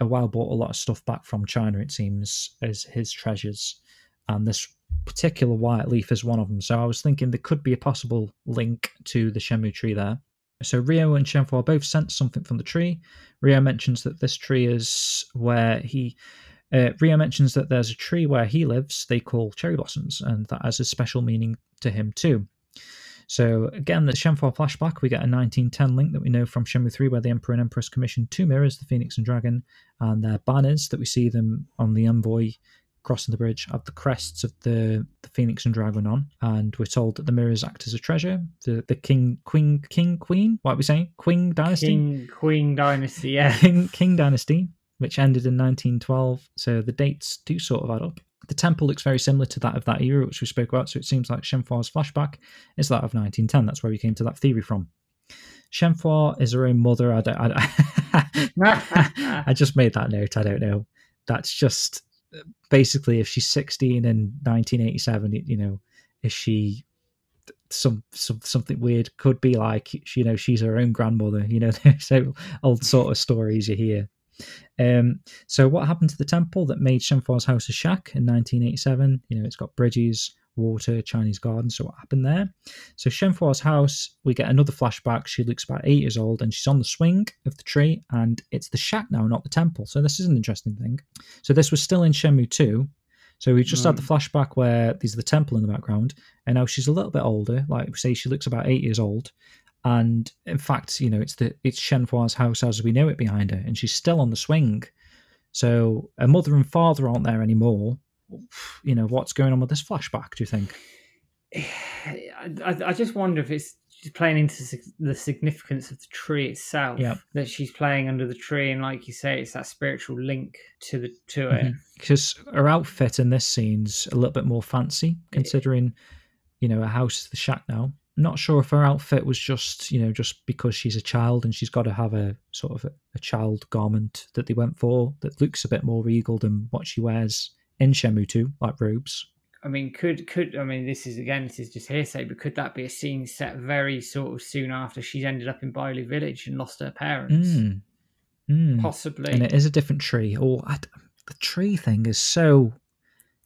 Iwau bought a lot of stuff back from China. It seems as his treasures, and this particular white leaf is one of them. So I was thinking there could be a possible link to the Shenmue tree there. So Ryo and Shenhua both sense something from the tree. Ryo mentions that this tree is where he. Uh, Ryo mentions that there's a tree where he lives they call cherry blossoms, and that has a special meaning to him too. So again, the Shenhua flashback, we get a 1910 link that we know from Shenmue 3, where the Emperor and Empress commissioned two mirrors, the Phoenix and Dragon, and their banners that we see them on the envoy crossing the bridge have the crests of the, the phoenix and dragon on, and we're told that the mirrors act as a treasure. The the king, queen, king, queen. What are we saying? Queen dynasty. King Queen dynasty, yeah. [LAUGHS] King, king dynasty, which ended in 1912. So the dates do sort of add up. The temple looks very similar to that of that era, which we spoke about. So it seems like Shenhua's flashback is that of 1910. That's where we came to that theory from. Shenhua is her own mother. I don't. I, [LAUGHS] [LAUGHS] I just made that note. I don't know. That's just basically if she's 16 in 1987. You know, is she some, some something weird? Could be like you know she's her own grandmother. You know, [LAUGHS] so old sort of stories you hear. Um, so what happened to the temple that made Shenhua's house a shack in 1987? You know, it's got bridges, water, Chinese garden. So what happened there? So Shenhua's house, we get another flashback. She looks about eight years old and she's on the swing of the tree and it's the shack now, not the temple. So this is an interesting thing. So this was still in Shenmue 2. So we just had the flashback where there's the temple in the background, and now she's a little bit older. Like say, she looks about eight years old, and in fact, you know, it's the it's Shenhua's house as we know it behind her, and she's still on the swing. So her mother and father aren't there anymore. You know, what's going on with this flashback? Do you think? [SIGHS] I, I just wonder if it's just playing into the significance of the tree itself. Yep. That she's playing under the tree, and like you say, it's that spiritual link to the to it. Mm-hmm. Because her outfit in this scene's a little bit more fancy, considering, you know, her house is the shack now. Not sure if her outfit was just, you know, just because she's a child and she's got to have a sort of a, a child garment that they went for that looks a bit more regal than what she wears in Shenmue 2, like robes. I mean, could could I mean this is again this is just hearsay, but could that be a scene set very sort of soon after she's ended up in Bailu Village and lost her parents? Mm. Mm. Possibly. And it is a different tree. Or d the tree thing is so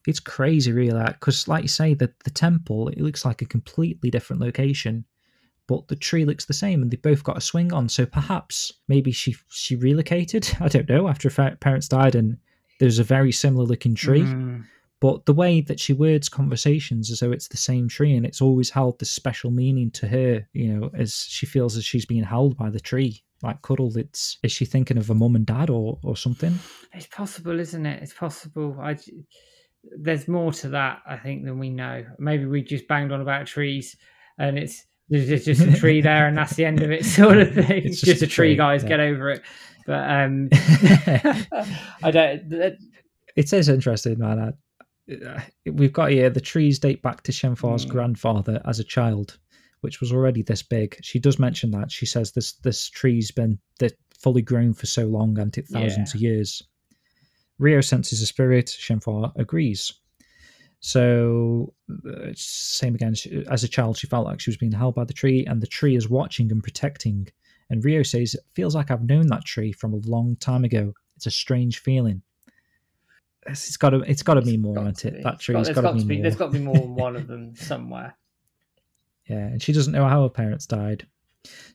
it's crazy, really. Because, like you say, the the temple it looks like a completely different location, but the tree looks the same, and they both got a swing on. So perhaps maybe she she relocated. [LAUGHS] I don't know after her parents died, and there's a very similar looking tree. Mm. But the way that she words conversations as though it's the same tree, and it's always held this special meaning to her, you know, as she feels as she's being held by the tree, like cuddled. It's is she thinking of a mum and dad or or something? It's possible, isn't it? It's possible. I there's more to that I think than we know. Maybe we just banged on about trees, and it's there's just, just a tree there, and that's the end of it, [LAUGHS] sort of thing. It's [LAUGHS] just, a tree, guys. yeah. Get over it. But um, [LAUGHS] I don't. that- It is interesting, man. I, uh, we've got here the trees date back to Shenhua's Mm. grandfather as a child, which was already this big. She does mention that. She says this this tree's been fully grown for so long and it thousands of years. Ryo senses a spirit. Shenhua agrees. So, uh, same again. She, as a child, she felt like she was being held by the tree, and the tree is watching and protecting. And Ryo says, "It feels like I've known that tree from a long time ago. It's a strange feeling." It's got to, it's got to be more, got hasn't to it? That tree's got to be, to be. more. There's got to be more than one of [LAUGHS] them somewhere. Yeah, and she doesn't know how her parents died.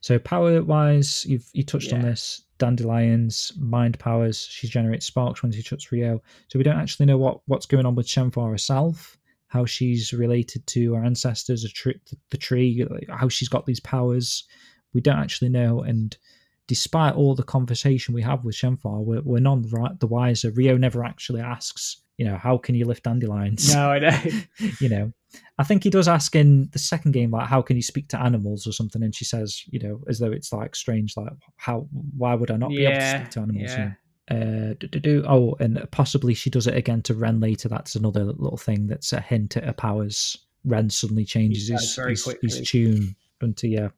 So power wise, you've you touched on this. Dandelions, mind powers. She generates sparks when she shuts Ryo. So we don't actually know what what's going on with Shenhua herself, how she's related to her ancestors, a tr- the tree, how she's got these powers. We don't actually know. And despite all the conversation we have with Shenhua, we're, we're none the wiser. Ryo never actually asks, you know, how can you lift dandelions? No, I know. [LAUGHS] you know i think he does ask in the second game like how can you speak to animals or something and she says you know as though it's like strange like how why would i not be able to speak to animals you yeah. know? uh, do, do, do. oh and possibly she does it again to ren later that's another little thing that's a hint at her powers ren suddenly changes his, his, his tune onto yeah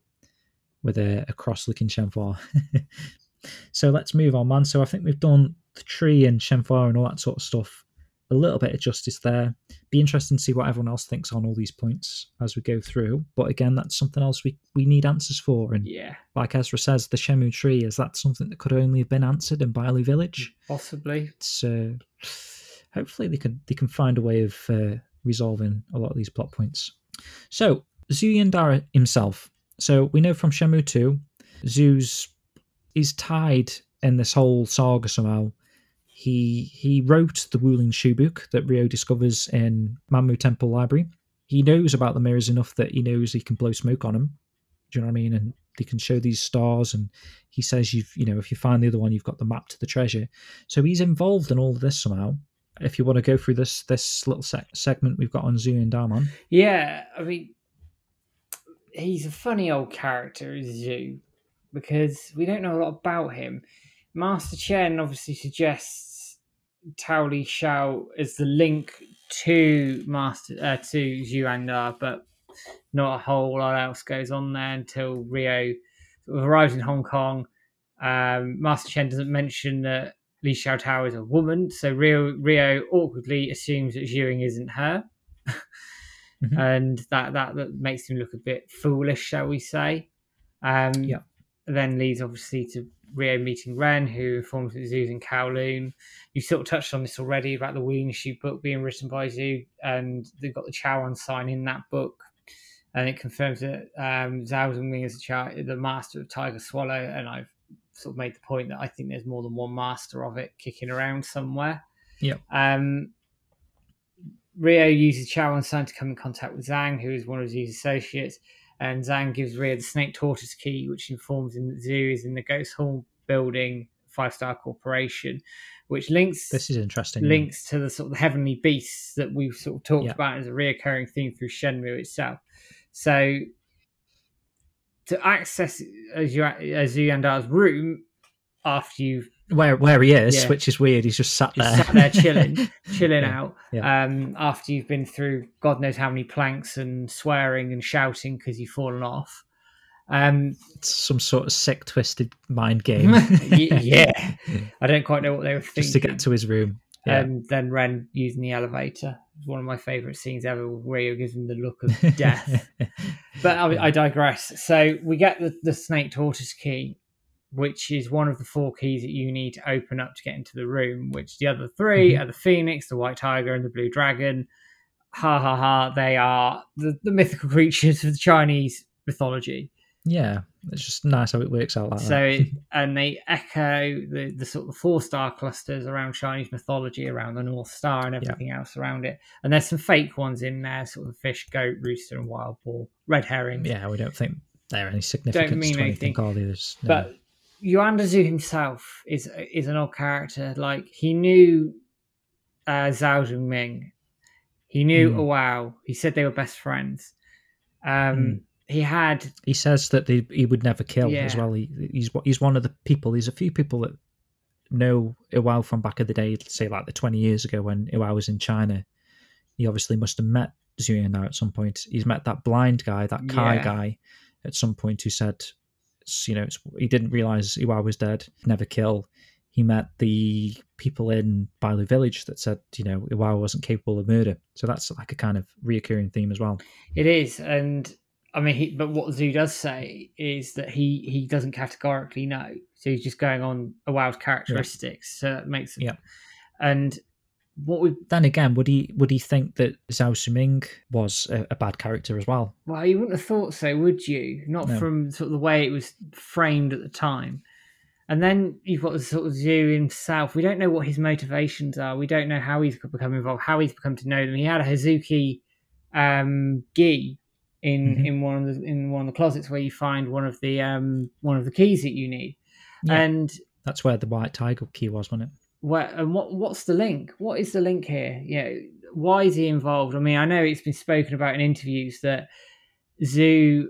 with a, a cross looking Shenhua. [LAUGHS] so let's move on, man. So I think we've done the tree and Shenhua and all that sort of stuff. A little bit of justice there. Be interesting to see what everyone else thinks on all these points as we go through. But again, that's something else we, we need answers for. And Yeah, like Esra says, the Shenmue tree is that something that could only have been answered in Bailu Village. possibly. Uh, hopefully they can they can find a way of uh, resolving a lot of these plot points. So Zhu Yuanda himself. So we know from Shenmue 2, Zhu's is tied in this whole saga somehow. He he wrote the Wulin Shu book that Ryo discovers in Man Mo Temple Library. He knows about the mirrors enough that he knows he can blow smoke on them. Do you know what I mean? And they can show these stars, and he says you've you know if you find the other one, you've got the map to the treasure. So he's involved in all of this somehow. if you want to go through this this little seg- segment we've got on Zu and Damon. Yeah, I mean, he's a funny old character, Zhu, because we don't know a lot about him. Master Chen obviously suggests Tao Li Shao is the link to Master uh, to Xuandar, but not a whole lot else goes on there until Ryo arrives in Hong Kong. Um, Master Chen doesn't mention that Li Xiao Tao is a woman, so Ryo, Ryo awkwardly assumes that Zhuing isn't her. Mhm. And that, that that makes him look a bit foolish, shall we say? Um, Yeah. Then leads obviously to Ryo meeting Ren, who informs that Zhu's in Kowloon. You sort of touched on this already about the Wulin Shu book being written by Zhu, and they've got the Chawan sign in that book, and it confirms that um, Zhao Zhongming is the, master of Tiger Swallow, and I've sort of made the point that I think there's more than one master of it kicking around somewhere. Yeah. Um, Ryo uses Chawan sign to come in contact with Zhang, who is one of Zhu's associates, and Zhang gives Ryo the Snake Tortoise key, which informs him that Zhu is in the Ghost Hall building, Five Star Corporation, which links This is interesting. yeah. links to the sort of the heavenly beasts that we've sort of talked Yeah. about as a reoccurring theme through Shenmue itself. So to access as you as you and Azuyandar's room after you've Where where he is, Yeah. which is weird. He's just sat just there, sat there chilling, [LAUGHS] chilling Yeah, out. yeah. Um, after you've been through God knows how many planks and swearing and shouting because you've fallen off. Um, It's some sort of sick, twisted mind game. [LAUGHS] [LAUGHS] yeah, I don't quite know what they were thinking. just to get to his room. And then Ren using the elevator. It's one of my favourite scenes ever. where you gives him the look of death. but I, I digress. So we get the, the snake tortoise key, which is one of the four keys that you need to open up to get into the room. Which the other 3 Mhm. are the phoenix, the white tiger, and the blue dragon. Ha ha ha! They are the, the mythical [LAUGHS] creatures of the Chinese mythology. yeah, it's just nice how it works out like So, that. it, and they echo the, the sort of four star clusters around Chinese mythology, around the North Star, and everything else around it. And there's some fake ones in there, sort of fish, goat, rooster, and wild boar, red herring. yeah, we don't think they're any significance mean to anything, are they? There's no- But Yuanda Zhu himself is is an odd character. Like he knew uh, Zhao Zhongming, he knew Mm. Wow. He said they were best friends. Um, Mm. He had he says that they, he would never kill as well. He, he's he's one of the people. There's a few people that know Iwao from back of the day, say like the 20 years ago when Iwao was in China. He obviously must have met Zuyan now at some point. He's met that blind guy, that Kai Yeah. guy, at some point who said, you know, it's, he didn't realize Iwao was dead, never kill. He met the people in Bailu village that said, you know, Iwao wasn't capable of murder. So that's like a kind of reoccurring theme as well. It is, and I mean, he, but what Zhu does say is that he he doesn't categorically know, so he's just going on a wild's characteristics. So that makes Yeah. And what we then again, would he would he think that Zhao Sunming was a, a bad character as well? well, you wouldn't have thought so, would you? Not No. from sort of the way it was framed at the time. And then you've got the sort of Zhu himself. We don't know what his motivations are. We don't know how he's become involved, how he's become to know them. He had a Hazuki um, gi in Mhm. in one of the in one of the closets where you find one of the um, one of the keys that you need. Yeah. And That's where the white tiger key was, wasn't it? Where and what what's the link? What is the link here? Yeah, why is he involved? I mean, I know it's been spoken about in interviews that Zhu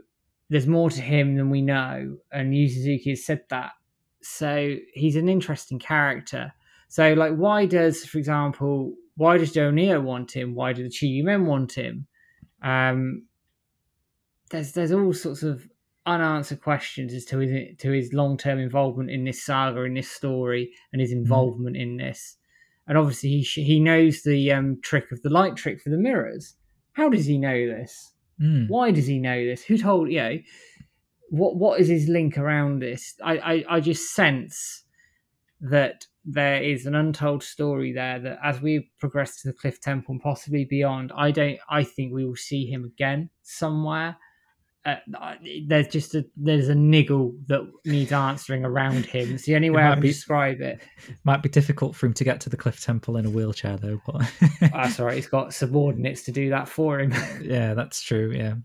there's more to him than we know, and Yu Suzuki has said that. So he's an interesting character. So like, why does, for example, why does Dou Niu want him? Why do the Chi Men want him? Um, there's there's all sorts of unanswered questions as to his to his long term involvement in this saga, in this story, and his involvement in this. And obviously, he sh- he knows the um, trick of the light trick for the mirrors. How does he know this? Mm. Why does he know this? Who told you? Know, what what is his link around this? I, I I just sense that there is an untold story there that as we progress to the Cliff Temple and possibly beyond, I don't. I think we will see him again somewhere. Uh, there's just a there's a niggle that needs answering around him. It's the only way I can describe it. Might be difficult for him to get to the Cliff Temple in a wheelchair, though. But That's all right. He's got subordinates to do that for him. [LAUGHS] yeah, that's true. Yeah,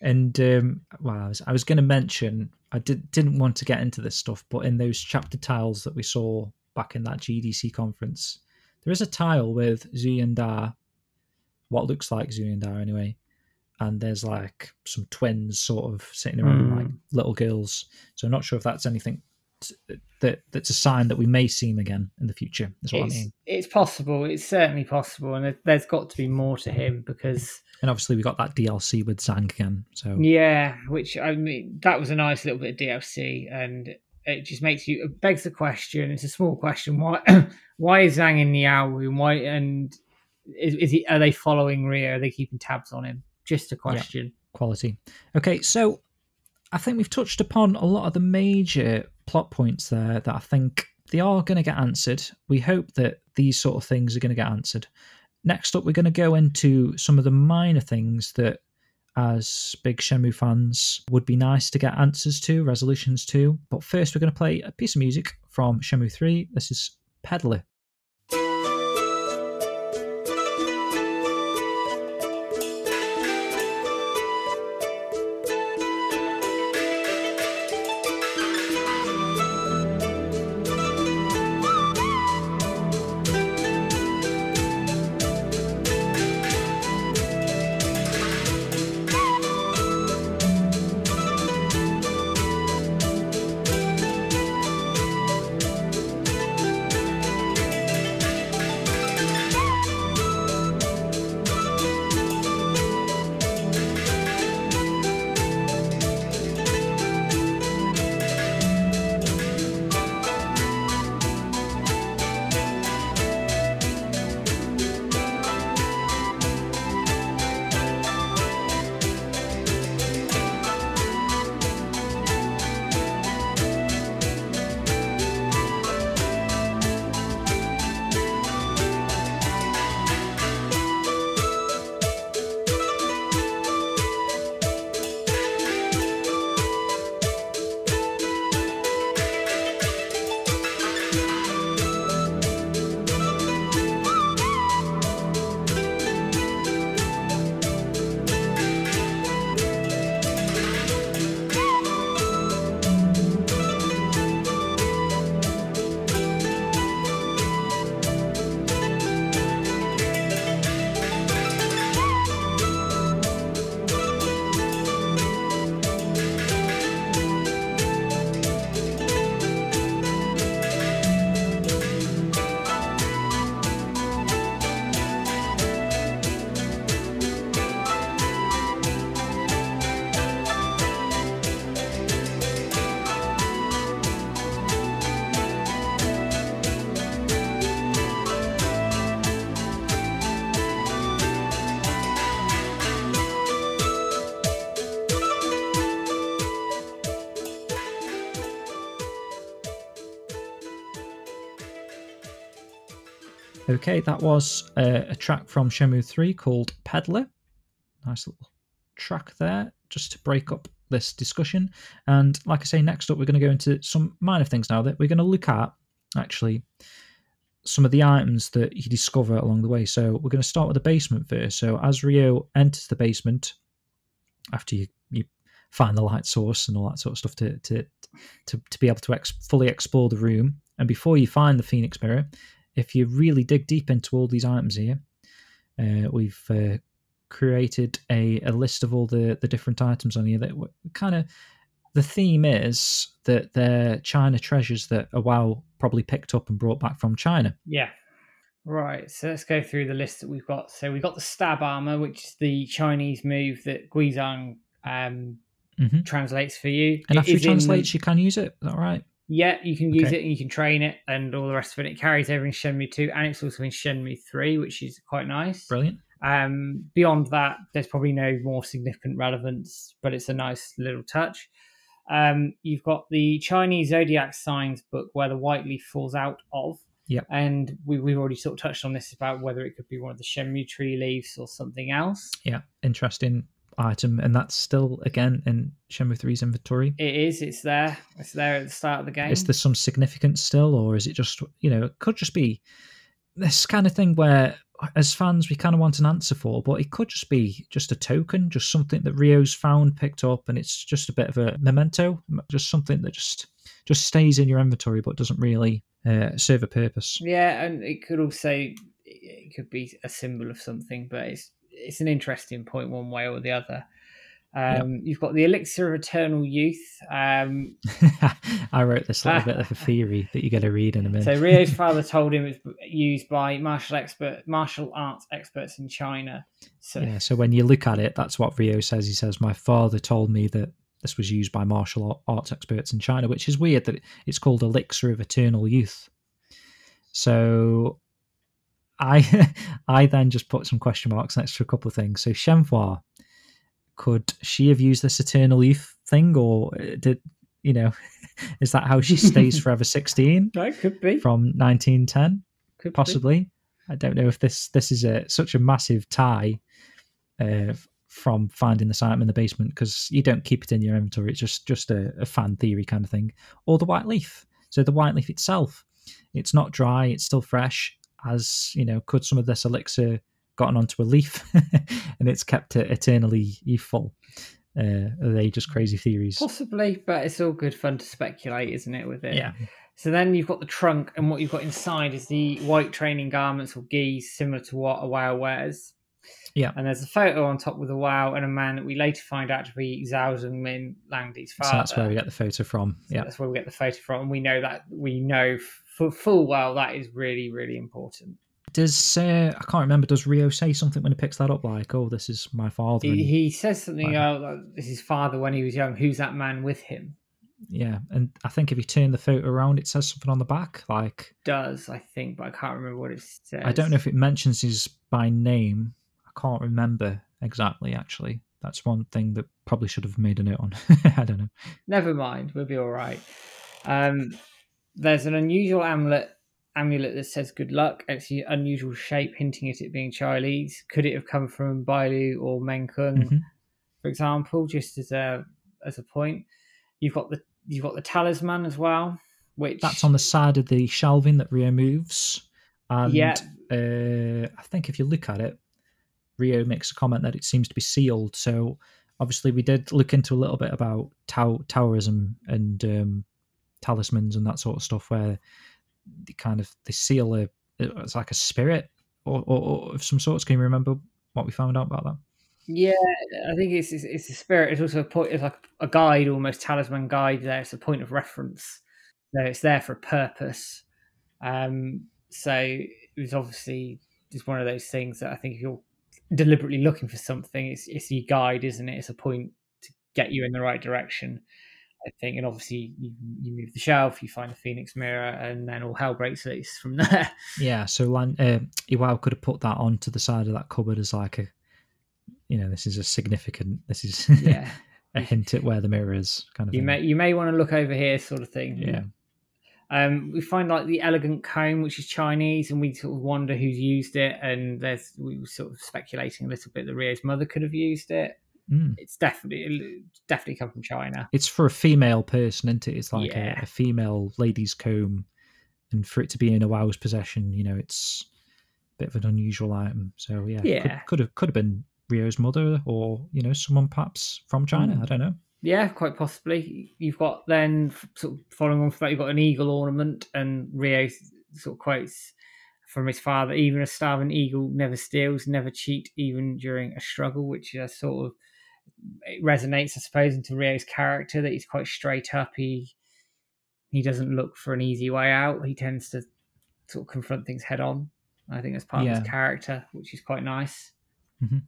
and um, well, I was, I was going to mention I did didn't want to get into this stuff, but in those chapter tiles that we saw back in that GDC conference, there is a tile with Zhu Yuanda, what looks like Zhu Yuanda anyway, and there's like some twins sort of sitting around Hmm. like little girls. So I'm not sure if that's anything that that's a sign that we may see him again in the future. Is what It's, I mean. it's possible. It's certainly possible, and there- there's got to be more to him because And obviously we got that DLC with Zhang again. So yeah, which I mean that was a nice little bit of DLC, and it just makes you it begs the question. It's a small question. Why [CLEARS THROAT] why is Zhang in the owl room? Why and is, is he? Are they following Ryo? Are they keeping tabs on him? Just a question. quality. Okay, so I think we've touched upon a lot of the major plot points there that I think they are going to get answered. We hope that these sort of things are going to get answered. Next up, we're going to go into some of the minor things that, as big Shenmue fans, would be nice to get answers to, resolutions to. But first, we're going to play a piece of music from Shenmue 3. This is Peddler. Okay, that was a, a track from Shenmue 3 called Peddler. Nice little track there, just to break up this discussion. And like I say, next up, we're going to go into some minor things now that we're going to look at actually some of the items that you discover along the way. So we're going to start with the basement first. So as Ryo enters the basement, after you, you find the light source and all that sort of stuff to to to, to be able to ex- fully explore the room, and before you find the Phoenix Mirror, if you really dig deep into all these items here, uh, we've uh, created a, a list of all the, the different items on here that kind of the theme is that they're China treasures that Iwao probably picked up and brought back from China. Yeah. Right. So let's go through the list that we've got. So we've got the stab armor, which is the Chinese move that Guizhang um, hmm translates for you. And It after you is in- translate, you can use it. Is that right? Yeah, you can use Okay. it and you can train it and all the rest of it. It carries over in Shenmue 2 and it's also in Shenmue 3, which is quite nice. Brilliant. Um, beyond that, there's probably no more significant relevance, but it's a nice little touch. Um, you've got the Chinese zodiac signs book where the white leaf falls out of. Yeah. And we, we've already sort of touched on this about whether it could be one of the Shenmue tree leaves or something else. Yeah, interesting item, and that's still again in Shenmue 3's inventory. It is. It's there. It's there at the start of the game. Is there some significance still, or is it just you know it could just be this kind of thing where as fans we kind of want an answer for, but it could just be just a token, just something that Ryo's found, picked up, and it's just a bit of a memento, just something that just just stays in your inventory but doesn't really uh, serve a purpose. Yeah, and it could also it could be a symbol of something, but it's it's an interesting point one way or the other. Um, yep. You've got the elixir of eternal youth. Um, [LAUGHS] I wrote this little bit of a theory that you're going to read in a minute. So Ryo's [LAUGHS] father told him it was used by martial expert, martial arts experts in China. So yeah, so when you look at it, that's what Ryo says. He says, "My father told me that this was used by martial arts experts in China," which is weird that it's called elixir of eternal youth. So I [LAUGHS] I then just put some question marks next to a couple of things. So Shenhua could she have used this eternal youth thing, or uh, did you know? [LAUGHS] is that how she stays [LAUGHS] forever sixteen? That could be from nineteen ten, possibly. Be. I don't know if this this is a such a massive tie uh, from finding the item in the basement because you don't keep it in your inventory. It's just just a, a, fan theory kind of thing. Or the white leaf. So the white leaf itself, it's not dry. It's still fresh. As you know, could some of this elixir gotten onto a leaf [LAUGHS] and it's kept it eternally youthful. Uh, are they just crazy theories? Possibly, but it's all good fun to speculate, isn't it? With it, yeah. So then you've got the trunk, and what you've got inside is the white training garments or gis, similar to what Iwao wears. Yeah. And there's a photo on top with Iwao and a man that we later find out to be Zhao Zongmin, Lan Di's father. So that's where we get the photo from. So yeah. That's where we get the photo from. And we know that we know for full well that is really, really important does uh, I can't remember? Does Ryo say something when he picks that up? Like, "Oh, this is my father." He, he says something like, oh, "This is father when he was young. Who's that man with him?" Yeah, and I think if you turn the photo around, it says something on the back. Like, does I think, but I can't remember what it says. I don't know if it mentions his by name. I can't remember exactly. Actually, that's one thing that probably should have made a note on. [LAUGHS] I don't know. Never mind, we'll be all right. Um, there's an unusual amulet amulet that says good luck. It's the unusual shape, hinting at it being Chinese. Could it have come from Bailu or Menkung, mm-hmm. for example? Just as a as a point, you've got the you've got the talisman as well, which that's on the side of the shelving that Ryo moves. And yeah. uh, I think if you look at it, Ryo makes a comment that it seems to be sealed. So obviously, we did look into a little bit about Tao, Taoism and um, talismans and that sort of stuff, where they kind of they seal a it's like a spirit or, or, or of some sorts. Can you remember what we found out about that? Yeah, I think it's it's, it's a spirit. It's also a point. It's like a guide, almost talisman guide. There, it's a point of reference. So it's there for a purpose. Um, so it was obviously just one of those things that I think if you're deliberately looking for something, it's it's your guide, isn't it? It's a point to get you in the right direction. I think, and obviously you, you move the shelf, you find the Phoenix mirror, and then all hell breaks loose from [LAUGHS] there. Yeah, so Lan- uh, Iwao could have put that onto the side of that cupboard as like a, you know, this is a significant, this is [LAUGHS] yeah. a hint at where the mirror is, kind of. You thing. may you may want to look over here, sort of thing. Yeah. Um, we find like the elegant comb, which is Chinese, and we sort of wonder who's used it. And there's we were sort of speculating a little bit that Ryo's mother could have used it. Mm. It's definitely definitely come from China. It's for a female person, isn't it? It's like yeah. a, a, female lady's comb, and for it to be in Iwao's possession, you know, it's a bit of an unusual item. So yeah, yeah, could, could have could have been Ryo's mother, or you know, someone perhaps from China. Mm. I don't know. Yeah, quite possibly. You've got then sort of following on from that, you've got an eagle ornament, and Ryo sort of quotes from his father, even a starving eagle never steals, never cheat, even during a struggle, which is sort of it resonates, I suppose, into Ryo's character that he's quite straight up. He he doesn't look for an easy way out. He tends to sort of confront things head on. I think that's part yeah. of his character, which is quite nice. Mm-hmm.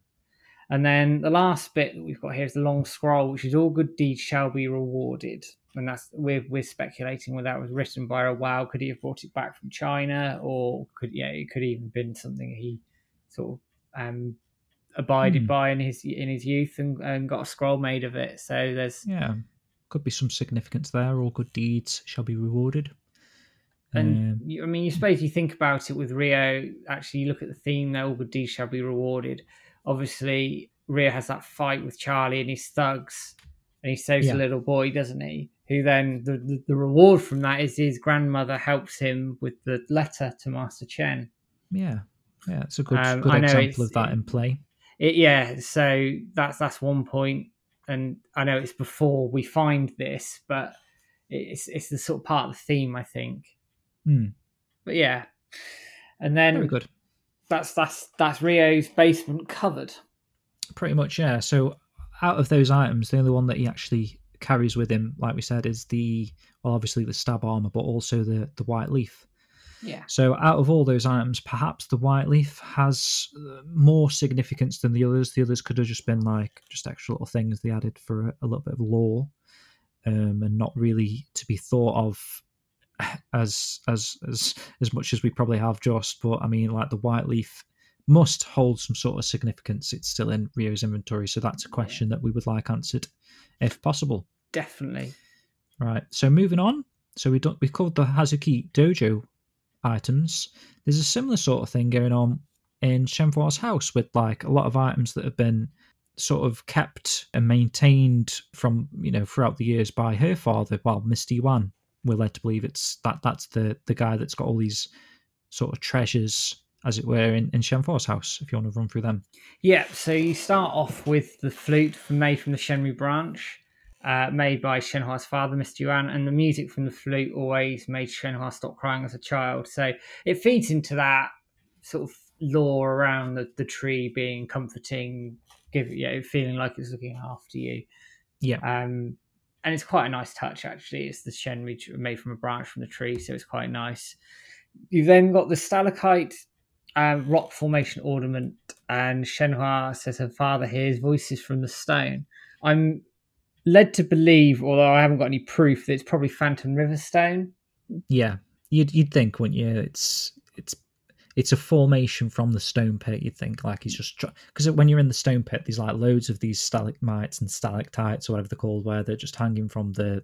And then the last bit that we've got here is the long scroll, which is all good deeds shall be rewarded. And that's we're we're speculating whether that was written by Iwao. Could he have brought it back from China, or could yeah, it could even been something he sort of um, abided mm. by in his in his youth and, and got a scroll made of it. So there's yeah, could be some significance there. All good deeds shall be rewarded. And um, I mean, you suppose you think about it with Ryo. Actually, you look at the theme there. All good deeds shall be rewarded. Obviously, Ryo has that fight with Charlie and his thugs, and he saves yeah. a little boy, doesn't he? Who then the, the, the reward from that is his grandmother helps him with the letter to Master Chen. Yeah, yeah, it's a good, um, good example of that in play. It, yeah, so that's that's one point, and I know it's before we find this, but it's it's the sort of part of the theme, I think. Hmm. But yeah, and then Very good. that's that's that's Ryo's basement covered. Pretty much, yeah. So out of those items, the only one that he actually carries with him, like we said, is the well, obviously the stab armor, but also the the white leaf. Yeah, So out of all those items, perhaps the white leaf has uh, more significance than the others. The others could have just been like just extra little things they added for a, a little bit of lore, um, and not really to be thought of [SIGHS] as as as as much as we probably have just. But I mean, like the white leaf must hold some sort of significance. It's still in Ryo's inventory, so that's a question that we would like answered, if possible. definitely. Right. So moving on. So we don't we covered the Hazuki Dojo items. There's a similar sort of thing going on in Shenhua's house with like a lot of items that have been sort of kept and maintained from you know throughout the years by her father. while Mister Yuan, we're led to believe it's that that's the the guy that's got all these sort of treasures, as it were, in, in Shenhua's house. If you want to run through them. Yeah, so you start off with the flute made from the Shenmue branch, uh, made by Shenhua's father, Mr. Yuan, and the music from the flute always made Shenhua stop crying as a child. So it feeds into that sort of lore around the, the tree being comforting, give you know, feeling like it's looking after you. Yeah. Um, and it's quite a nice touch actually. It's the Shen made from a branch from the tree, so it's quite nice. You've then got the stalactite um, rock formation ornament, and Shenhua says her father hears voices from the stone. I'm led to believe, although I haven't got any proof, that it's probably Phantom Riverstone. Yeah, you'd you'd think, wouldn't you? It's it's it's a formation from the stone pit. You'd think like he's just because when you're in the stone pit, there's like loads of these stalagmites and stalactites or whatever they're called, where they're just hanging from the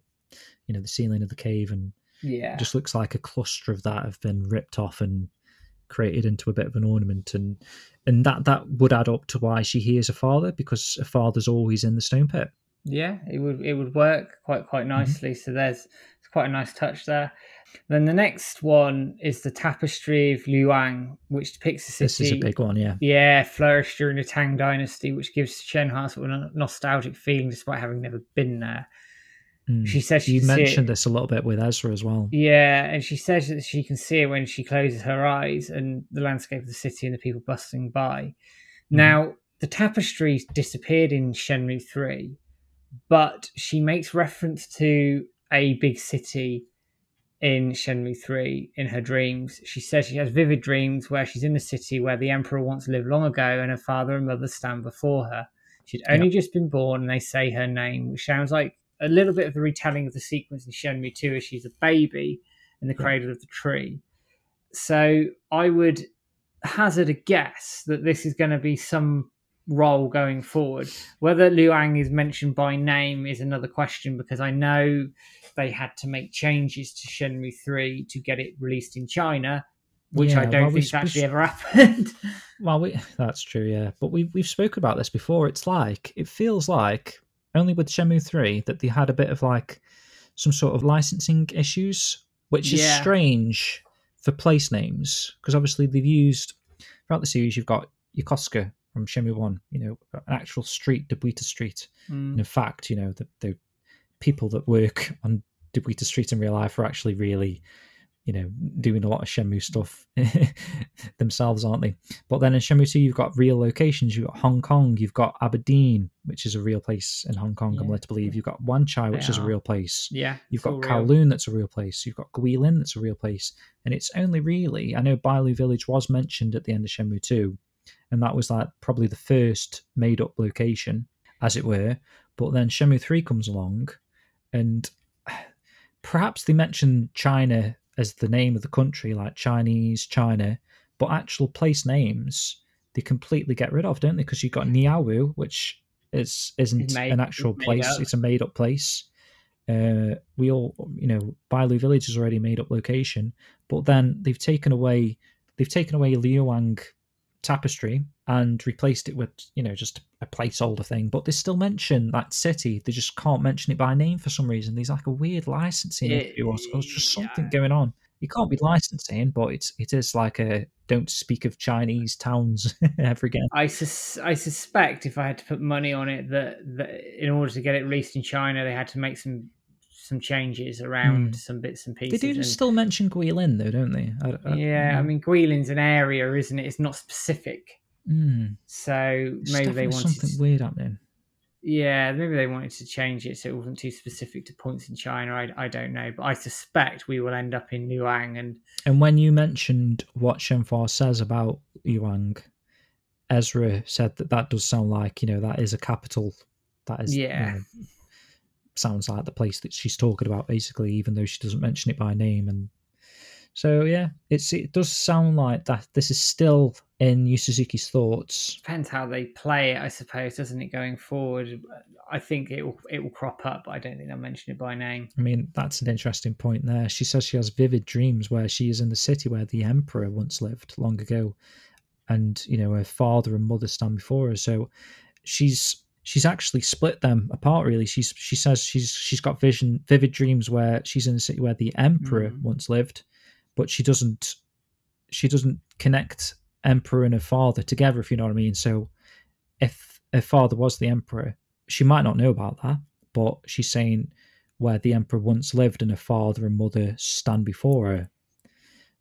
you know the ceiling of the cave, and Yeah, it just looks like a cluster of that have been ripped off and created into a bit of an ornament, and and that that would add up to why she hears her father because her father's always in the stone pit. Yeah, it would it would work quite quite nicely. So there's it's quite a nice touch there. Then the next one is the tapestry of Luoyang, which depicts the city. This is a big one, yeah. Yeah, flourished during the Tang Dynasty, which gives Shenhua sort of a nostalgic feeling despite having never been there. Mm. She says she you mentioned this a little bit with Esra as well. Yeah, and she says that she can see it when she closes her eyes and the landscape of the city and the people bustling by. Now, the tapestries disappeared in Shenmue 3, but she makes reference to a big city in Shenmue 3 in her dreams. She says she has vivid dreams where she's in the city where the emperor once lived long ago and her father and mother stand before her. She'd only just been born and they say her name, which sounds like a little bit of the retelling of the sequence in Shenmue 2 as she's a baby in the Yeah. cradle of the tree. So I would hazard a guess that this is going to be some role going forward. Whether Luoyang is mentioned by name is another question because I know they had to make changes to Shenmue 3 to get it released in China, which I don't well, think s- actually ever [LAUGHS] happened. Well, we, [LAUGHS] that's true, yeah. But we've we've spoken about this before. It's like it feels like only with Shenmue three that they had a bit of like some sort of licensing issues, which is Yeah. strange for place names because obviously they've used throughout the series. You've got Yokosuka from Shenmue one, you know, an actual street, Dobuita Street. And Mm, in fact, you know, the, the people that work on Dobuita Street in real life are actually really, you know, doing a lot of Shenmue stuff [LAUGHS] themselves, aren't they? But then in Shenmue 2, you've got real locations. You've got Hong Kong, you've got Aberdeen, which is a real place in Hong Kong, I'm Yeah. led to believe. You've got Wan Chai, which They is a real place. yeah, You've got. Kowloon, that's a real place. You've got Guilin, that's a real place. And it's only really, I know Bailu Village was mentioned at the end of Shenmue 2, and that was like probably the first made up location, as it were. But then Shenmue 3 comes along, and perhaps they mention China as the name of the country, like Chinese, China, but actual place names they completely get rid of, don't they? Because you've got Niaowu, which is isn't made- an actual place; up. it's a made up place. Uh, we all, you know, Bailu Village is already a made up location, but then they've taken away they've taken away Luoyang tapestry and replaced it with you know just a placeholder thing. But they still mention that city; they just can't mention it by name for some reason. There's like a weird licensing it, issue or, or just something yeah. going on. You can't be licensing, but it's it is like a don't speak of Chinese towns [LAUGHS] ever again. I sus- I suspect if I had to put money on it that, that in order to get it released in China, they had to make some some changes around Hmm. some bits and pieces. They do and- still mention Guilin though, don't they? I, I- yeah, I mean, Guilin's an area, isn't it? It's not specific. mm, So maybe they wanted something to, weird happening. yeah, maybe they wanted to change it so it wasn't too specific to points in China. I, I don't know, but I suspect we will end up in Luoyang and And when you mentioned what Shenhua says about Luoyang, Esra said that that does sound like you know that is a capital. That is you Yeah. know, sounds like the place that she's talking about basically, even though she doesn't mention it by name. And so yeah, it's it does sound like that. This is still in Yu Suzuki's thoughts. depends how they play it, I suppose, doesn't it? Going forward, I think it will it will crop up. But I don't think they'll mention it by name. I mean, that's an interesting point there. She says she has vivid dreams where she is in the city where the emperor once lived long ago, and you know her father and mother stand before her. So she's she's actually split them apart. Really, she's she says she's she's got vision vivid dreams where she's in a city where the emperor Mhm. once lived, but she doesn't she doesn't connect emperor and her father together. If you know what I mean. So if her father was the emperor, she might not know about that, but she's saying where the emperor once lived and her father and mother stand before her.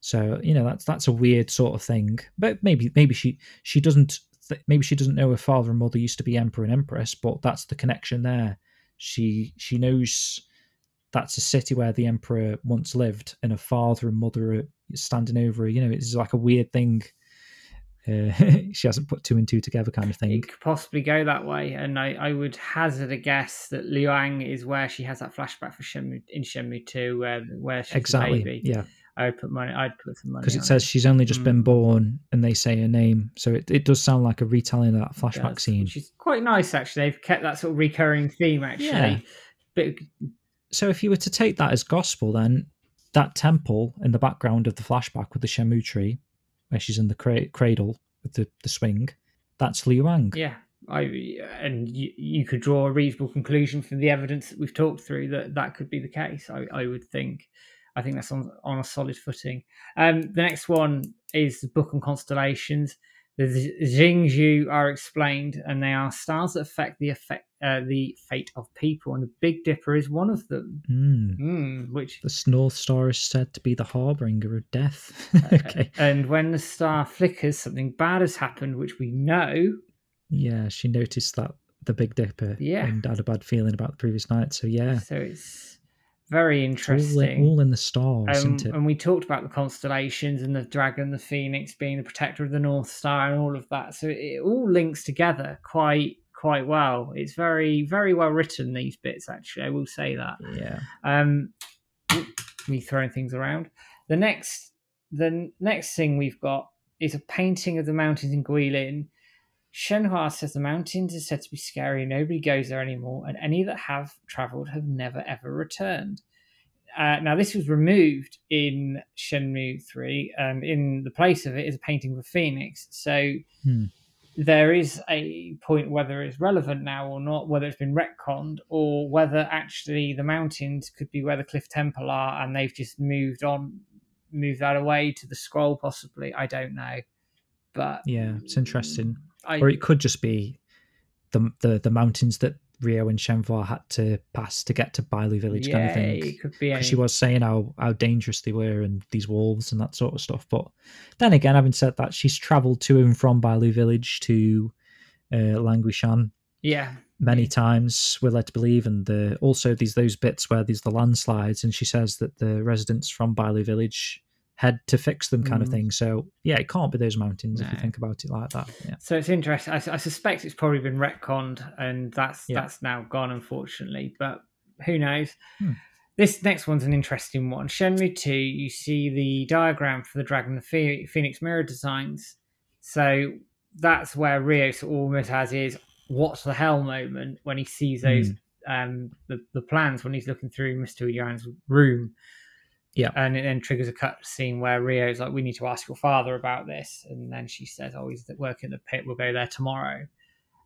So you know that's that's a weird sort of thing. But maybe maybe she she doesn't maybe she doesn't know her father and mother used to be emperor and empress, but that's the connection there. She she knows that's a city where the emperor once lived, and her father and mother are standing over her. You know, it's like a weird thing. Uh, [LAUGHS] she hasn't put two and two together, kind of thing. It could possibly go that way, and I, I would hazard a guess that Luoyang is where she has that flashback for Shenmue in Shenmue Two, where where she's Exactly. a baby. Yeah. I would put money. I'd put some money because it says she's only just been Mm. born and they say her name so it, it does sound like a retelling of that flashback does, scene which is quite nice actually. They've kept that sort of recurring theme actually. Yeah. But so if you were to take that as gospel then that temple in the background of the flashback with the Shenmue tree where she's in the cra- cradle with the, the swing that's Luoyang yeah, I and you, you could draw a reasonable conclusion from the evidence that we've talked through that that could be the case. I, I would think. I think that's on on a solid footing. Um, the next one is the book on constellations. The Jingzhu are explained, and they are stars that affect the effect uh, the fate of people, and the Big Dipper is one of them. Mm. Mm, which the North Star is said to be the harbinger of death [LAUGHS] okay and when the star flickers, something bad has happened, which we know. yeah she noticed that the Big Dipper Yeah. and had a bad feeling about the previous night so yeah So it's very all, interesting. in, all in the stars Um, isn't it and we talked about the constellations and the dragon, the phoenix being the protector of the North Star, and all of that. So it all links together quite quite well. It's very very well written. These bits, actually, I will say that. yeah Um, me throwing things around. The next the next thing we've got is a painting of the mountains in Guilin. Shenhua says the mountains are said to be scary. Nobody goes there anymore, and any that have travelled have never ever returned. Uh, now, this was removed in Shenmue 3, and in the place of it is a painting of a phoenix. So Hmm. there is a point whether it's relevant now or not, whether it's been retconned, or whether actually the mountains could be where the Cliff Temple are and they've just moved on, moved that away to the scroll, possibly. I don't know. But yeah it's interesting I, or it could just be the the, the mountains that Ryo and Shenhua had to pass to get to Bailu village kind of thing. it could be. Because Any, she was saying how, how dangerous they were and these wolves and that sort of stuff. But then again, having said that, she's travelled to and from Bailu village to uh, Languishan yeah, many times, we're led to believe. And the, also these those bits where there's the landslides, and she says that the residents from Bailu village head to fix them kind of Mm. thing. So yeah, it can't be those mountains if you think about it like that. Yeah. So it's interesting. I, I suspect it's probably been retconned, and that's Yeah. that's now gone, unfortunately. But who knows? Hmm. This next one's an interesting one. Shenmue Two, you see the diagram for the Dragon, the Phoenix Mirror designs. So that's where Ryo almost has his "what the hell" moment when he sees those um, the the plans when he's looking through Mister Yuan's room. Yeah. and it then triggers a cut scene where Ryo's like, "We need to ask your father about this," and then she says, "Oh, he's at work in the pit. We'll go there tomorrow."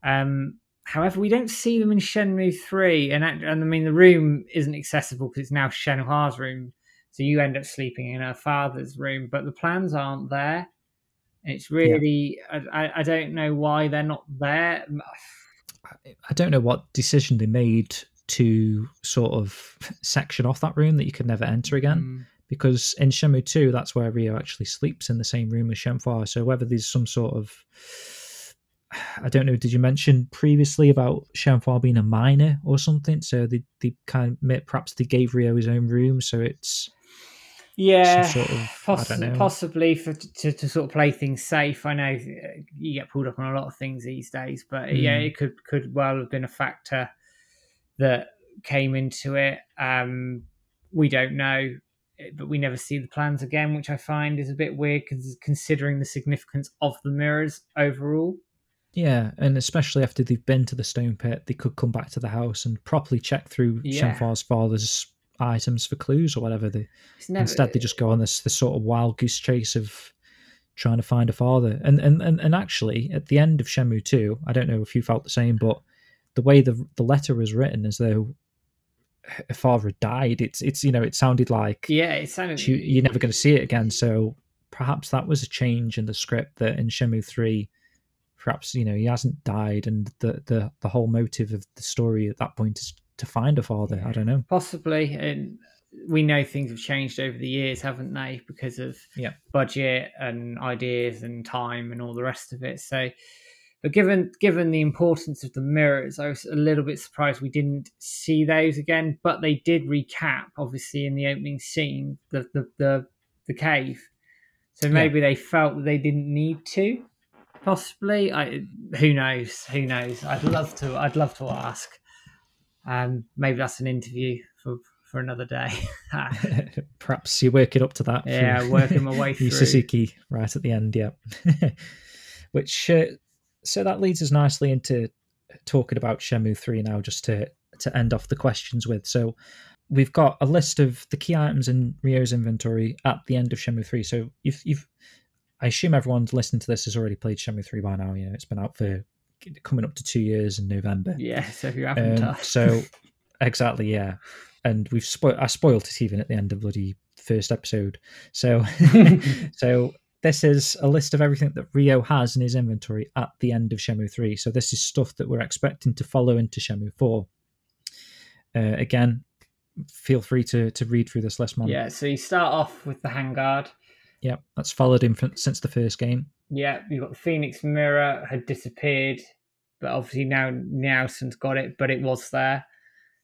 Um, however, we don't see them in Shenmue Three, and and I mean the room isn't accessible because it's now Shenhua's room, so you end up sleeping in her father's room, but the plans aren't there. And It's really, I, I, I don't know why they're not there. I don't know what decision they made to sort of section off that room that you could never enter again. Mm. Because in Shenmue 2, that's where Ryo actually sleeps in the same room as Shenhua. So whether there's some sort of I don't know. Did you mention previously about Shenhua being a minor or something? So they, they kind of perhaps they gave Ryo his own room, so it's Yeah, sort of- I poss- don't know. possibly for to, to sort of play things safe. I know uh, you get pulled up on a lot of things these days, but yeah, Mm. it could could well have been a factor that came into it. Um, we don't know, eh, but we never see the plans again, which I find is a bit weird cons- considering the significance of the mirrors overall. yeah, and especially after they've been to the stone pit, they could come back to the house and properly check through Yeah. Shenhua's father's items for clues or whatever. They, never, instead, they just go on this this sort of wild goose chase of trying to find a father. And and and, and actually, at the end of Shenmue Two, I don't know if you felt the same, but the way the the letter was written, as though her father had died, it's it's you know it sounded like yeah, it sounded she, you're never going to see it again. So perhaps that was a change in the script that in Shenmue three, perhaps you know he hasn't died, and the the the whole motive of the story at that point is to find a father. I don't know. Possibly, and we know things have changed over the years, haven't they? Because of Yeah. budget and ideas and time and all the rest of it. So, but given given the importance of the mirrors, I was a little bit surprised we didn't see those again. But they did recap, obviously, in the opening scene, the the the, the cave. So Yeah. maybe they felt that they didn't need to. Possibly, I who knows? Who knows? I'd love to. I'd love to ask. Um, maybe that's an interview for for another day. [LAUGHS] [LAUGHS] Perhaps you're working up to that. Yeah, working my [LAUGHS] way through. Suzuki right at the end. Yeah, which uh, so that leads us nicely into talking about Shenmue three now, just to to end off the questions with. So we've got a list of the key items in Ryo's inventory at the end of Shenmue three. So you've, you've I assume everyone's listening to this has already played Shenmue three by now. You know, it's been out for coming up to two years in November. yeah, so if you haven't Um, so [LAUGHS] exactly, yeah. And we've spoiled. I spoiled it even at the end of bloody first episode. So, [LAUGHS] so this is a list of everything that Ryo has in his inventory at the end of Shenmue three. So this is stuff that we're expecting to follow into Shenmue four. Uh, again, feel free to to read through this list, man. yeah. So you start off with the handguard. yeah. That's followed him from, since the first game. Yeah, you've got the Phoenix Mirror had disappeared, but obviously now Niao Sun's got it, but it was there.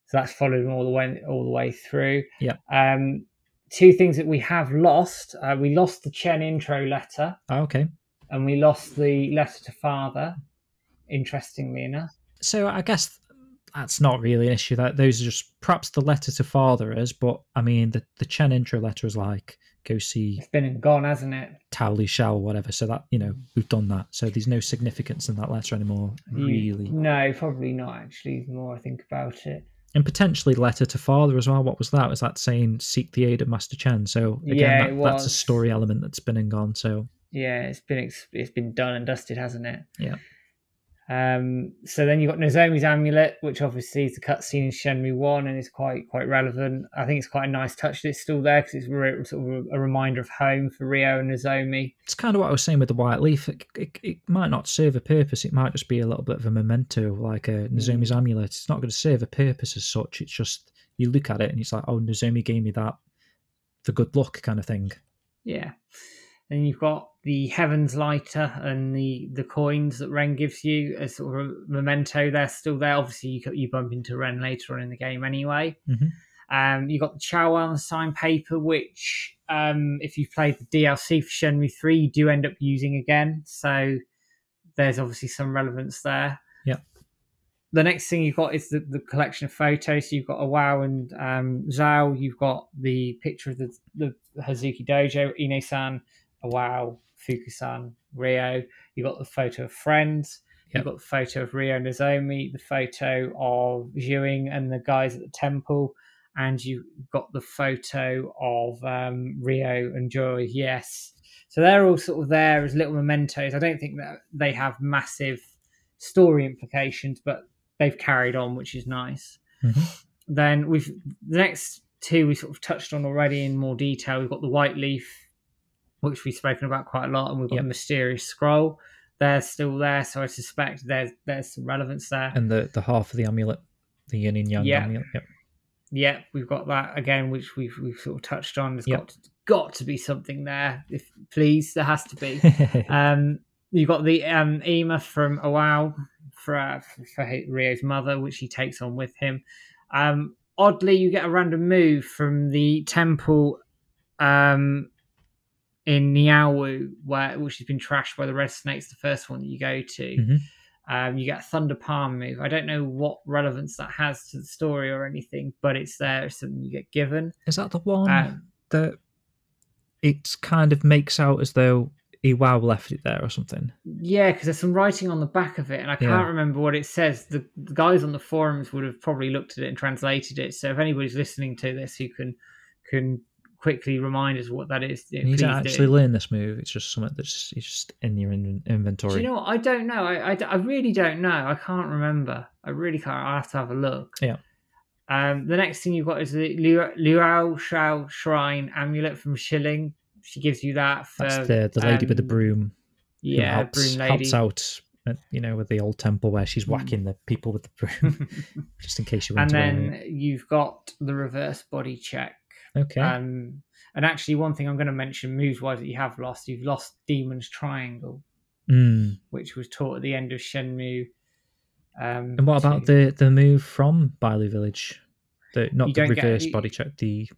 So that's followed him all the way all the way through. Yeah. Um, two things that we have lost. Uh, we lost the Chen intro letter, Oh, okay. and we lost the letter to father. Interestingly enough. So I guess that's not really an issue. That those are just perhaps the letter to father is, but I mean the the Chen intro letter is like go see It's been and gone, hasn't it? Shao or whatever. So that you know we've done that. So there's no significance in that letter anymore, You- really. No, probably not actually, the more I think about it. And potentially letter to father as well. What was that? Was that saying seek the aid of Master Chen? So again, Yeah, that, that's a story element that's been and gone. So Yeah, it's been it's been done and dusted, hasn't it? Yeah. Um. So then you've got Nozomi's amulet, which obviously is the cutscene in Shenmue One, and is quite quite relevant. I think it's quite a nice touch that it's still there because it's re- sort of a reminder of home for Ryo and Nozomi. it's kind of what I was saying with the white leaf. It, it, it might not serve a purpose. It might just be a little bit of a memento, like a Nozomi's amulet. It's not going to serve a purpose as such. It's just you look at it and it's like, oh, Nozomi gave me that for good luck kind of thing. Yeah. And you've got the Heavens Lighter and the the coins that Ren gives you as sort of a memento. They're still there. Obviously, you you bump into Ren later on in the game anyway. Mhm. Um, you got the Chawan signed paper, which um, if you've played the DLC for Shenmue Three, you do end up using again. So there's obviously some relevance there. Yeah. The next thing you've got is the, the collection of photos. So you've got Iwao and um, Zhao. You've got the picture of the, the Hazuki Dojo, Ine-san, Wow, Fukusan, Ryo. You've got the photo of friends. You've got the photo of Ryo Nozomi, the photo of Xiuying and the guys at the temple, and you've got the photo of um, Ryo and Joy. Yes. So they're all sort of there as little mementos. I don't think that they have massive story implications, but they've carried on, which is nice. Mhm. Then we've the next two we sort of touched on already in more detail. We've got the white leaf, which we've spoken about quite a lot, and we've got Yep. the mysterious scroll. They're still there, so I suspect there's there's some relevance there. And the, the half of the amulet, the yin and yang Yeah. amulet. Yep. Yeah, we've got that again, which we've we've sort of touched on. There's Yep. got got to be something there. If please, there has to be. [LAUGHS] um, you got the um, Ema from Oao for uh, for Ryo's mother, which he takes on with him. Um, oddly, you get a random move from the temple um, in Niaowu, where which has been trashed by the red snakes. The first one that you go to. Mhm. Um, you get a Thunder Palm move. I don't know what relevance that has to the story or anything, but it's there. It's something you get given. Is that the one Um, that it kind of makes out as though Iwao left it there or something? Yeah, because there's some writing on the back of it, and I can't Yeah. remember what it says. The, the guys on the forums would have probably looked at it and translated it. So if anybody's listening to this who can can quickly remind us what that is, You need to actually do. learn this move. It's just something that's just in your in- inventory. Do you know what? I don't know. I, I, I really don't know. I can't remember. I really can't. I'll have to have a look. Yeah. Um, the next thing you've got is the Liao Shao Shrine amulet from Shilling. She gives you that for That's the the lady with the um, broom. Yeah, helps, broom lady. helps out. uh, You know, with the old temple where she's Mm. whacking the people with the broom, [LAUGHS] just in case you and want to. then you've got the reverse body check. Okay, Um, and actually, one thing I'm going to mention moves wise that you have lost, you've lost Demon's Triangle, Mm. which was taught at the end of Shenmue. Um, and what about to- the the move from Bailu Village? The not the get- reverse you- body check. The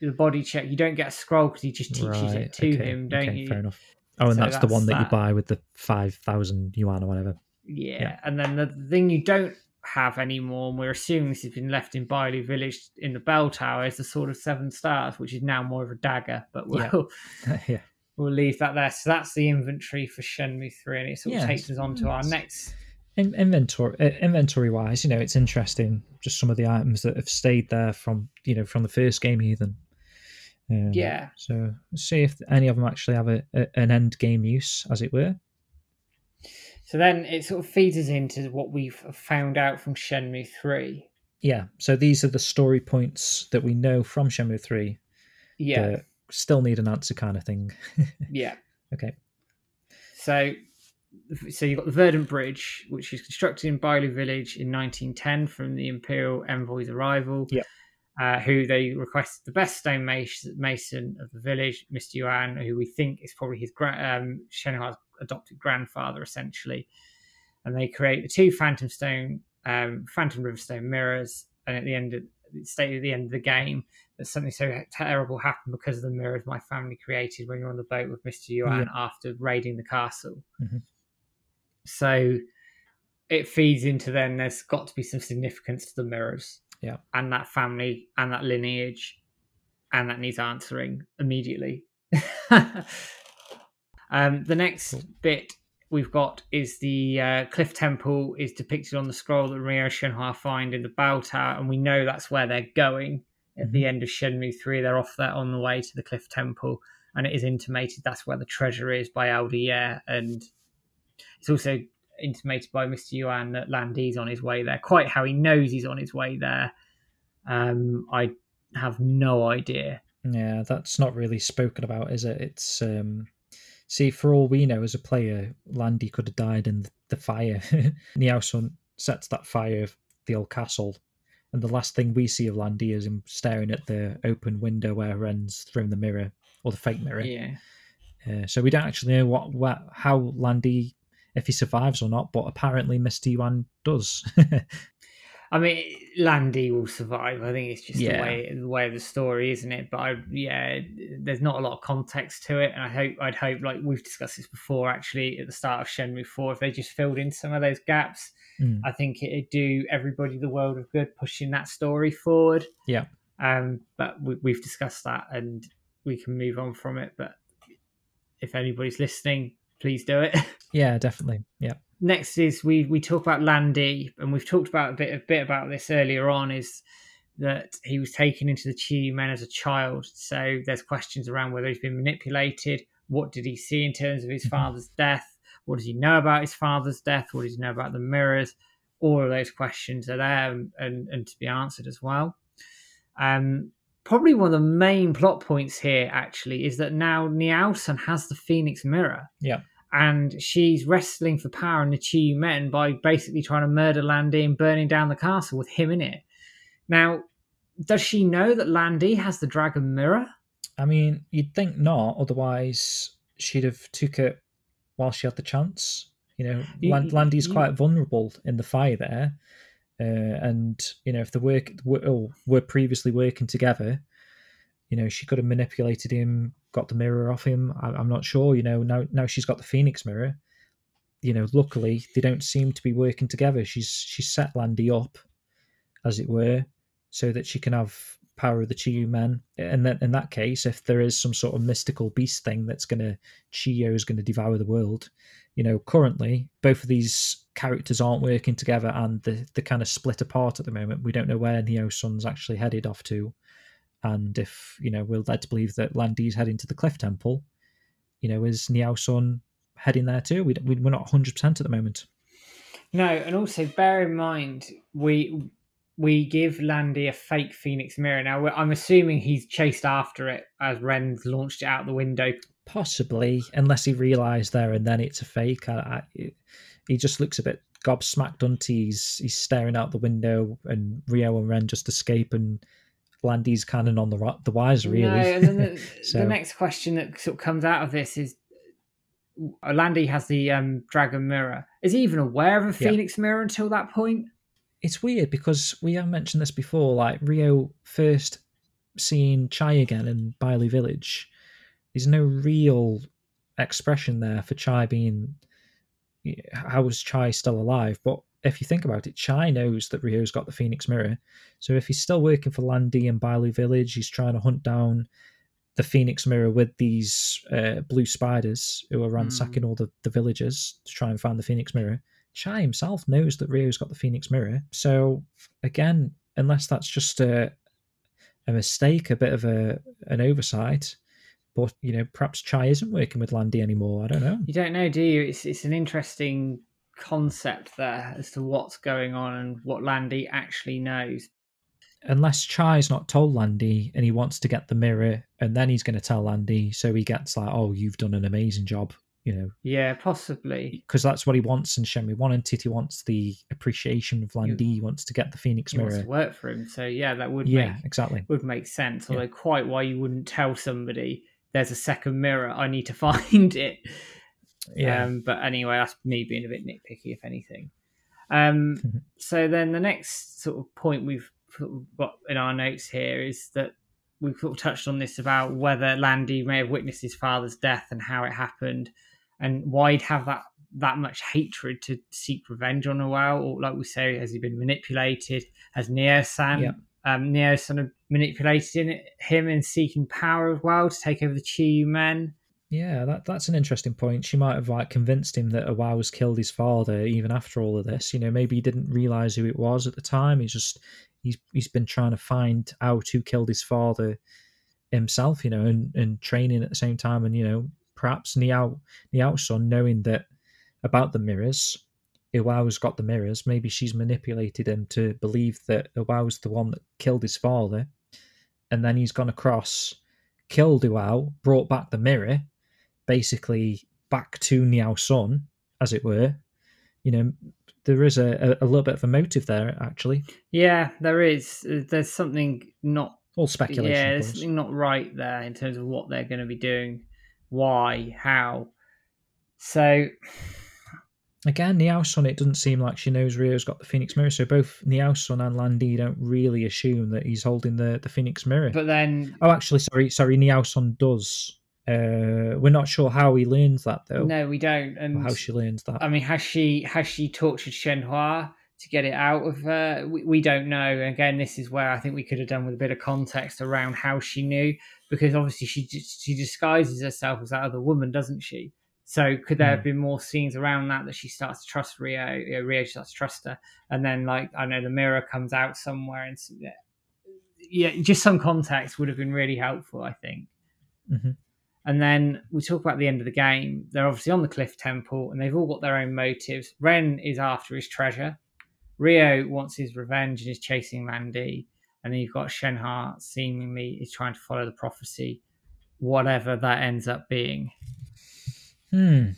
the body check? You don't get a scroll because he just teaches right. it to okay, him, don't okay, you? Fair enough. Oh, and So that's the one that, that's you buy with the five thousand yuan or whatever. Yeah. Yeah. and then the thing you don't have anymore, and we're assuming this has been left in Bailu Village in the bell tower, is the Sword of Seven Stars, which is now more of a dagger. But we'll Yeah. [LAUGHS] [LAUGHS] yeah. we'll leave that there. So that's the inventory for Shenmue Three, and it sort of Yeah, takes us on to our next. In, inventory uh, inventory wise, you know, it's interesting. Just some of the items that have stayed there from you know from the first game, even. Um, Yeah. So see if any of them actually have a, a an end game use, as it were. So then it sort of feeds us into what we've found out from Shenmue Three. Yeah. So these are the story points that we know from Shenmue Three. Yeah, That still need an answer, kind of thing. [LAUGHS] yeah. okay. So, so you've got the Verdant Bridge, which was constructed in Bailu Village in 1910 from the Imperial Envoy's arrival. Yep. Uh, who they requested the best stone mason, mason of the village, Mr. Yuan, who we think is probably his gra- um, Shenhua's adopted grandfather, essentially. And they create the two Phantom Stone, um, Phantom Riverstone mirrors. And at the end, of, state at the end of the game, that something so terrible happened because of the mirrors my family created when you're on the boat with Mr. Yuan after raiding the castle. Mhm. So it feeds into then there's got to be some significance to the mirrors. Yeah. And that family and that lineage. And that needs answering immediately. [LAUGHS] um, the next Cool. bit we've got is the uh, Cliff Temple is depicted on the scroll that Ryo Shenhua find in the Bell Tower, and we know that's where they're going at the end of Shenmue 3. They're off there on the way to the Cliff Temple, and it is intimated that's where the treasure is by Aldier, and it's also intimated by Mr. Yuan that Lan Di's on his way there. Quite how he knows he's on his way there, um, I have no idea. Yeah, that's not really spoken about, is it? It's um see, for all we know as a player, Lan Di could have died in the fire. [LAUGHS] Niao Sun sets that fire of the old castle, and the last thing we see of Lan Di is him staring at the open window where Ren's thrown the mirror or the fake mirror. Yeah. Uh, so we don't actually know what, what how Lan Di if he survives or not, but apparently Mr. Yuan does. [LAUGHS] I mean, Lan Di will survive. I think it's just Yeah. the way the way of the story, isn't it? But I, yeah, there's not a lot of context to it, and I hope I'd hope like we've discussed this before, actually, at the start of Shenmue Four, if they just filled in some of those gaps, Mm. I think it'd do everybody the world of good, pushing that story forward. Yeah. Um, but we, we've discussed that, and we can move on from it. But if anybody's listening, please do it. [LAUGHS] Yeah, definitely. Yeah. Next is we we talk about Lan Di, and we've talked about a bit a bit about this earlier on. Is that he was taken into the Chiyou Men as a child? So there's questions around whether he's been manipulated. What did he see in terms of his Mhm. father's death? What does he know about his father's death? What does he know about the mirrors? All of those questions are there and, and, and to be answered as well. Um, probably one of the main plot points here actually is that now Niao Sun has the Phoenix Mirror. Yeah. And she's wrestling for power in the Chiyou Men by basically trying to murder Lan Di and burning down the castle with him in it. Now, does she know that Lan Di has the dragon mirror? I mean, you'd think not. Otherwise, she'd have took it while she had the chance. You know, You- Land- Lan you- quite vulnerable in the fire there, uh, and you know, if the work were, oh, were previously working together, you know, she could have manipulated him, got the mirror off him. I, I'm not sure. You know, now now she's got the Phoenix mirror. You know, luckily they don't seem to be working together. She's she's set Lan Di up, as it were, so that she can have power of the Chiyou men. And then in that case, if there is some sort of mystical beast thing that's gonna Chiyou is gonna devour the world, you know, currently both of these characters aren't working together and the they're kind of split apart at the moment. We don't know where Niao Sun's actually headed off to. And if, you know, we're led to believe that Lan Di's heading to the Cliff Temple, you know, is Niao Sun heading there too? We, we, we're not 100% at the moment. No, and also bear in mind we we give Lan Di a fake Phoenix mirror. Now we're- I'm assuming he's chased after it as Ren's launched it out the window. Possibly, unless he realised there and then it's a fake. I, I, he just looks a bit gobsmacked, doesn't? He's, he's staring out the window and Ryo and Ren just escape and Lan Di's kind of on the, the wise, really. No, and then the, [LAUGHS] So- the next question that sort of comes out of this is Lan Di has the um, dragon mirror. Is he even aware of a Yeah. Phoenix mirror until that point? it's weird because we have mentioned this before. Like Ryo first seeing Chai again in Bailu Village, there's no real expression there for Chai being How was Chai still alive. But if you think about it, Chai knows that Ryo's got the Phoenix Mirror. So if he's still working for Lan Di and Bailu Village, he's trying to hunt down the Phoenix Mirror with these uh, blue spiders who are ransacking all the, the villages to try and find the Phoenix Mirror. Chai himself knows that Ryo's got the Phoenix Mirror. So again, unless that's just a a mistake, a bit of a an oversight, but you know, perhaps Chai isn't working with Lan Di anymore. I don't know. You don't know, do you? It's it's an interesting concept there as to what's going on and what Lan Di actually knows. Unless Chai's not told Lan Di and he wants to get the mirror and then he's gonna tell Lan Di, so he gets like, Oh, you've done an amazing job, you know, Yeah, possibly. because that's what he wants in Shenmue One and He wants the appreciation of Lan Di, he wants to get the Phoenix He wants Mirror. to work for him, so yeah, that would Yeah, make exactly. would make sense. Yeah. Although quite why you wouldn't tell somebody there's a second mirror, I need to [LAUGHS] find it. Yeah. Um, but anyway, that's me being a bit nitpicky, if anything. Um, Mhm. [LAUGHS] so then the next sort of point we've got in our notes here is that we've sort of touched on this about whether Lan Di may have witnessed his father's death and how it happened, and why he'd have that that much hatred to seek revenge on a Noel, or like we say, has he been manipulated? Has Niao Sun, Yeah. um, Niao Sun manipulated in him in seeking power as well to take over the Chiyou men? Yeah, that that's an interesting point. She might have like convinced him that Iwao's killed his father even after all of this. You know, maybe he didn't realize who it was at the time. He's just he's he's been trying to find out who killed his father himself. You know, and and training at the same time. And you know, perhaps Niao Niao's son knowing that about the mirrors. Iwao's got the mirrors. Maybe she's manipulated him to believe that Iwao's the one that killed his father, and then he's gone across, killed Iwao, brought back the mirror, basically back to Niao Sun, as it were. You know, there is a, a, little bit of a motive there, actually. Yeah, there is. There's something not All speculation, yeah, there's something not right there in terms of what they're going to be doing, why, how. So Again, Niao Sun, it doesn't seem like she knows Rio's got the Phoenix Mirror, so both Niao Sun and Lan Di don't really assume that he's holding the, the Phoenix Mirror. but then oh, actually, sorry, sorry, Niao Sun does. Uh, we're not sure how he learns that, though, no, we don't. And how she learns that. I mean, has she has she tortured Shenhua to get it out of her? We, we don't know. And again, this is where I think we could have done with a bit of context around how she knew, because obviously she she disguises herself as that other woman, doesn't she? So could there Hmm. have been more scenes around that that she starts to trust Ryo, you know, Ryo starts to trust her, and then like I know the mirror comes out somewhere, and yeah, yeah, just some context would have been really helpful, I think. Mhm. And then we talk about the end of the game. They're obviously on the Cliff Temple and they've all got their own motives. Ren is after his treasure. Ryo wants his revenge and is chasing Lan Di. And then you've got Shenhua seemingly is trying to follow the prophecy, whatever that ends up being. Hmm.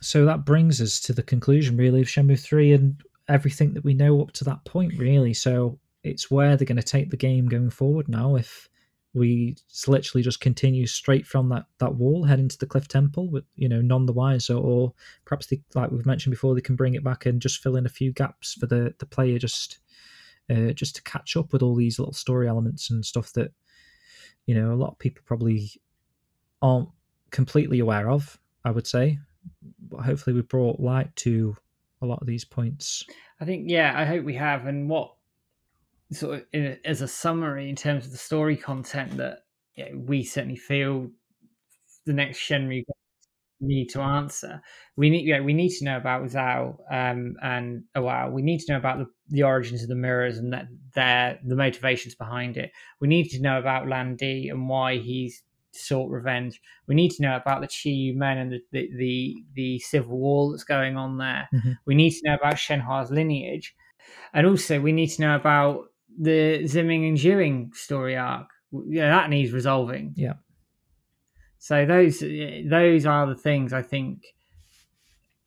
so that brings us to the conclusion, really, of Shenmue 3 and everything that we know up to that point, really. So it's where they're going to take the game going forward now. If we literally just continue straight from that, that wall, head into the Cliff Temple, with you know none the wiser, or perhaps they, like we've mentioned before, they can bring it back and just fill in a few gaps for the the player just uh, just to catch up with all these little story elements and stuff that you know a lot of people probably aren't completely aware of. I would say, but hopefully we brought light to a lot of these points. I think yeah, I hope we have. And what sort of in, as a summary in terms of the story content that you know, we certainly feel the next Shenmue need to answer. We need, yeah, we need to know about Zhao um, and Iwao. We need to know about the, the origins of the mirrors and that their the motivations behind it. We need to know about Lan Di and why he's sought revenge. We need to know about the Chiyou men and the the, the, the civil war that's going on there. Mm-hmm. We need to know about Shenhua's lineage, and also we need to know about the Ziming and Xiuying story arc. Yeah, that needs resolving. Yeah. So those those are the things I think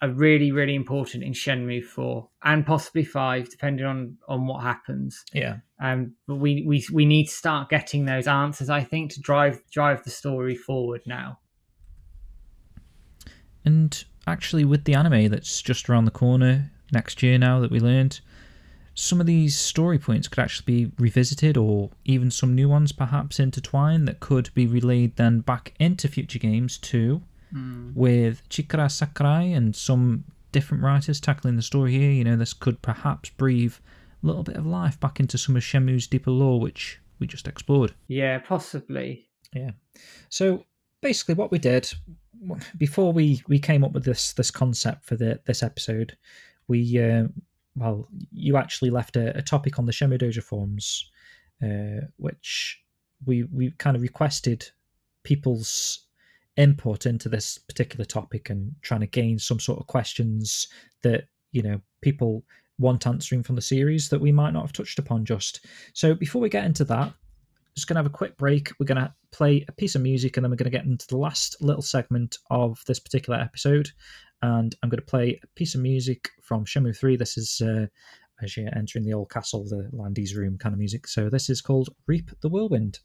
are really really important in Shenmue four and possibly five, depending on on what happens. Yeah. Um, but we we we need to start getting those answers. I think to drive drive the story forward now. And actually, with the anime that's just around the corner next year, now that we learned, some of these story points could actually be revisited or even some new ones perhaps intertwined that could be relayed then back into future games too mm. with Chikara Sakurai and some different writers tackling the story here. You know this could perhaps breathe a little bit of life back into some of Shenmue's deeper lore which we just explored. Yeah possibly. Yeah. So basically what we did before we we came up with this this concept for the this episode we uh, well, you actually left a, a topic on the Shenmue Dojo forums, uh, which we we kind of requested people's input into this particular topic and trying to gain some sort of questions that you know people want answering from the series that we might not have touched upon just. So before we get into that, just to have a quick break. We're to play a piece of music and then we're going to get into the last little segment of this particular episode and I'm going to play a piece of music from Shenmue 3. This is uh, as you're entering the old castle, the Lan Di's room kind of music. So this is called Reap the Whirlwind.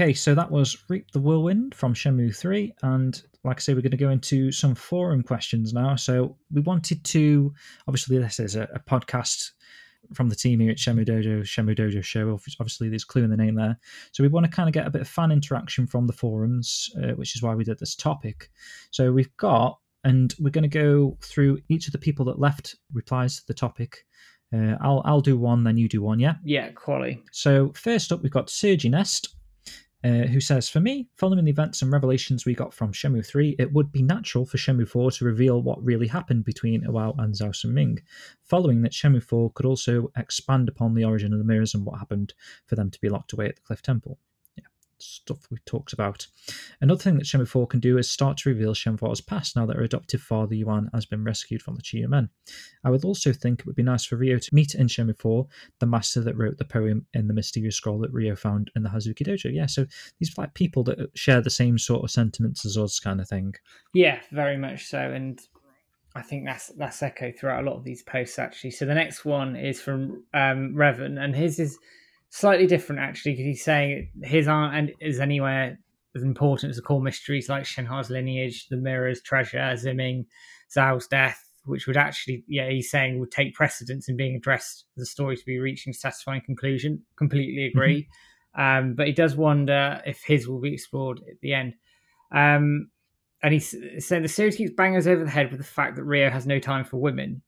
Okay, so that was Reap the Whirlwind from Shenmue 3. And like I say, we're going to go into some forum questions now. So we wanted to, obviously, this is a, a podcast from the team here at Shenmue Dojo, Shenmue Dojo Show. Obviously, there's clue in the name there. So we want to kind of get a bit of fan interaction from the forums, uh, which is why we did this topic. So we've got, and we're going to go through each of the people that left replies to the topic. Uh, I'll I'll do one, then you do one, yeah. Yeah, quality. So first up, we've got Sergi Nest. Uh, who says, For me, following the events and revelations we got from Shenmue 3, it would be natural for Shenmue 4 to reveal what really happened between Iwao and Zhao Sunming. Following that, Shenmue 4 could also expand upon the origin of the mirrors and what happened for them to be locked away at the Cliff Temple stuff we talked about. Another thing that Shenmue 4 can do is start to reveal Shenhua's past now that her adoptive father Yuan has been rescued from the Chiyou Men. I would also think it would be nice for Ryo to meet in Shenmue 4 the master that wrote the poem in the mysterious scroll that Ryo found in the Hazuki Dojo. Yeah, so these like people that share the same sort of sentiments as us, kind of thing. Yeah, very much so. And I think that's that's echo throughout a lot of these posts actually. So the next one is from um, Revan, and his is slightly different actually because he's saying his aren't is anywhere as important as the core mysteries like Shenhua's lineage, the mirror's treasure, Ziming, Zhao's death, which would actually, yeah, he's saying would take precedence in being addressed for the story to be reaching a satisfying conclusion. Completely agree. Mm-hmm. Um, but he does wonder if his will be explored at the end. Um, and he said the series keeps banging us over the head with the fact that Ryo has no time for women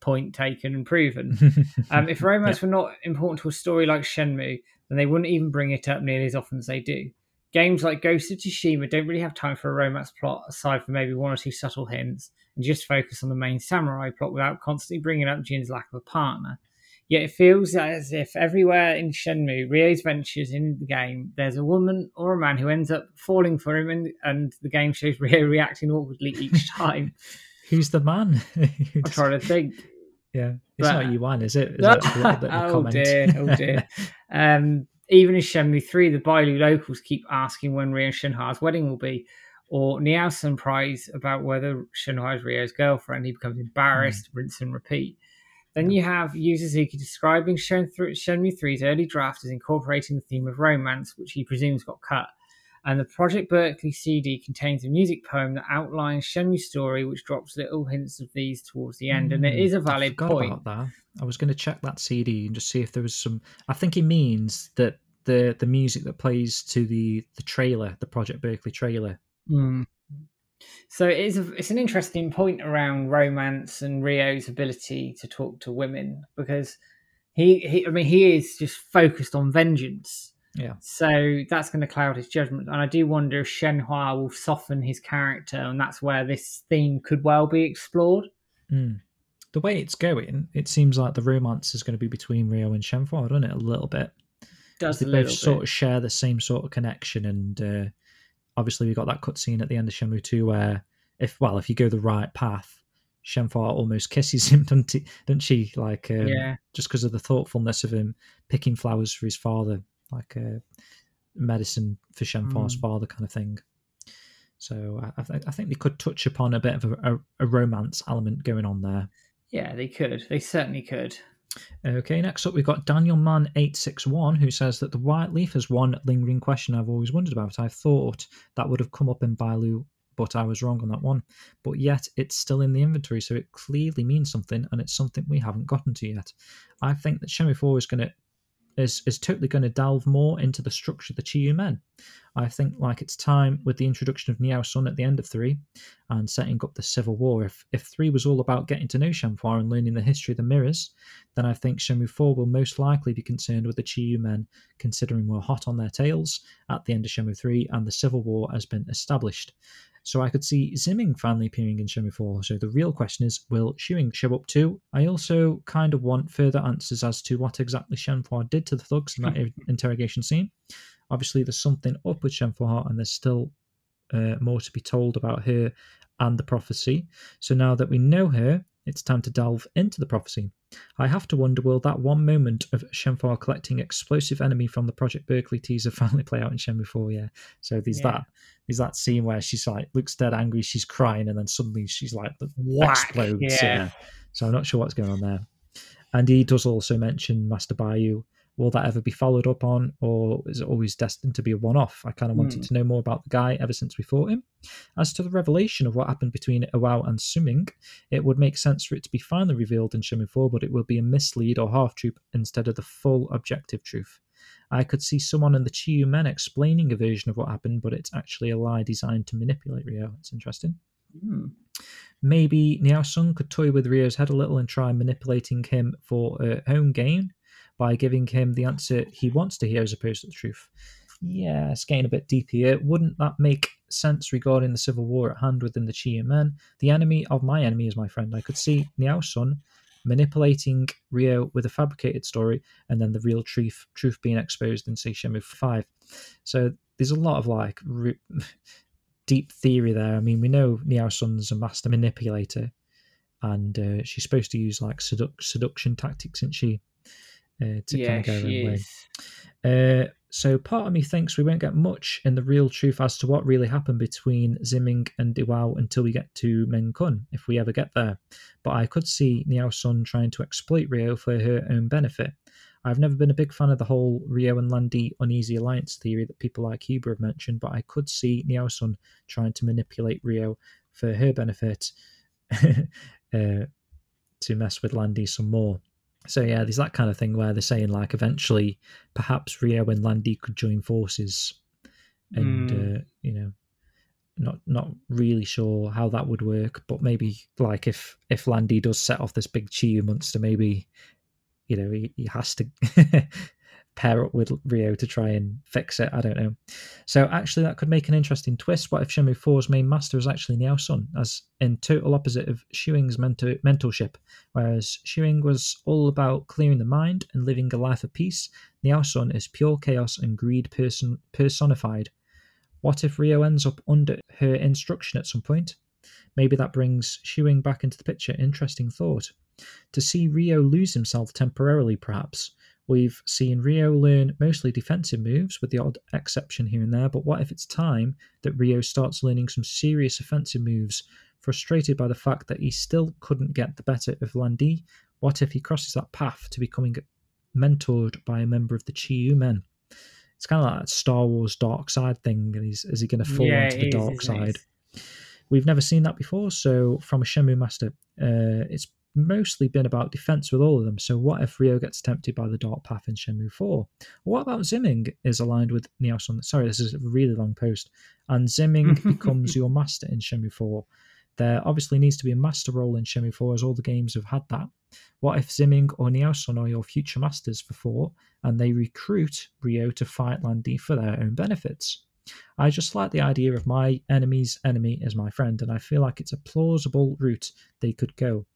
point taken and proven. [LAUGHS] um, if romance yeah. were not important to a story like Shenmue, then they wouldn't even bring it up nearly as often as they do. Games like Ghost of Tsushima don't really have time for a romance plot aside from maybe one or two subtle hints and just focus on the main samurai plot without constantly bringing up Jin's lack of a partner. Yet it feels as if everywhere in Shenmue, Ryo's ventures in the game, there's a woman or a man who ends up falling for him, and, and the game shows Ryo [LAUGHS] reacting awkwardly each [LAUGHS] time. Who's the man? [LAUGHS] I'm trying to think. Yeah, it's but, not Yuan, is it? [LAUGHS] Is oh dear, oh dear. [LAUGHS] um, even in Shenmue 3, the Bailu locals keep asking when Ryo and Shenhua's wedding will be, or Niao Prize about whether Shenhua is Ryo's girlfriend. He becomes embarrassed, mm. rinse and repeat. Then you have Yu Suzuki describing Shenmue 3's early draft as incorporating the theme of romance, which he presumes got cut. And the Project Berkeley CD contains a music poem that outlines Shenmue's story, which drops little hints of these towards the end. Mm, and it is a valid I point. About that. I was going to check that CD and just see if there was some. I think he means that the the music that plays to the the trailer, the Project Berkeley trailer. Mm. So it is a, it's an interesting point around romance and Ryo's ability to talk to women because he, he I mean he is just focused on vengeance yeah. So that's going to cloud his judgment. And I do wonder if Shenhua will soften his character, and that's where this theme could well be explored. Mm. The way it's going, it seems like the romance is going to be between Ryo and Shenhua, doesn't it? A little bit. Does they both sort of share the same sort of connection, and uh, obviously we got that cutscene at the end of Shenmue Two where, if well, if you go the right path, Shenhua almost [LAUGHS] kisses him, doesn't, he, doesn't she? Like, um, yeah, just because of the thoughtfulness of him picking flowers for his father like a medicine for Shenhua's mm. father kind of thing. So I, th- I, think they could touch upon a bit of a, a, a, romance element going on there. Yeah, they could. They certainly could. Okay, next up we've got Daniel Man eight six one who says that the white leaf is one lingering question I've always wondered about. I thought that would have come up in Bailu, but I was wrong on that one. But yet it's still in the inventory, so it clearly means something, and it's something we haven't gotten to yet. I think that Shenmue Four is going to is is totally going to delve more into the structure of the Chiyou Men. I think like it's time with the introduction of Niao Sun at the end of three and setting up the civil war. If if three was all about getting to know Shenhua and learning the history of the mirrors, then I think Shenmue four will most likely be concerned with the Chiyou Men, considering we're hot on their tails at the end of Shenmue three and the civil war has been established. So I could see Ziming finally appearing in Shenmue 4. So the real question is, will Xiuying show up too? I also kind of want further answers as to what exactly Shenhua did to the thugs in that [LAUGHS] interrogation scene. Obviously, there's something up with Shenhua, and there's still uh, more to be told about her and the prophecy. So now that we know her, it's time to delve into the prophecy. I have to wonder will that one moment of Shenhua collecting explosive enemy from the Project Berkeley teaser [LAUGHS] finally play out in Shenmue 4? Yeah. So there's yeah. that there's that scene where she's like looks dead angry, she's crying, and then suddenly she's like Whack, explodes. Yeah. yeah. So I'm not sure what's going on there. And he does also mention Master Bailu Will that ever be followed up on, or is it always destined to be a one off? I kind of wanted Hmm. to know more about the guy ever since we fought him. As to the revelation of what happened between Iwao and Sunming, it would make sense for it to be finally revealed in Shenmue 4, but it will be a mislead or half truth instead of the full objective truth. I could see someone in the Chiyou men explaining a version of what happened, but it's actually a lie designed to manipulate Ryo. It's interesting. Hmm. Maybe Niao Sun could toy with Ryo's head a little and try manipulating him for her own gain by giving him the answer he wants to hear as opposed to the truth. Yeah, it's getting a bit deep here. Wouldn't that make sense regarding the civil war at hand within the Chiyou men? The enemy of my enemy is my friend. I could see Niao Sun manipulating Ryo with a fabricated story and then the real truth truth being exposed in say Shenmue 5. So there's a lot of like re- [LAUGHS] deep theory there. I mean, we know Niao Sun's a master manipulator, and uh, she's supposed to use like seduc- seduction tactics, isn't she? Uh, to yeah, kind of go she is. Uh, so part of me thinks we won't get much in the real truth as to what really happened between Ziming and Diwao until we get to Menkun, if we ever get there. But I could see Niao Sun trying to exploit Ryo for her own benefit. I've never been a big fan of the whole Ryo and Lan Di uneasy alliance theory that people like Huber have mentioned, but I could see Niao Sun trying to manipulate Ryo for her benefit [LAUGHS] uh, to mess with Lan Di some more. So yeah, there's that kind of thing where they're saying like eventually perhaps Ryo and Lan Di could join forces, and Mm. uh, you know, not not really sure how that would work, but maybe like if if Lan Di does set off this big Chiyou monster, maybe you know he, he has to [LAUGHS] pair up with Ryo to try and fix it. I don't know. So actually, that could make an interesting twist. What if Shenmue 4's main master is actually Niao Sun, as in total opposite of Xiuying's mentor, mentorship? Whereas Xiuying was all about clearing the mind and living a life of peace, Niao Sun is pure chaos and greed person personified. What if Ryo ends up under her instruction at some point? Maybe that brings Xiuying back into the picture. Interesting thought. To see Ryo lose himself temporarily, perhaps. We've seen Ryo learn mostly defensive moves, with the odd exception here and there, but what if it's time that Ryo starts learning some serious offensive moves? Frustrated by the fact that he still couldn't get the better of Lan Di, what if he crosses that path to becoming mentored by a member of the Chiyou men? It's kind of like that Star Wars dark side thing, and he's, is he going to fall yeah, onto the is, dark side? We've never seen that before, so from a Shenmue master, uh, it's mostly been about defense with all of them. So what if Ryo gets tempted by the dark path in Shenmue 4? What about Ziming is aligned with Niao Sun? Sorry, this is a really long post. And Ziming [LAUGHS] becomes your master in Shenmue 4. There obviously needs to be a master role in Shenmue 4 as all the games have had that. What if Ziming or Niao Sun are your future masters for 4 and they recruit Ryo to fight Lan Di for their own benefits? I just like the idea of my enemy's enemy as my friend, and I feel like it's a plausible route they could go.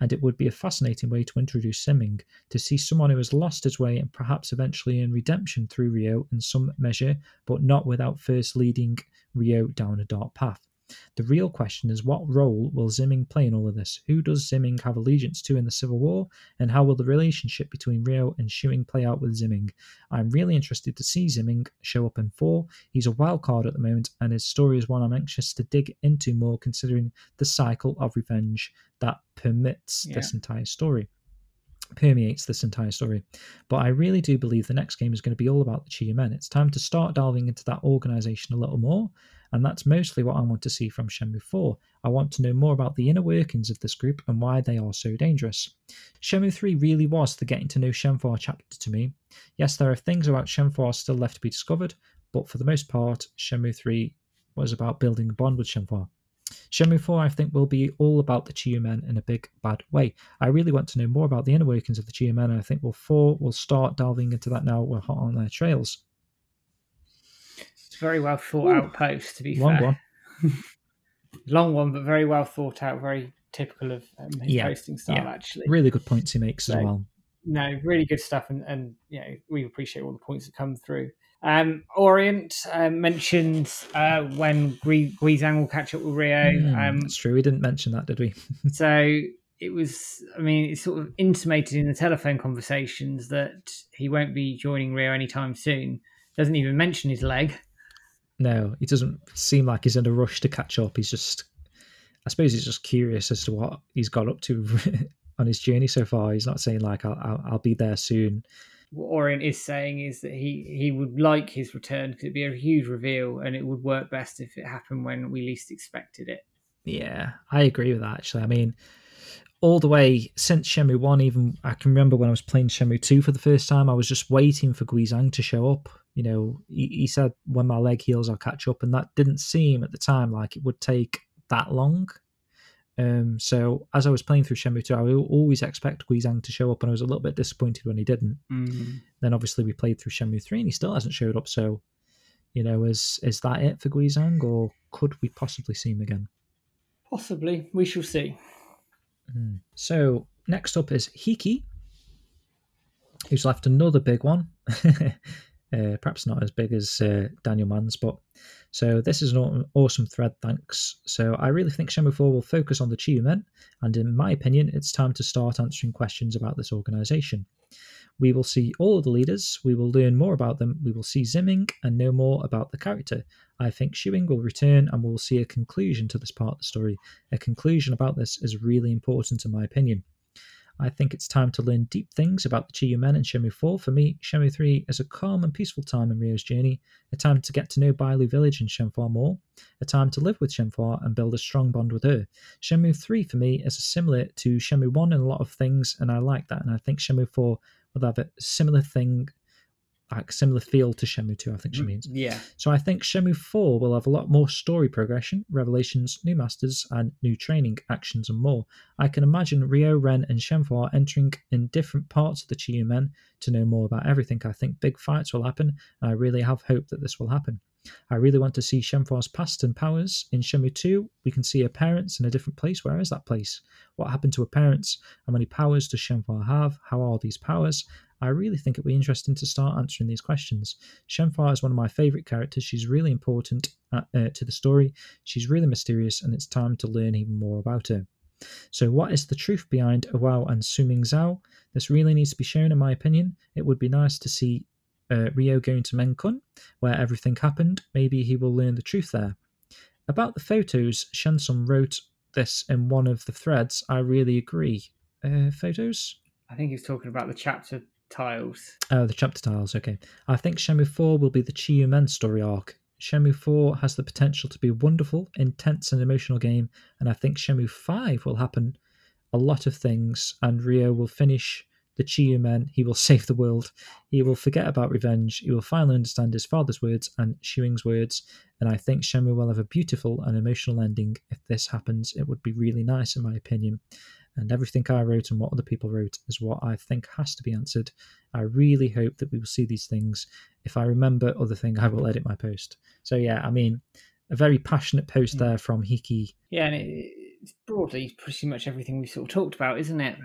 And it would be a fascinating way to introduce Ziming, to see someone who has lost his way and perhaps eventually in redemption through Ryo in some measure, but not without first leading Ryo down a dark path. The real question is what role will Ziming play in all of this? Who does Ziming have allegiance to in the Civil War? And how will the relationship between Ryo and Xiuying play out with Ziming? I'm really interested to see Ziming show up in 4. He's a wild card at the moment, and his story is one I'm anxious to dig into more considering the cycle of revenge that permits Yeah. this entire story. Permeates this entire story. But I really do believe the next game is going to be all about the Chiyou Men. It's time to start delving into that organization a little more, and that's mostly what I want to see from Shenmue 4. I want to know more about the inner workings of this group and why they are so dangerous. Shenmue 3 really was the getting to know Shenhua chapter to me. Yes, there are things about Shenhua still left to be discovered, but for the most part, Shenmue 3 was about building a bond with Shenhua. Shenmue 4, I think, will be all about the Chiyou men in a big, bad way. I really want to know more about the inner workings of the Chiyou men, and I think well, 4 will start delving into that now we're hot on their trails. It's very well thought Ooh. out post, to be Long fair. one. [LAUGHS] Long one, but very well thought out. Very typical of um, his Yeah, posting style, yeah. actually. Really good points he makes as well. No, really good stuff, and, and you know we appreciate all the points that come through. Um, Orient um, mentioned uh, when Gui Guizhang will catch up with Ryo. Hmm, Um, that's true. We didn't mention that, did we? [LAUGHS] so it was, I mean, it's sort of intimated in the telephone conversations that he won't be joining Ryo anytime soon. Doesn't even mention his leg. No, he doesn't seem like he's in a rush to catch up. He's just, I suppose, he's just curious as to what he's got up to [LAUGHS] on his journey so far. He's not saying like I'll, I'll, I'll be there soon. what Orient is saying is that he he would like his return because it'd be a huge reveal and it would work best if it happened when we least expected it. Yeah, I agree with that. Actually, I mean, all the way since Shenmue One, even I can remember when I was playing Shenmue Two for the first time, I was just waiting for Guizhang to show up. You know, he, he said when my leg heals, I'll catch up, and that didn't seem at the time like it would take that long. Um, so as I was playing through Shenmue 2, I would always expect Guizhang to show up, and I was a little bit disappointed when he didn't. Mm. Then obviously we played through Shenmue 3, and he still hasn't showed up. So, you know, is is that it for Guizhang, or could we possibly see him again? Possibly, we shall see. Mm. So next up is Hiki, who's left another big one. [LAUGHS] uh, perhaps not as big as uh, Daniel Mann's, but so this is an awesome thread. Thanks. So I really think Shenmue 4 will focus on the Chiyou men, and in my opinion, it's time to start answering questions about this organization. We will see all of the leaders, we will learn more about them, we will see Ziming and know more about the character. I think Xiuying will return and we'll see a conclusion to this part of the story. A conclusion about this is really important in my opinion. I think it's time to learn deep things about the Chiyou men in Shenmue 4. For me, Shenmue 3 is a calm and peaceful time in Ryo's journey, a time to get to know Bailu village and Shenhua more, a time to live with Shenhua and build a strong bond with her. Shenmue 3 for me is similar to Shenmue 1 in a lot of things, and I like that, and I think Shenmue 4 will have a similar thing like similar feel to Shenmue 2, I think she Mm, means. Yeah. So I think Shenmue 4 will have a lot more story progression, revelations, new masters, and new training, actions, and more. I can imagine Ryo, Ren, and Shenhua entering in different parts of the Chiyou Men to know more about everything. I think big fights will happen, and I really have hope that this will happen. I really want to see Shenhua's past and powers. In Shenmue 2, we can see her parents in a different place. Where is that place? What happened to her parents? How many powers does Shenhua have? How are these powers? I really think it'd be interesting to start answering these questions. Shenhua is one of my favourite characters. She's really important uh, to the story. She's really mysterious, and it's time to learn even more about her. So, what is the truth behind Iwao and Sunming Zhao? This really needs to be shown, in my opinion. It would be nice to see uh, Ryo going to Menkun, where everything happened. Maybe he will learn the truth there. About the photos, Shansung wrote this in one of the threads. I really agree. Uh, photos? I think he's talking about the chapter tiles. Oh, the chapter tiles. Okay. I think Shenmue 4 will be the Chiyou Men story arc. Shenmue 4 has the potential to be a wonderful, intense, and emotional game, and I think Shenmue 5 will happen a lot of things, and Ryo will finish the Chiyou Men. He will [LAUGHS] save the world. He will forget about revenge. He will finally understand his father's words and Xiuying's words, and I think Shenmue will have a beautiful and emotional ending. If this happens, it would be really nice, in my opinion and everything I wrote and what other people wrote is what I think has to be answered. I really hope that we will see these things. If I remember other thing, I will edit my post. So yeah, I mean, a very passionate post there from Hiki. Yeah, and it, it's broadly pretty much everything we sort of talked about, isn't it?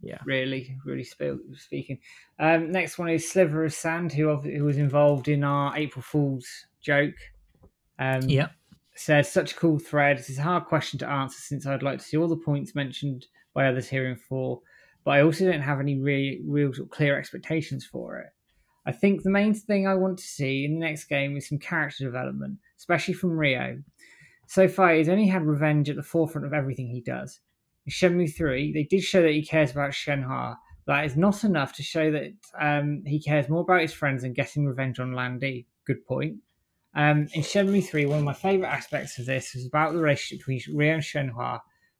Yeah. Really, really spe- speaking. Um, next one is Sliver of Sand, who, who was involved in our April Fool's joke. Um, Yeah. says such a cool thread. This is a hard question to answer since I'd like to see all the points mentioned by others here in four, but I also don't have any really real sort of clear expectations for it. I think the main thing I want to see in the next game is some character development, especially from Ryo. So far, he's only had revenge at the forefront of everything he does. In Shenmue 3, they did show that he cares about Shenhua. That is not enough to show that um, he cares more about his friends than getting revenge on Lan Di. Good point. Um, in Shenmue 3, one of my favourite aspects of this was about the relationship between Ryo and Shenhua,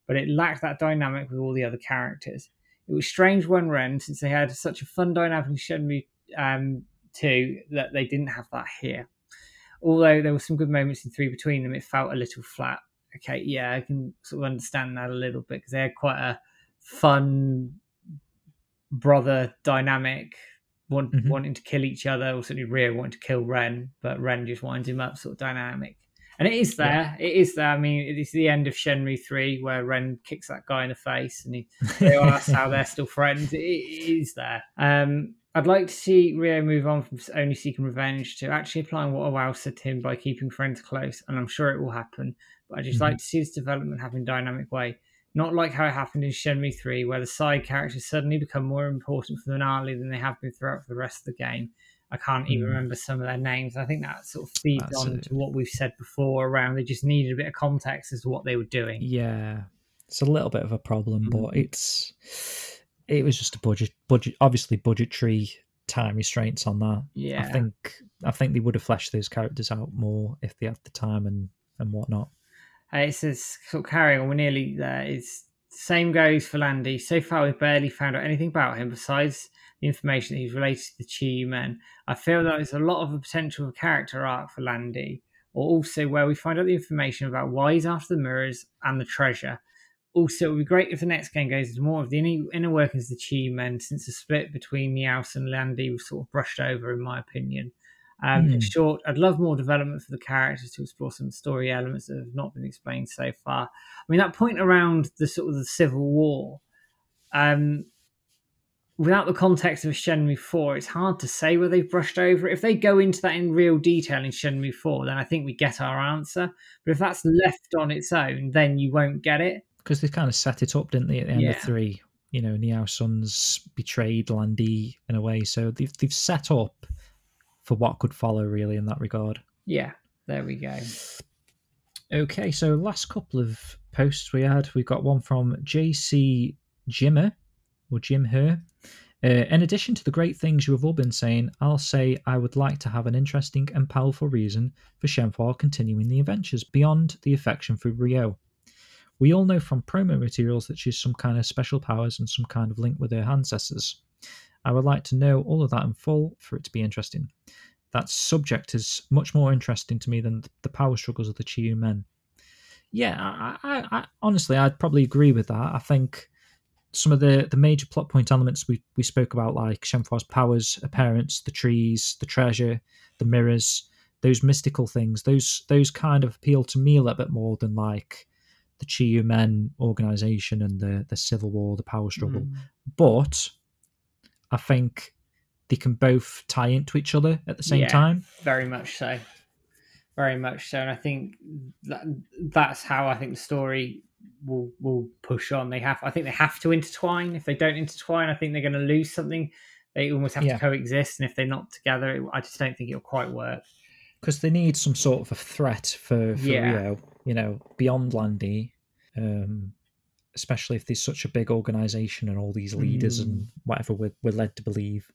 but it lacked that dynamic with all the other characters. It was strange when Ren, since they had such a fun dynamic in Shenmue um, 2, that they didn't have that here. Although there were some good moments in 3 between them, it felt a little flat. Okay, yeah, I can sort of understand that a little bit because they had quite a fun brother dynamic want, Mhm. wanting to kill each other, or certainly Ryo wanting to kill Ren, but Ren just winds him up, sort of dynamic. And it is there. It is there. I mean, it's the end of Shenmue 3 where Ren kicks that guy in the face and he they ask how they're still friends. It, it is there. Um, I'd like to see Ryo move on from only seeking revenge to actually applying what Iwao said to him by keeping friends close, and I'm sure it will happen. But I just Mhm. like to see this development happen in a dynamic way. Not like how it happened in Shenmue 3, where the side characters suddenly become more important for the finale than they have been throughout the rest of the game. I can't even Mm. remember some of their names. I think that sort of feeds That's on it. to what we've said before around they just needed a bit of context as to what they were doing. Yeah. It's a little bit of a problem, but Mhm. it's it was just a budget budget obviously budgetary time restraints on that. Yeah. I think I think they would have fleshed those characters out more if they had the time and and whatnot. Uh, it says sort of carrying on. We're nearly there. It's same goes for Lan Di. So far, we've barely found out anything about him besides information that he's related to the Chiyou men. I feel that there's a lot of a potential character arc for Lan Di, or also where we find out the information about why he's after the mirrors and the treasure. Also, it would be great if the next game goes into more of the inner, inner workings of the Chiyou men, since the split between Meowth and Lan Di was sort of brushed over, in my opinion. Um, In Hmm. short, I'd love more development for the characters to explore some story elements that have not been explained so far. I mean, that point around the sort of the Civil War, um, without the context of Shenmue 4, it's hard to say where they've brushed over it. If they go into that in real detail in Shenmue 4, then I think we get our answer. But if that's left on its own, then you won't get it. Because they kind of set it up, didn't they, at the end Yeah. of three? You know, Niao Sun's betrayed Lan Di in a way, so they've they've set up for what could follow, really, in that regard. Yeah, there we go. Okay, so last couple of posts we had, we've got one from JC Jimmer or Jim Her. Uh, in addition to the great things you have all been saying, I'll say I would like to have an interesting and powerful reason for Shenhua continuing the adventures beyond the affection for Ryo. We all know from promo materials that she's some kind of special powers and some kind of link with her ancestors. I would like to know all of that in full for it to be interesting. That subject is much more interesting to me than the power struggles of the Chiyou men. Yeah, I, I, I honestly, I'd probably agree with that. I think some of the, the major plot point elements we, we spoke about, like Shenhua's powers, appearance, the trees, the treasure, the mirrors, those mystical things, those those kind of appeal to me a little bit more than like the Chiyou men organization and the, the civil war, the power struggle. Mm. But I think they can both tie into each other at the same Yeah. time. Very much so. Very much so. And I think that, that's how I think the story will will push on. They have I think they have to intertwine. If they don't intertwine, I think they're gonna lose something. They almost have Yeah. to coexist, and if they're not together, it, I just don't think it'll quite work. because they need some sort of a threat for, for Yeah. Ryo, you know, beyond Lan Di, um, especially if there's such a big organization and all these leaders Mm. and whatever we're, we're led to believe.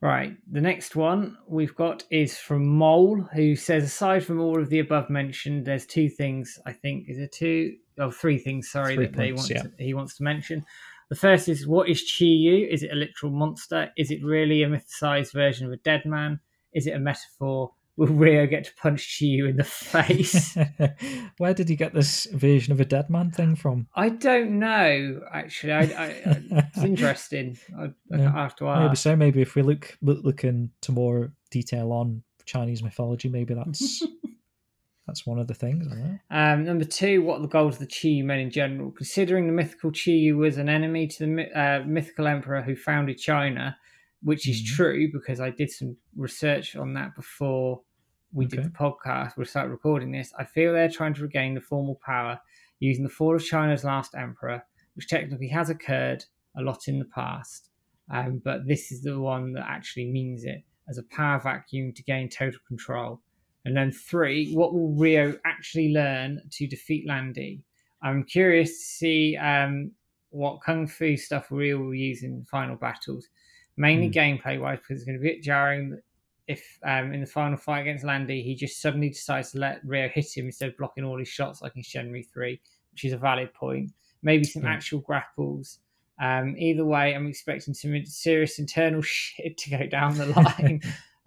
Right. The next one we've got is from Mole, who says, aside from all of the above mentioned, there's two things I think is it two oh three things, sorry, Three that they points, want yeah. to, he wants to mention. The first is what is Chiyou? Is it a literal monster? Is it really a mythicized version of a dead man? Is it a metaphor? Will Ryo get to punch Chiyou in the face? [LAUGHS] Where did he get this version of a dead man thing from? I don't know. Actually, I, I, it's interesting. I, Yeah, have to Maybe so. Maybe if we look, look look into more detail on Chinese mythology, maybe that's [LAUGHS] that's one of the things. I don't know. Um, number two, what are the goals of the Chiyou men in general? Considering the mythical Chi was an enemy to the uh, mythical emperor who founded China, which is Mhm. true because I did some research on that before we did the podcast. We started recording this. I feel they're trying to regain the formal power using the fall of China's last emperor, which technically has occurred a lot in the past. Um, but this is the one that actually means it as a power vacuum to gain total control. And then three, what will Ryo actually learn to defeat Lan Di? I'm curious to see um, what kung fu stuff Ryo will use in final battles, mainly Hmm. gameplay wise, because it's going to be a bit jarring if um, in the final fight against Lan Di he just suddenly decides to let Ryo hit him instead of blocking all his shots like in Shenmue 3, which is a valid point. Maybe some Yeah. actual grapples. Um, either way, I'm expecting some serious internal [LAUGHS] shit to go down the [LAUGHS] line.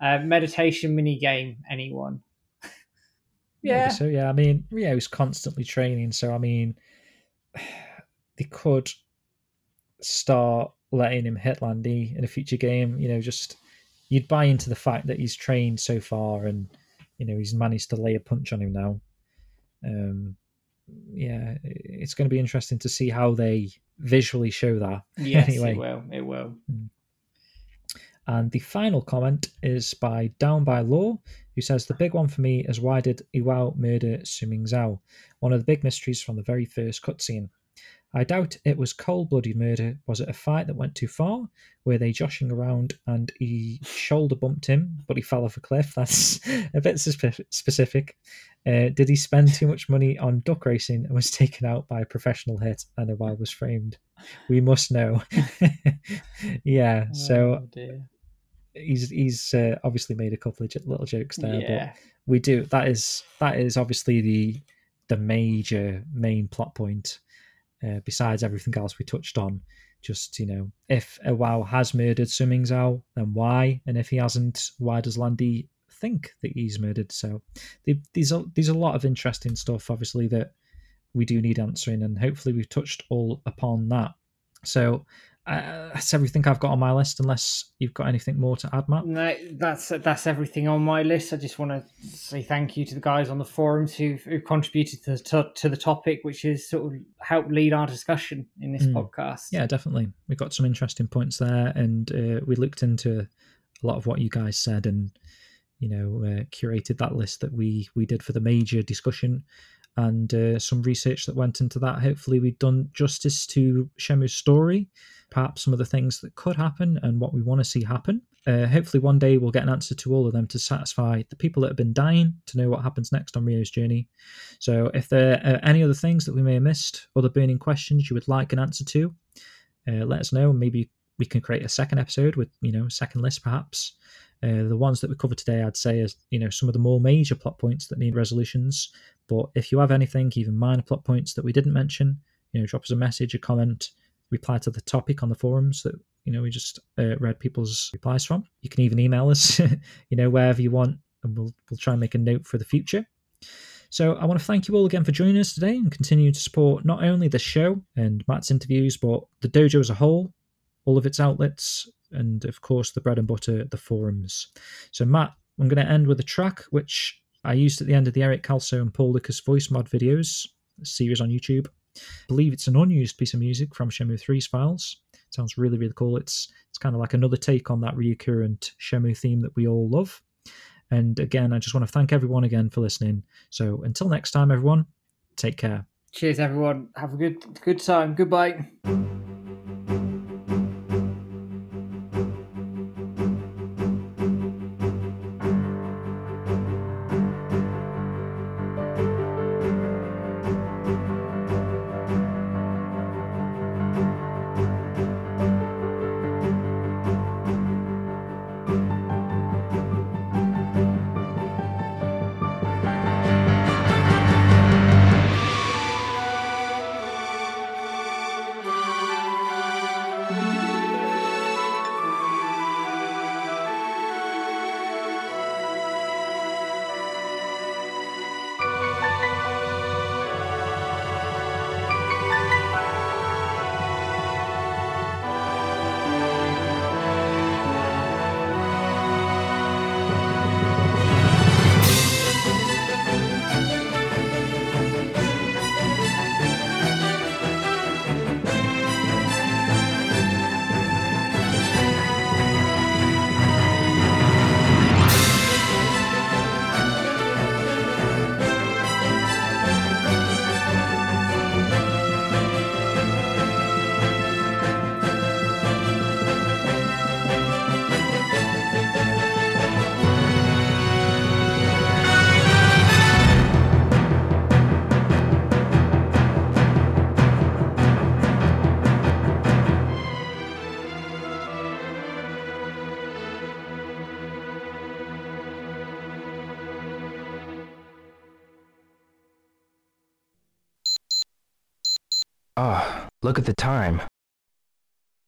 Uh, meditation mini game, anyone? Maybe Yeah. So yeah, I mean, Ryo's constantly training, so I mean, [SIGHS] they could start letting him hit Lan Di in a future game. You know, just you'd buy into the fact that he's trained so far, and you know he's managed to lay a punch on him now. Um, yeah, it's going to be interesting to see how they visually show that. Yes, [LAUGHS] Anyway. it will. It will. And the final comment is by Down by Law, who says the big one for me is why did Iwao murder Sunming Zhao? One of the big mysteries from the very first cutscene. I doubt it was cold-blooded murder. Was it a fight that went too far? Were they joshing around and he shoulder bumped him, but he fell off a cliff? [LAUGHS] That's a bit specific. Uh, did he spend too much money on duck racing and was taken out by a professional hit and a Iwao was framed? We must know. [LAUGHS] yeah. [LAUGHS] So Oh, dear. He's he's uh, obviously made a couple of little jokes there, Yeah. but we do that is that is obviously the the major main plot point. Uh, besides everything else we touched on, just you know, if Iwao has murdered Sunming Zhao, then why? And if he hasn't, why does Lan Di think that he's murdered? So the, these are these are a lot of interesting stuff, obviously that we do need answering, and hopefully we've touched all upon that. So uh, that's everything I've got on my list, unless you've got anything more to add, Matt. No, that's that's everything on my list. I just want to say thank you to the guys on the forums who've, who've contributed to the to, to the topic, which has sort of helped lead our discussion in this Mm. podcast. Yeah, definitely. We got some interesting points there, and uh, we looked into a lot of what you guys said, and you know, uh, curated that list that we we did for the major discussion, and uh, some research that went into that. Hopefully, we've done justice to Shenmue's story, perhaps some of the things that could happen and what we want to see happen. Uh, hopefully, one day we'll get an answer to all of them to satisfy the people that have been dying to know what happens next on Ryo's journey. So, if there are any other things that we may have missed, other burning questions you would like an answer to, uh, let us know. Maybe we can create a second episode with you know second list perhaps. Uh, the ones that we covered today, I'd say, is you know some of the more major plot points that need resolutions. But if you have anything, even minor plot points that we didn't mention, you know, drop us a message, a comment, reply to the topic on the forums that you know we just uh, read people's replies from. You can even email us, [LAUGHS] you know, wherever you want, and we'll we'll try and make a note for the future. So I want to thank you all again for joining us today and continue to support not only the show and Matt's interviews, but the dojo as a whole, all of its outlets, and of course the bread and butter, the forums. So Matt, I'm going to end with a track which I used at the end of the Eric Calso and Paul Lucas voice mod videos series on YouTube. I believe it's an unused piece of music from Shenmue 3's files. sounds really, really cool. It's it's kind of like another take on that recurrent Shenmue theme that we all love. And again, I just want to thank everyone again for listening. So until next time, everyone, take care. Cheers, everyone. Have a good good time. Goodbye.